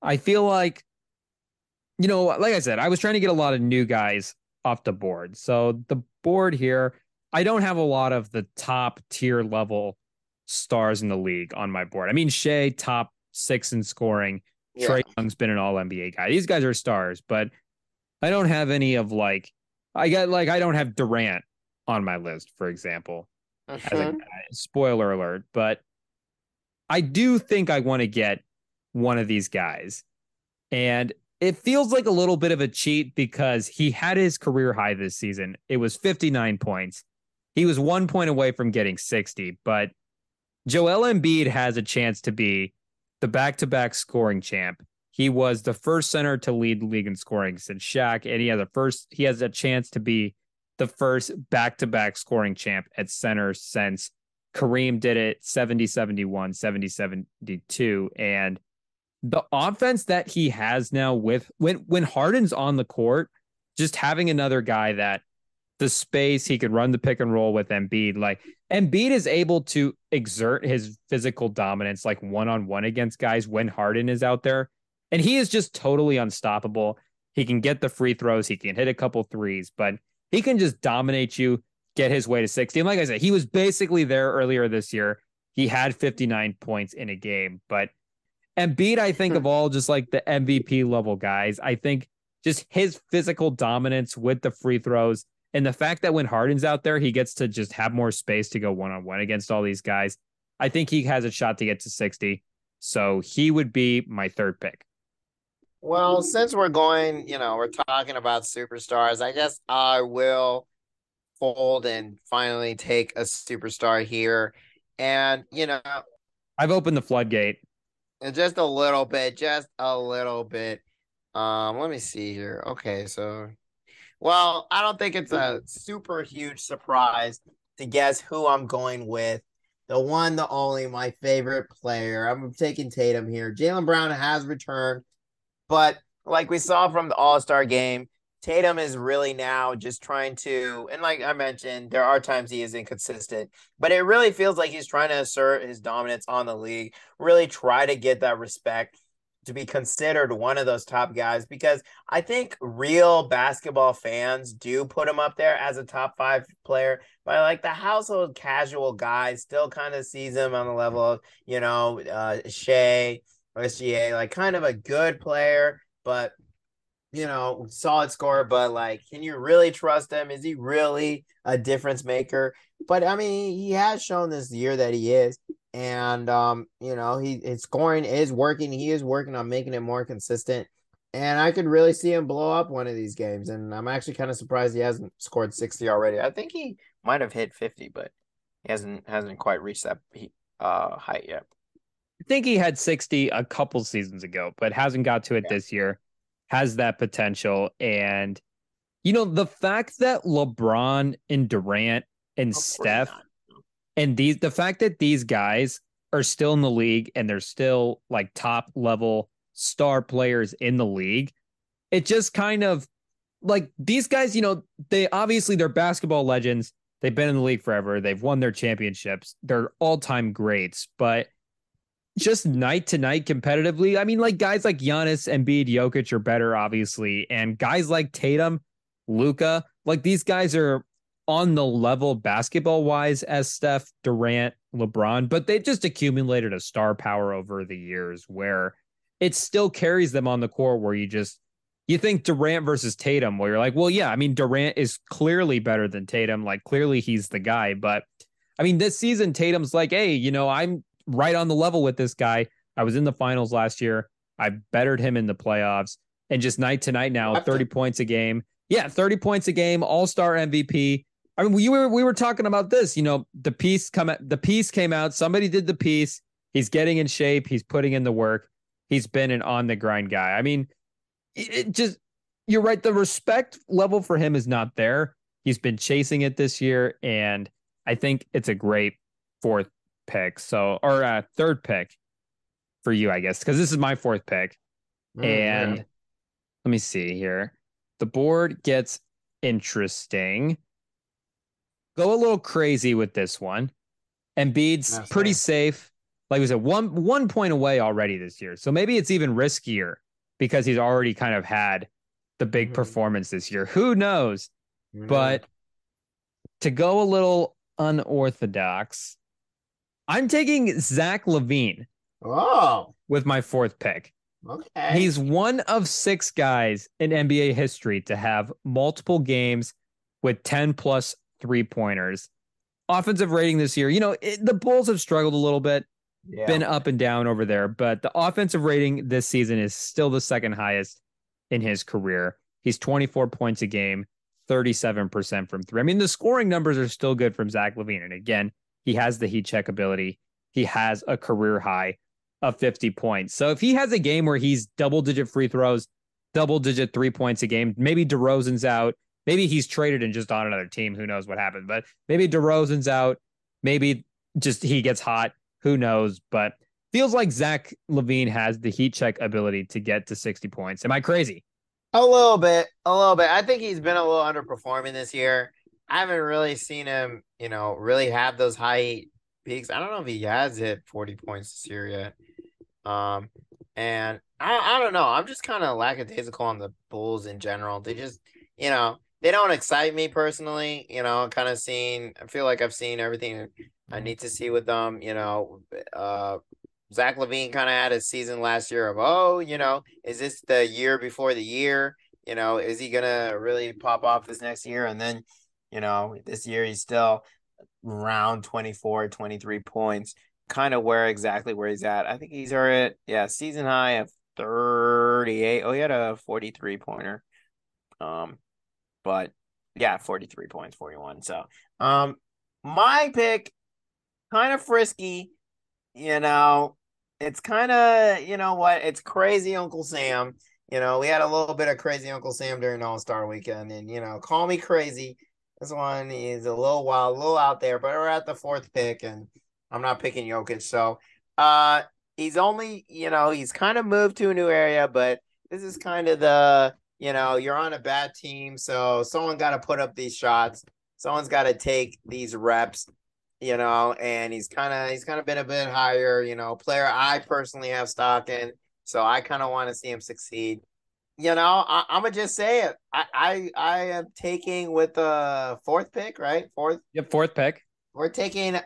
I feel like, you know, like I said, I was trying to get a lot of new guys off the board. So, the board here, I don't have a lot of the top tier level stars in the league on my board. I mean, Shai, top six in scoring. Yeah. Trae Young's been an all NBA guy. These guys are stars, but I don't have any of like, I got like, I don't have Durant on my list, for example as a uh-huh. guy. Spoiler alert, but I do think I want to get one of these guys. And it feels like a little bit of a cheat because he had his career high this season. It was 59 points. He was one point away from getting 60, but Joel Embiid has a chance to be the back to back scoring champ. He was the first center to lead the league in scoring since Shaq, and he has a first, he has a chance to be the first back to back scoring champ at center since Kareem did it 70 71, 70 72. And the offense that he has now with when when Harden's on the court, just having another guy that the space he could run the pick and roll with Embiid. Like Embiid is able to exert his physical dominance like one on one against guys when Harden is out there. And he is just totally unstoppable. He can get the free throws, he can hit a couple threes, but he can just dominate you, get his way to 60. And like I said, he was basically there earlier this year. He had 59 points in a game, but Embiid, I think of hmm. all just like the MVP level guys, I think just his physical dominance with the free throws and the fact that when Harden's out there, he gets to just have more space to go one on one against all these guys. I think he has a shot to get to 60. So he would be my third pick. Well, since we're going, you know, we're talking about superstars, I guess I will fold and finally take a superstar here. And, you know, I've opened the floodgate. Just a little bit, just a little bit. Um, let me see here. Okay, so well, I don't think it's a super huge surprise to guess who I'm going with. The one, the only, my favorite player. I'm taking Tatum here. Jaylen Brown has returned, but like we saw from the All Star game, Tatum is really now just trying to, and like I mentioned, there are times he is inconsistent, but it really feels like he's trying to assert his dominance on the league, really try to get that respect. to be considered one of those top guys because I think real basketball fans do put him up there as a top five player, but like the household casual guy still kind of sees him on the level of, you know, uh, Shai, SGA, like kind of a good player, but you know, solid scorer, but like, can you really trust him? Is he really a difference maker? But I mean, he has shown this year that he is and um, you know, he his scoring is working. He is working on making it more consistent. And I could really see him blow up one of these games. And I'm actually kind of surprised he hasn't scored 60 already. I think he might have hit 50, but he hasn't hasn't quite reached that uh height yet. I think he had 60 a couple seasons ago, but hasn't got to it yeah. this year. Has that potential. And you know, the fact that LeBron and Durant and Steph. And these the fact that these guys are still in the league and they're still like top level star players in the league, it just kind of like these guys, you know, they obviously they're basketball legends. They've been in the league forever. They've won their championships. They're all-time greats, but just night to night competitively, I mean, like guys like Giannis, Embiid, Jokic are better, obviously, and guys like Tatum, Luka, like these guys are on the level basketball wise as Steph, Durant, LeBron, but they've just accumulated a star power over the years where it still carries them on the court where you just you think Durant versus Tatum, where you're like, well, yeah, I mean, Durant is clearly better than Tatum. Like, clearly he's the guy. But I mean, this season, Tatum's like, hey, you know, I'm right on the level with this guy. I was in the finals last year. I bettered him in the playoffs. And just night to night now, 30 points a game. Yeah, 30 points a game, all star MVP. I mean, we were we were talking about this. You know, the piece come the piece came out. Somebody did the piece. He's getting in shape. He's putting in the work. He's been an on the grind guy. I mean, it, just you're right. The respect level for him is not there. He's been chasing it this year, and I think it's a great fourth pick. So, or uh, third pick for you, I guess, because this is my fourth pick. Mm, and yeah. let me see here. The board gets interesting go a little crazy with this one. Embiid's That's pretty nice. safe. Like we said, one one point away already this year. So maybe it's even riskier because he's already kind of had the big mm-hmm. performance this year. Who knows? Mm-hmm. But to go a little unorthodox, I'm taking Zach LaVine. Oh, with my fourth pick. Okay. He's one of six guys in NBA history to have multiple games with 10 plus three pointers. Offensive rating this year, you know, it, the Bulls have struggled a little bit, yeah. been up and down over there, but the offensive rating this season is still the second highest in his career. He's 24 points a game, 37% from three. I mean, the scoring numbers are still good from Zach LaVine. And again, he has the heat check ability. He has a career high of 50 points. So if he has a game where he's double digit free throws, double digit three points a game, maybe DeRozan's out, Maybe he's traded and just on another team. Who knows what happened? But maybe DeRozan's out. Maybe just he gets hot. Who knows? But feels like Zach LaVine has the heat check ability to get to 60 points. Am I crazy? A little bit. A little bit. I think he's been a little underperforming this year. I haven't really seen him, you know, really have those high peaks. I don't know if he has hit 40 points this year yet. Um, and I, I don't know. I'm just kind of lackadaisical on the Bulls in general. They just, you know, they don't excite me personally. You know, kind of seen. I feel like I've seen everything I need to see with them. You know, uh, Zach LaVine kind of had a season last year of oh, you know, is this the year before the year? You know, is he gonna really pop off this next year? And then, you know, this year he's still around 24, 23 points, kind of where exactly where he's at. I think he's at yeah, season high of 38. Oh, he had a 43 pointer. Um, but yeah, 43 points, 41. So, um, my pick, kind of frisky, you know, it's kind of, you know what, it's crazy Uncle Sam. You know, we had a little bit of crazy Uncle Sam during All Star weekend, and you know, call me crazy. This one is a little wild, a little out there, but we're at the fourth pick, and I'm not picking Jokic. So, uh, he's only, you know, he's kind of moved to a new area, but this is kind of the you know, you're on a bad team, so someone got to put up these shots. Someone's got to take these reps, you know, and he's kind of he's kind of been a bit higher, you know, player I personally have stock in So I kind of want to see him succeed. You know, I, am gonna just say it. I, I I am taking with the fourth pick, right? Fourth. Yep, fourth pick. We're taking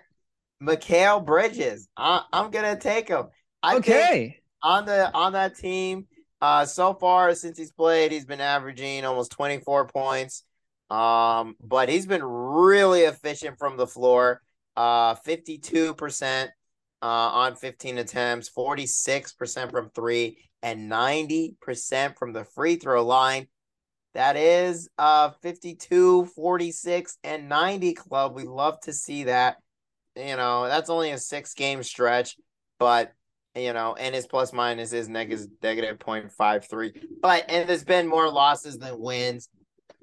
Mikal Bridges. I, am gonna take him. I okay. On the on that team, uh, so far since he's played, he's been averaging almost 24 points. Um, but he's been really efficient from the floor. Uh, 52% uh, on 15 attempts, 46% from three, and 90% from the free throw line. That is uh 52, 46, and 90 club. We love to see that. You know, that's only a six game stretch, but you know, and his plus minus is negative negative 0.53. But and there's been more losses than wins.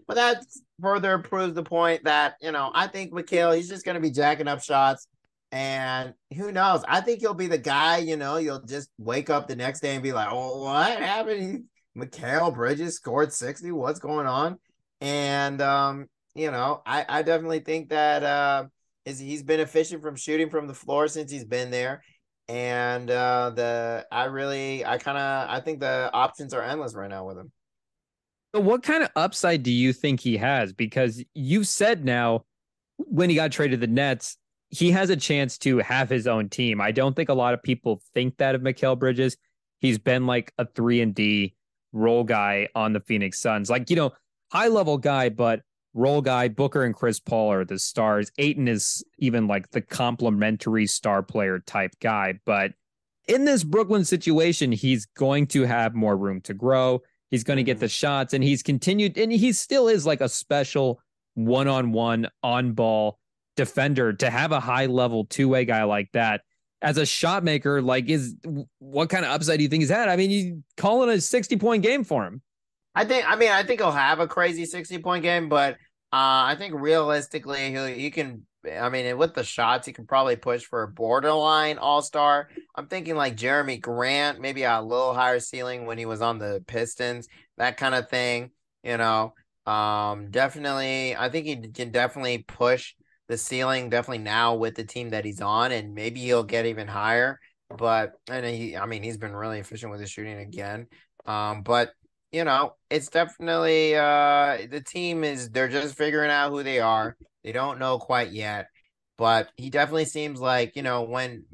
But that further proves the point that, you know, I think Mikal, he's just gonna be jacking up shots. And who knows? I think he'll be the guy, you know, you'll just wake up the next day and be like, oh, what happened? Mikal Bridges scored 60. What's going on? And um, you know, I, I definitely think that uh is he's been efficient from shooting from the floor since he's been there. And uh the I really I kind of I think the options are endless right now with him. So what kind of upside do you think he has? Because you've said now when he got traded to the Nets, he has a chance to have his own team. I don't think a lot of people think that of Mikal Bridges. He's been like a three and D role guy on the Phoenix Suns. Like, you know, high level guy, but role guy. Booker and Chris Paul are the stars. Ayton is even like the complementary star player type guy. But in this Brooklyn situation, he's going to have more room to grow. He's going to get the mm-hmm. shots, and he's continued, and he still is like a special one on one on ball defender to have a high level two way guy like that as a shot maker. Like, is what kind of upside do you think he's had? I mean, you calling a 60 point game for him. I think, I mean, I think he'll have a crazy 60 point game, but uh, I think realistically, he he can. I mean, with the shots, he can probably push for a borderline all star. I'm thinking like Jerami Grant, maybe a little higher ceiling when he was on the Pistons, that kind of thing. You know, um, definitely, I think he can definitely push the ceiling definitely now with the team that he's on, and maybe he'll get even higher. But and he, I mean, he's been really efficient with his shooting again. Um, but you know, it's definitely uh the team is they're just figuring out who they are. They don't know quite yet, but he definitely seems like you know when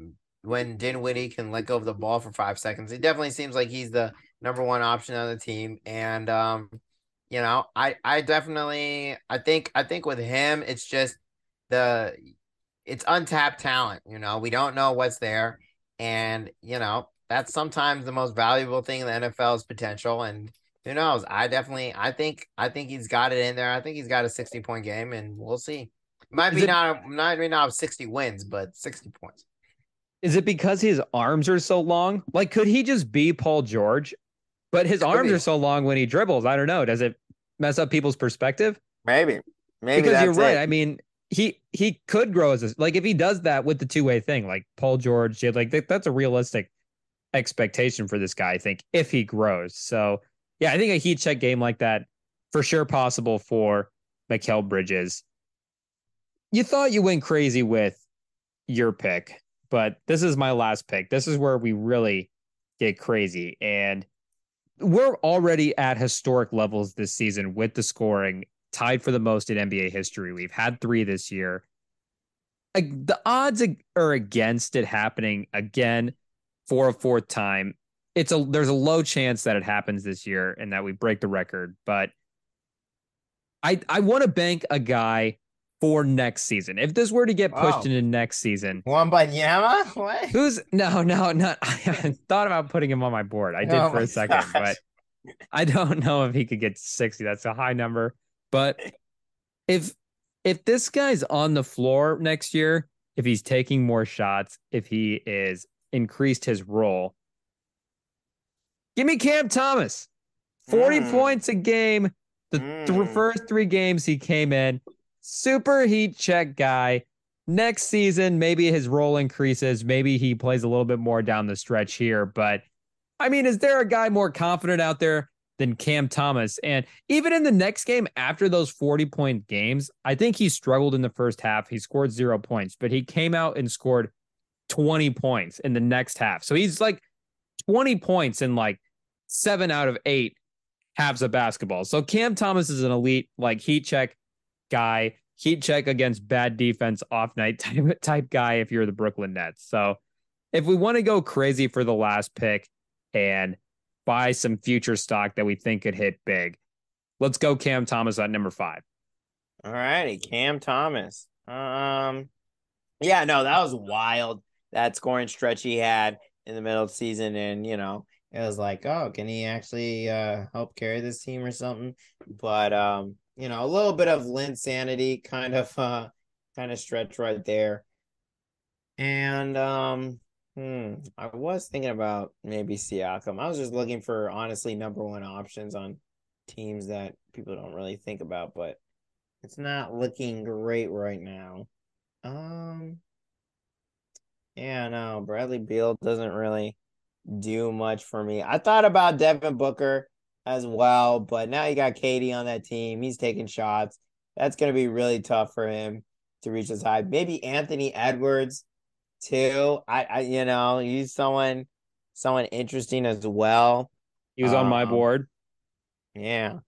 when Dinwiddie can let go of the ball for five seconds, it definitely seems like he's the number one option on the team. And um, you know, I I definitely I think I think with him, it's just the it's untapped talent. You know, we don't know what's there, and you know that's sometimes the most valuable thing in the NFL's potential. And who knows? I definitely, I think, I think he's got it in there. I think he's got a sixty point game, and we'll see. Might be it, not not maybe not sixty wins, but sixty points. Is it because his arms are so long? Like, could he just be Paul George? But his could arms be. are so long when he dribbles. I don't know. Does it mess up people's perspective? Maybe. Maybe because you're right. It. I mean, he he could grow as a, like if he does that with the two way thing, like Paul George, like that, that's a realistic expectation for this guy. I think if he grows. So yeah, I think a heat check game like that for sure possible for Mikal Bridges. You thought you went crazy with your pick, but this is my last pick. This is where we really get crazy. And we're already at historic levels this season with the scoring tied for the most in NBA history. We've had three this year. Like, the odds are against it happening again for a fourth time. It's a there's a low chance that it happens this year and that we break the record, but I I want to bank a guy for next season. If this were to get pushed oh. into next season, Wembanyama, what? Who's no, no, not. I haven't thought about putting him on my board. I did oh for a second, gosh. but I don't know if he could get sixty. That's a high number. But if if this guy's on the floor next year, if he's taking more shots, if he is increased his role, give me Cam Thomas. 40 mm. points a game. The mm. th- first three games he came in, super heat check guy. Next season, maybe his role increases. Maybe he plays a little bit more down the stretch here. But I mean, is there a guy more confident out there than Cam Thomas. And even in the next game after those 40 point games, I think he struggled in the first half. He scored zero points, but he came out and scored 20 points in the next half. So he's like 20 points in like seven out of eight halves of basketball. So Cam Thomas is an elite, like heat check guy, heat check against bad defense off night type, type guy if you're the Brooklyn Nets. So if we want to go crazy for the last pick and buy some future stock that we think could hit big, let's go Cam Thomas at number five. All righty, Cam Thomas. Um, yeah, no, that was wild. That scoring stretch he had in the middle of the season, and you know, it was like, oh, can he actually uh help carry this team or something? But um, you know, a little bit of Linsanity kind of uh kind of stretch right there. And um, hmm, I was thinking about maybe Siakam. I was just looking for honestly number one options on teams that people don't really think about, but it's not looking great right now. Um, yeah, no, Bradley Beal doesn't really do much for me. I thought about Devin Booker as well, but now you got KD on that team. He's taking shots. That's going to be really tough for him to reach his high. Maybe Anthony Edwards too. I, I you know, he's someone someone interesting as well. He was on my um, board. Yeah.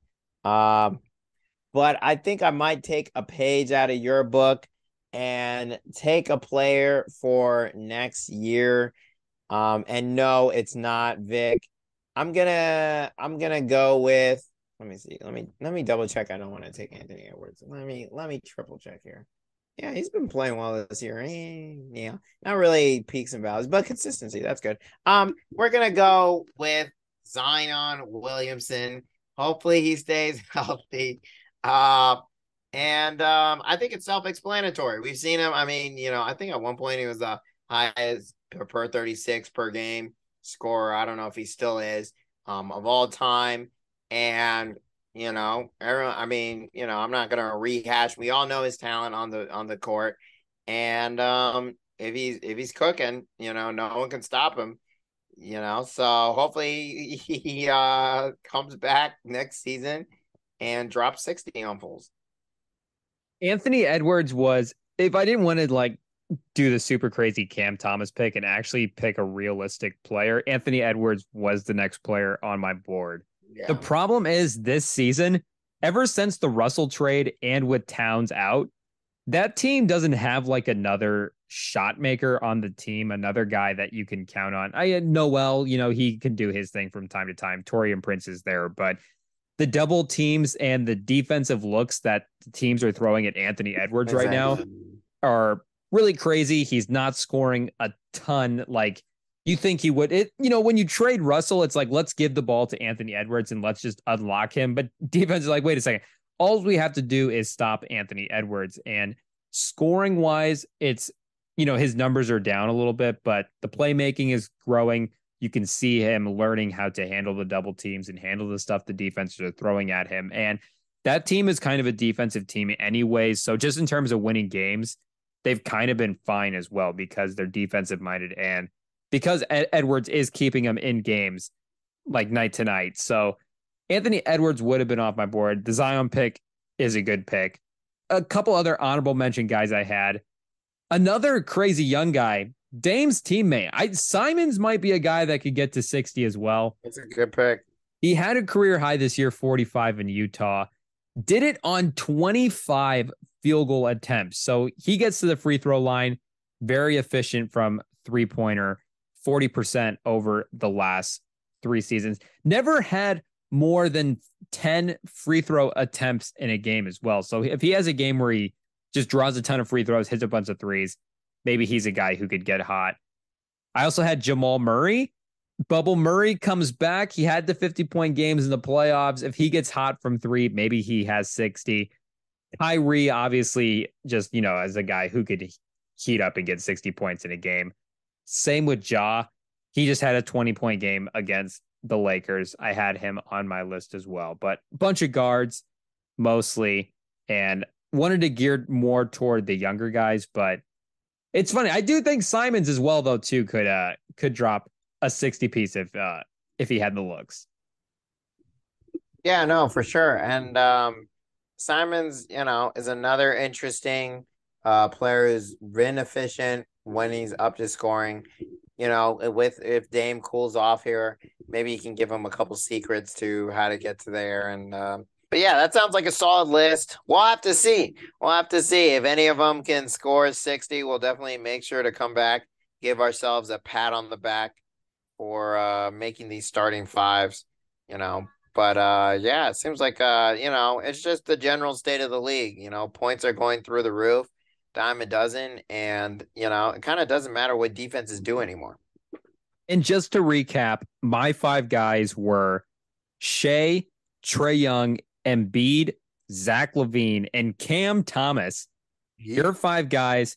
Um but I think I might take a page out of your book and take a player for next year. Um, and no, it's not Vic. I'm gonna I'm gonna go with let me see. Let me let me double check. I don't want to take Anthony Edwards. Let me let me triple check here. Yeah, he's been playing well this year. Eh, yeah, not really peaks and valleys, but consistency. That's good. Um, we're gonna go with Zion Williamson. Hopefully, he stays healthy. Uh, and um, I think it's self-explanatory. We've seen him. I mean, you know, I think at one point he was the highest per 36 per game scorer. I don't know if he still is um, of all time. And you know, everyone, I mean, you know, I'm not gonna rehash. We all know his talent on the on the court, and um, if he's if he's cooking, you know, no one can stop him. You know, so hopefully he uh comes back next season and drop 60 on Bulls. Anthony Edwards was, if I didn't want to like do the super crazy Cam Thomas pick and actually pick a realistic player, Anthony Edwards was the next player on my board. Yeah. The problem is this season, ever since the Russell trade and with Towns out, that team doesn't have like another shot maker on the team, another guy that you can count on. I uh, Noel, you know, he can do his thing from time to time. Taurean Prince is there, but the double teams and the defensive looks that teams are throwing at Anthony Edwards exactly. right now are really crazy. He's not scoring a ton like you think he would. It you know when you trade Russell, it's like let's give the ball to Anthony Edwards and let's just unlock him. But defense is like, wait a second. All we have to do is stop Anthony Edwards. And scoring wise, it's you know his numbers are down a little bit, but the playmaking is growing you can see him learning how to handle the double teams and handle the stuff the defenses are throwing at him. And that team is kind of a defensive team, anyways. So just in terms of winning games, they've kind of been fine as well because they're defensive minded and because Ed- Edwards is keeping him in games like night to night. So Anthony Edwards would have been off my board. The Zion pick is a good pick. A couple other honorable mention guys I had. Another crazy young guy Dame's teammate. I Simons might be a guy that could get to 60 as well. It's a good pick. He had a career high this year, 45 in Utah. Did it on 25 field goal attempts. So he gets to the free throw line, very efficient from three pointer, 40% over the last three seasons. Never had more than 10 free throw attempts in a game as well. So if he has a game where he just draws a ton of free throws, hits a bunch of threes, maybe he's a guy who could get hot. I also had Jamal Murray. Bubble Murray comes back. He had the 50 point games in the playoffs. If he gets hot from three, maybe he has 60. Kyrie, obviously, just, you know, as a guy who could heat up and get 60 points in a game. Same with Ja. He just had a 20 point game against the Lakers. I had him on my list as well, but bunch of guards mostly and wanted to gear more toward the younger guys, but it's funny. I do think Simons as well, though, too, could uh could drop a 60 piece if uh if he had the looks. Yeah, no, for sure. And um Simons, you know, is another interesting uh player who's been efficient when he's up to scoring. You know, with if Dame cools off here, maybe you can give him a couple secrets to how to get to there. And um, but yeah, that sounds like a solid list. We'll have to see. We'll have to see if any of them can score 60. We'll definitely make sure to come back, give ourselves a pat on the back for uh, making these starting fives. You know, but uh, yeah, it seems like uh, you know, it's just the general state of the league. You know, points are going through the roof, dime a dozen, and you know, it kind of doesn't matter what defenses do anymore. And just to recap, my five guys were Shai, Trae Young, Embiid, Zach LaVine, and Cam Thomas. Your five guys: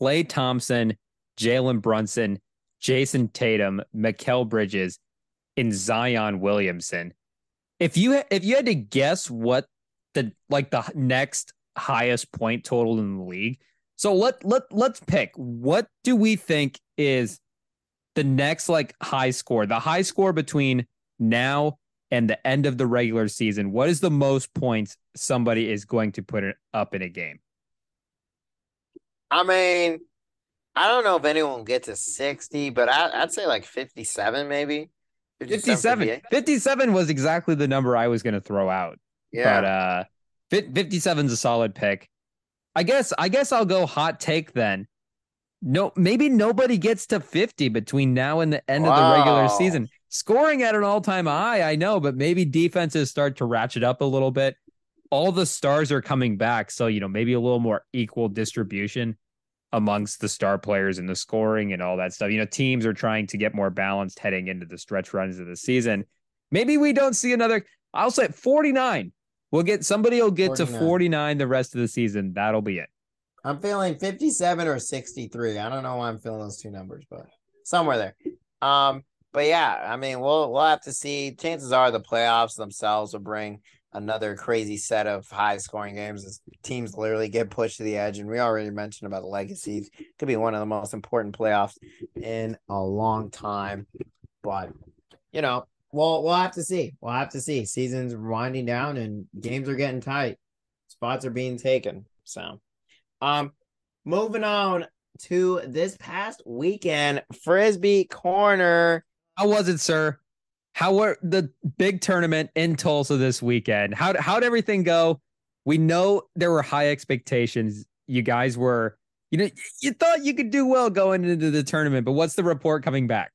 Klay Thompson, Jalen Brunson, Jayson Tatum, Mikal Bridges, and Zion Williamson. If you if you had to guess what the like the next highest point total in the league, so let let let's pick. What do we think is the next like high score? The high score between now and the end of the regular season. What is the most points somebody is going to put it up in a game? I mean, I don't know if anyone will get to 60, but I, would say like 57 maybe. 57. 57 was exactly the number I was going to throw out. Yeah. But uh 57's a solid pick. I guess I guess I'll go hot take then. No, maybe nobody gets to 50 between now and the end wow. of the regular season. Scoring at an all-time high, I know, but maybe defenses start to ratchet up a little bit. All the stars are coming back, so you know, maybe a little more equal distribution amongst the star players and the scoring and all that stuff. You know, teams are trying to get more balanced heading into the stretch runs of the season. Maybe we don't see another. I'll say 49. We'll get somebody will get 49. to 49 the rest of the season. That'll be it. I'm feeling 57 or 63. I don't know why I'm feeling those two numbers, but somewhere there. Um, but yeah, I mean, we'll we'll have to see. Chances are the playoffs themselves will bring another crazy set of high scoring games as teams literally get pushed to the edge. And we already mentioned about the legacies. Could be one of the most important playoffs in a long time. But you know, we'll we'll have to see. We'll have to see. Season's winding down and games are getting tight. Spots are being taken. So um moving on to this past weekend, Frisbee Corner. How was it, sir? How were the big tournament in Tulsa this weekend? How how'd everything go? We know there were high expectations. You guys were, you know, you thought you could do well going into the tournament, but what's the report coming back?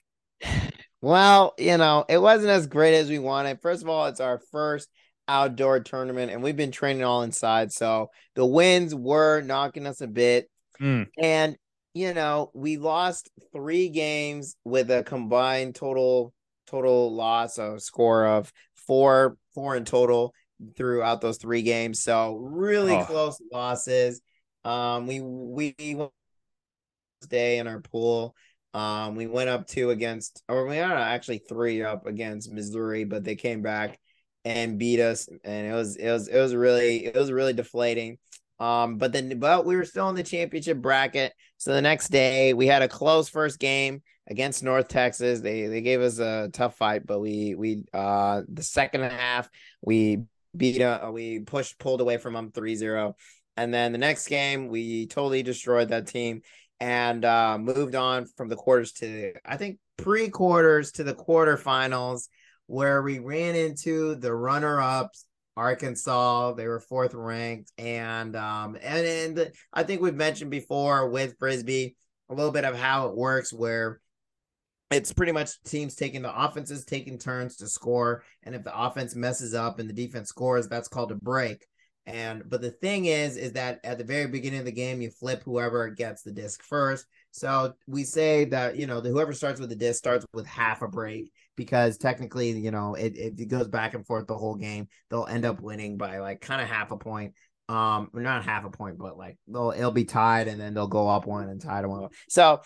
Well, you know, it wasn't as great as we wanted. First of all, it's our first outdoor tournament, and we've been training all inside. So the winds were knocking us a bit. Mm. And, you know, we lost three games with a combined total total loss, a score of four, four in total throughout those three games. So really oh. close losses. Um, we we day in our pool. Um, we went up two against, or we are actually three up against Missouri, but they came back and beat us, and it was it was it was really it was really deflating. Um, but then but we were still in the championship bracket. So the next day we had a close first game against North Texas. They they gave us a tough fight, but we we uh the second half we beat uh we pushed pulled away from them 3-0. And then the next game we totally destroyed that team and uh moved on from the quarters to I think pre-quarters to the quarterfinals where we ran into the runner-ups Arkansas. They were fourth ranked, and um, and and I think we've mentioned before with frisbee a little bit of how it works, where it's pretty much teams taking the offenses taking turns to score and if the offense messes up and the defense scores that's called a break and but the thing is is that at the very beginning of the game you flip whoever gets the disc first. So we say that you know the whoever starts with the disc starts with half a break because technically you know it, it goes back and forth the whole game. They'll end up winning by like kind of half a point. Um not half a point but like they'll it'll be tied and then they'll go up one and tied one. So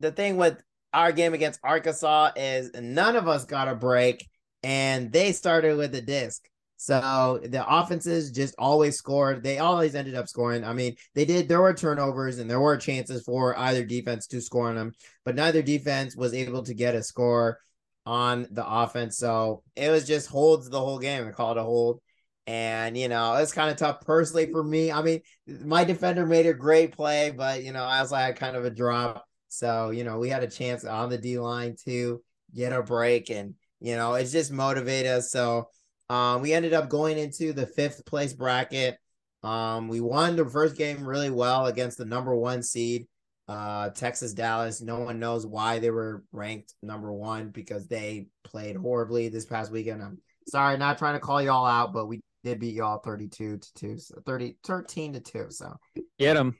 the thing with our game against Arkansas is none of us got a break, and they started with the disc. So the offenses just always scored. They always ended up scoring. I mean, they did. There were turnovers and there were chances for either defense to score on them, but neither defense was able to get a score on the offense. So it was just holds the whole game. I call it a hold. And you know, it's kind of tough personally for me. I mean, my defender made a great play, but you know, I also had kind of a drop So, you know, we had a chance on the D line to get a break and, you know, it's just motivated us. So um, we ended up going into the fifth place bracket. Um, we won the first game really well against the number one seed, uh, Texas Dallas. No one knows why they were ranked number one because they played horribly this past weekend. I'm sorry, not trying to call y'all out, but we did beat y'all 32 to 2, so 30, 13 to 2. So get them.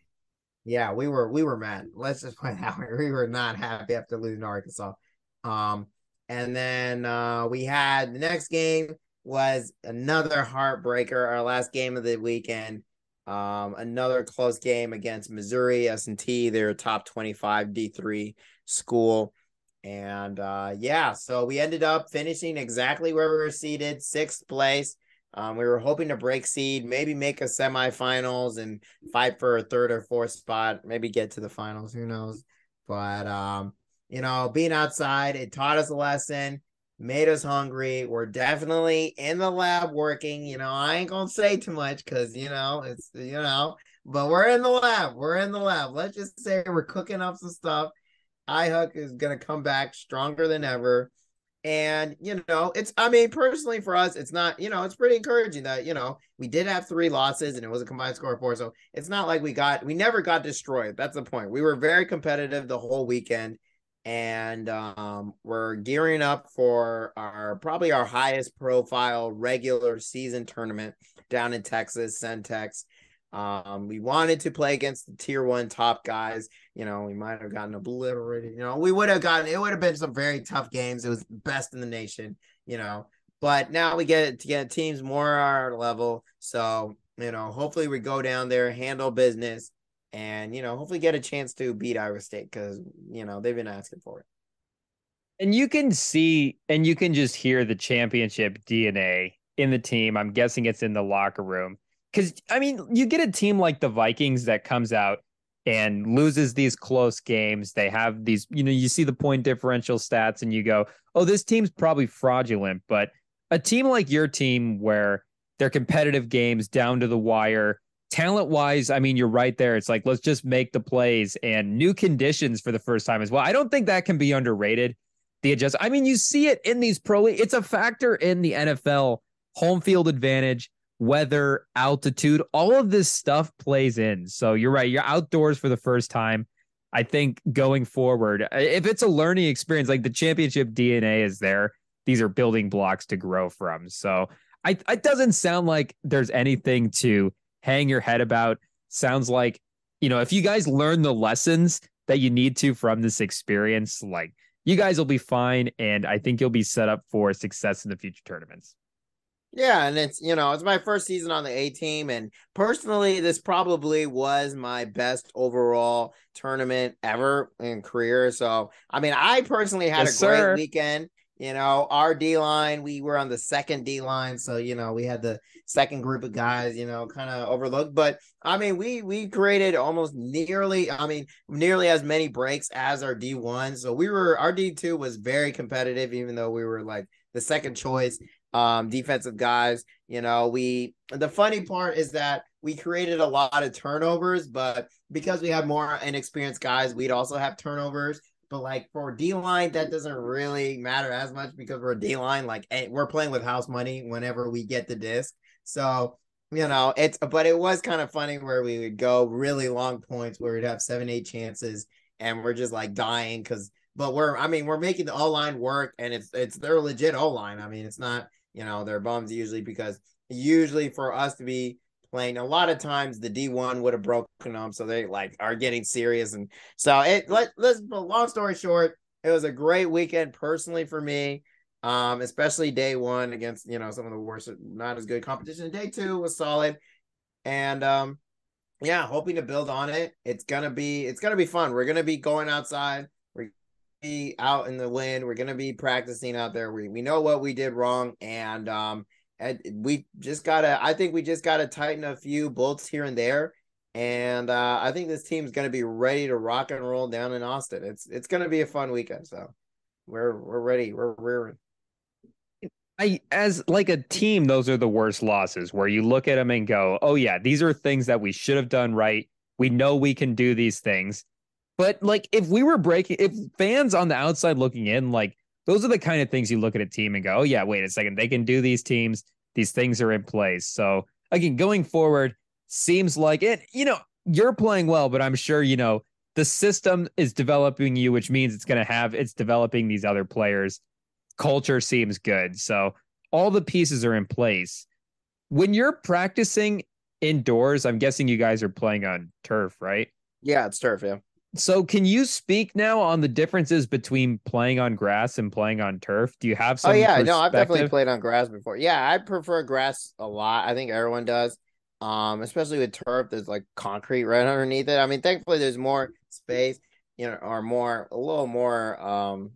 Yeah, we were we were mad. Let's just put it that. We were not happy after losing to Arkansas. Um, and then uh, we had the next game was another heartbreaker. Our last game of the weekend. Um, another close game against Missouri S&T. They're a top 25 D3 school. And uh, yeah, so we ended up finishing exactly where we were seated, sixth place. Um, we were hoping to break seed, maybe make a semifinals and fight for a third or fourth spot, maybe get to the finals. Who knows? But um, you know, being outside, it taught us a lesson, made us hungry. We're definitely in the lab working. You know, I ain't gonna say too much because you know it's you know, but we're in the lab. We're in the lab. Let's just say we're cooking up some stuff. iHook is gonna come back stronger than ever. And, you know, it's, I mean, personally for us, it's not, you know, it's pretty encouraging that, you know, we did have three losses and it was a combined score of four. So it's not like we got, we never got destroyed. That's the point. We were very competitive the whole weekend. And um, we're gearing up for our probably our highest profile regular season tournament down in Texas, Centex. Um, we wanted to play against the tier one top guys. You know, we might have gotten obliterated. You know, we would have gotten it would have been some very tough games. It was best in the nation, you know. But now we get to get teams more our level. So, you know, hopefully we go down there, handle business, and you know, hopefully get a chance to beat Iowa State because you know they've been asking for it. And you can see and you can just hear the championship DNA in the team. I'm guessing it's in the locker room because I mean, you get a team like the Vikings that comes out and loses these close games. They have these, you know, you see the point differential stats and you go, oh, this team's probably fraudulent. But a team like your team, where they're competitive games down to the wire, talent wise, I mean, you're right there. It's like, let's just make the plays and new conditions for the first time as well. I don't think that can be underrated. The adjust, I mean, you see it in these pro, leagues. it's a factor in the NFL home field advantage weather, altitude, all of this stuff plays in. So you're right. You're outdoors for the first time. I think going forward, uh, if it's a learning experience, like the championship DNA is there, these are building blocks to grow from. So I, it doesn't sound like there's anything to hang your head about. Sounds like, you know, if you guys learn the lessons that you need to from this experience, like you guys will be fine. And I think you'll be set up for success in the future tournaments. Yeah, and it's you know it's my first season on the A team, and personally, this probably was my best overall tournament ever in career. So, I mean, I personally had yes, a great sir. weekend. You know, our D line, we were on the second D line, so you know we had the second group of guys, you know, kind of overlooked. But I mean, we we created almost nearly, I mean, nearly as many breaks as our D one. So we were our D two was very competitive, even though we were like the second choice um, defensive guys. You know, we the funny part is that we created a lot of turnovers, but because we have more inexperienced guys, we'd also have turnovers. But like for D line, that doesn't really matter as much because we're D line. Like eh, we're playing with house money whenever we get the disc. So you know it's but it was kind of funny where we would go really long points where we'd have seven eight chances and we're just like dying because but we're I mean we're making the O line work and it's it's their legit O line. I mean it's not you know, they're bums usually because usually for us to be playing a lot of times the D1 would have broken them. So they like are getting serious. And so it let let's long story short, it was a great weekend personally for me. Um, especially day one against you know some of the worst, not as good competition. Day two was solid, and um, yeah, hoping to build on it. It's gonna be it's gonna be fun. We're gonna be going outside We're be out in the wind. We're gonna be practicing out there. We we know what we did wrong, and um, and we just gotta. I think we just gotta tighten a few bolts here and there. And uh, I think this team's gonna be ready to rock and roll down in Austin. It's it's gonna be a fun weekend. So we're we're ready. We're rearing. I as like a team, those are the worst losses where you look at them and go, "Oh yeah, these are things that we should have done right. We know we can do these things." But like if we were breaking if fans on the outside looking in, like those are the kind of things you look at a team and go, Oh yeah, wait a second, they can do these teams, these things are in place. So again, going forward, seems like it, you know, you're playing well, but I'm sure, you know, the system is developing you, which means it's going to have, it's developing these other players. Culture seems good. So all the pieces are in place. When you're practicing indoors, I'm guessing you guys are playing on turf, right? Yeah, it's turf. Yeah. So can you speak now on the differences between playing on grass and playing on turf? Do you have some? Oh yeah, no, I've definitely played on grass before. Yeah, I prefer grass a lot. I think everyone does. Um, especially with turf, there's like concrete right underneath it. I mean, thankfully there's more space, you know, or more a little more um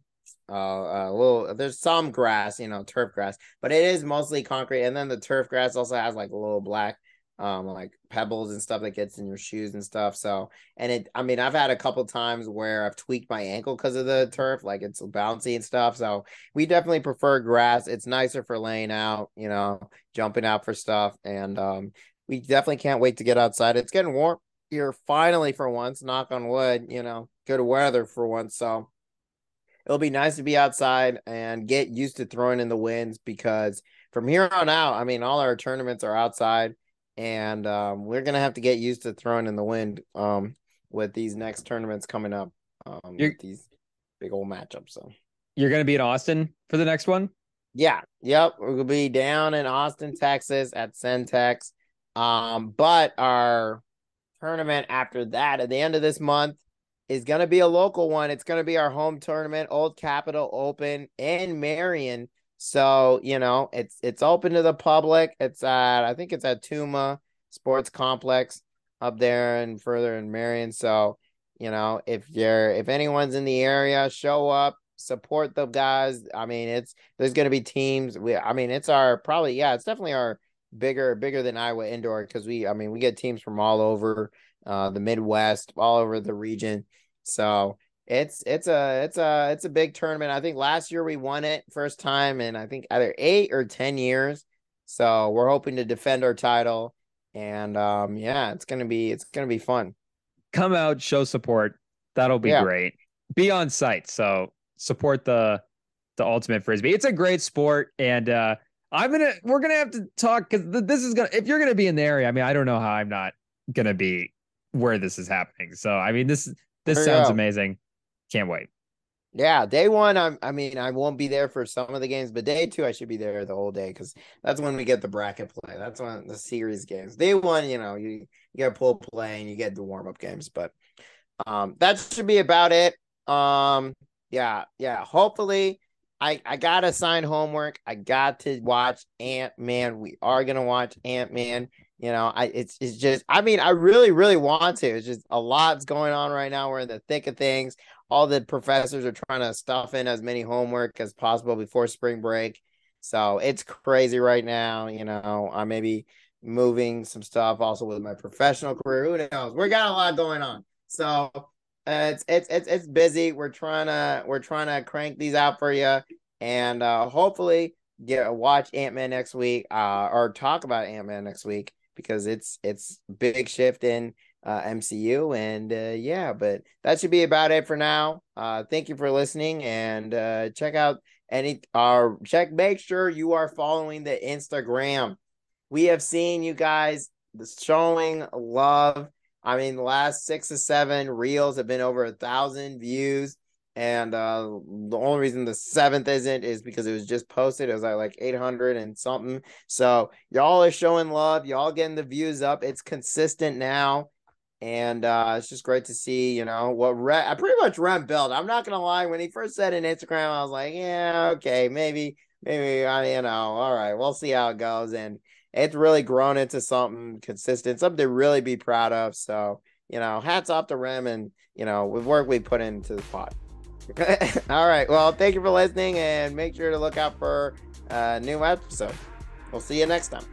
uh, a little there's some grass, you know, turf grass, but it is mostly concrete. And then the turf grass also has like a little black um like pebbles and stuff that gets in your shoes and stuff. So and it i mean i've had a couple times where i've tweaked my ankle because of the turf like it's bouncy and stuff. So we definitely prefer grass. It's nicer for laying out you know jumping out for stuff. And um we definitely can't wait to get outside. It's getting warm here finally for once knock on wood you know good weather for once. So it'll be nice to be outside and get used to throwing in the winds because from here on out i mean all our tournaments are outside and um, we're gonna have to get used to throwing in the wind um, with these next tournaments coming up. Um, these big old matchups. So you're gonna be in Austin for the next one. Yeah. Yep. We'll be down in Austin, Texas at Centex. Um, but our tournament after that at the end of this month is going to be a local one. It's going to be our home tournament, Old Capitol Open in Marion. So, you know, it's it's open to the public. It's at I think it's at Tuma Sports Complex up there and further in Marion. So, you know, if you're if anyone's in the area, show up, support the guys. I mean, it's there's gonna be teams. We I mean, it's our probably yeah, it's definitely our bigger bigger than Iowa indoor because we I mean we get teams from all over uh the Midwest, all over the region. So it's it's a it's a it's a big tournament. I think last year we won it first time in I think either eight or ten years. So we're hoping to defend our title, and um, yeah, it's gonna be it's gonna be fun. Come out, show support. That'll be yeah. great. Be on site, so support the the ultimate frisbee. It's a great sport, and uh, I'm gonna we're gonna have to talk because th- this is gonna if you're gonna be in the area. I mean, I don't know how I'm not gonna be where this is happening. So I mean, this this sounds amazing. Can't wait. Yeah, day one, I'm, I mean, I won't be there for some of the games, but day two, I should be there the whole day because that's when we get the bracket play. That's when the series games. Day one, you know, you, you get pull play and you get the warm up games, but um, that should be about it. Um, yeah, yeah. Hopefully, I I got to sign homework. I got to watch Ant Man. We are gonna watch Ant Man. You know, I it's it's just I mean, I really, really want to. It's just a lot's going on right now. We're in the thick of things. All the professors are trying to stuff in as many homework as possible before spring break. So it's crazy right now. You know, I may be moving some stuff also with my professional career. Who knows? We got a lot going on. So uh, it's it's it's it's busy. We're trying to we're trying to crank these out for you, and uh, hopefully get watch Ant Man next week, uh, or talk about Ant Man next week because it's it's big shift in uh, MCU and uh, yeah, but that should be about it for now. Uh, thank you for listening and uh, check out any uh check make sure you are following the Instagram. We have seen you guys showing love. I mean, the last six or seven reels have been over a thousand views. And uh, the only reason the seventh isn't is because it was just posted. It was like, like 800 and something. So y'all are showing love. Y'all getting the views up. It's consistent now. And uh, it's just great to see, you know, what I pretty much Rem built. I'm not going to lie. When he first said in Instagram, I was like, yeah, okay, maybe, maybe, I, you know, all right, we'll see how it goes. And it's really grown into something consistent, something to really be proud of. So, you know, hats off to Rem and, you know, with work we put into the pot. All right. Well, thank you for listening and make sure to look out for a new episode. We'll see you next time.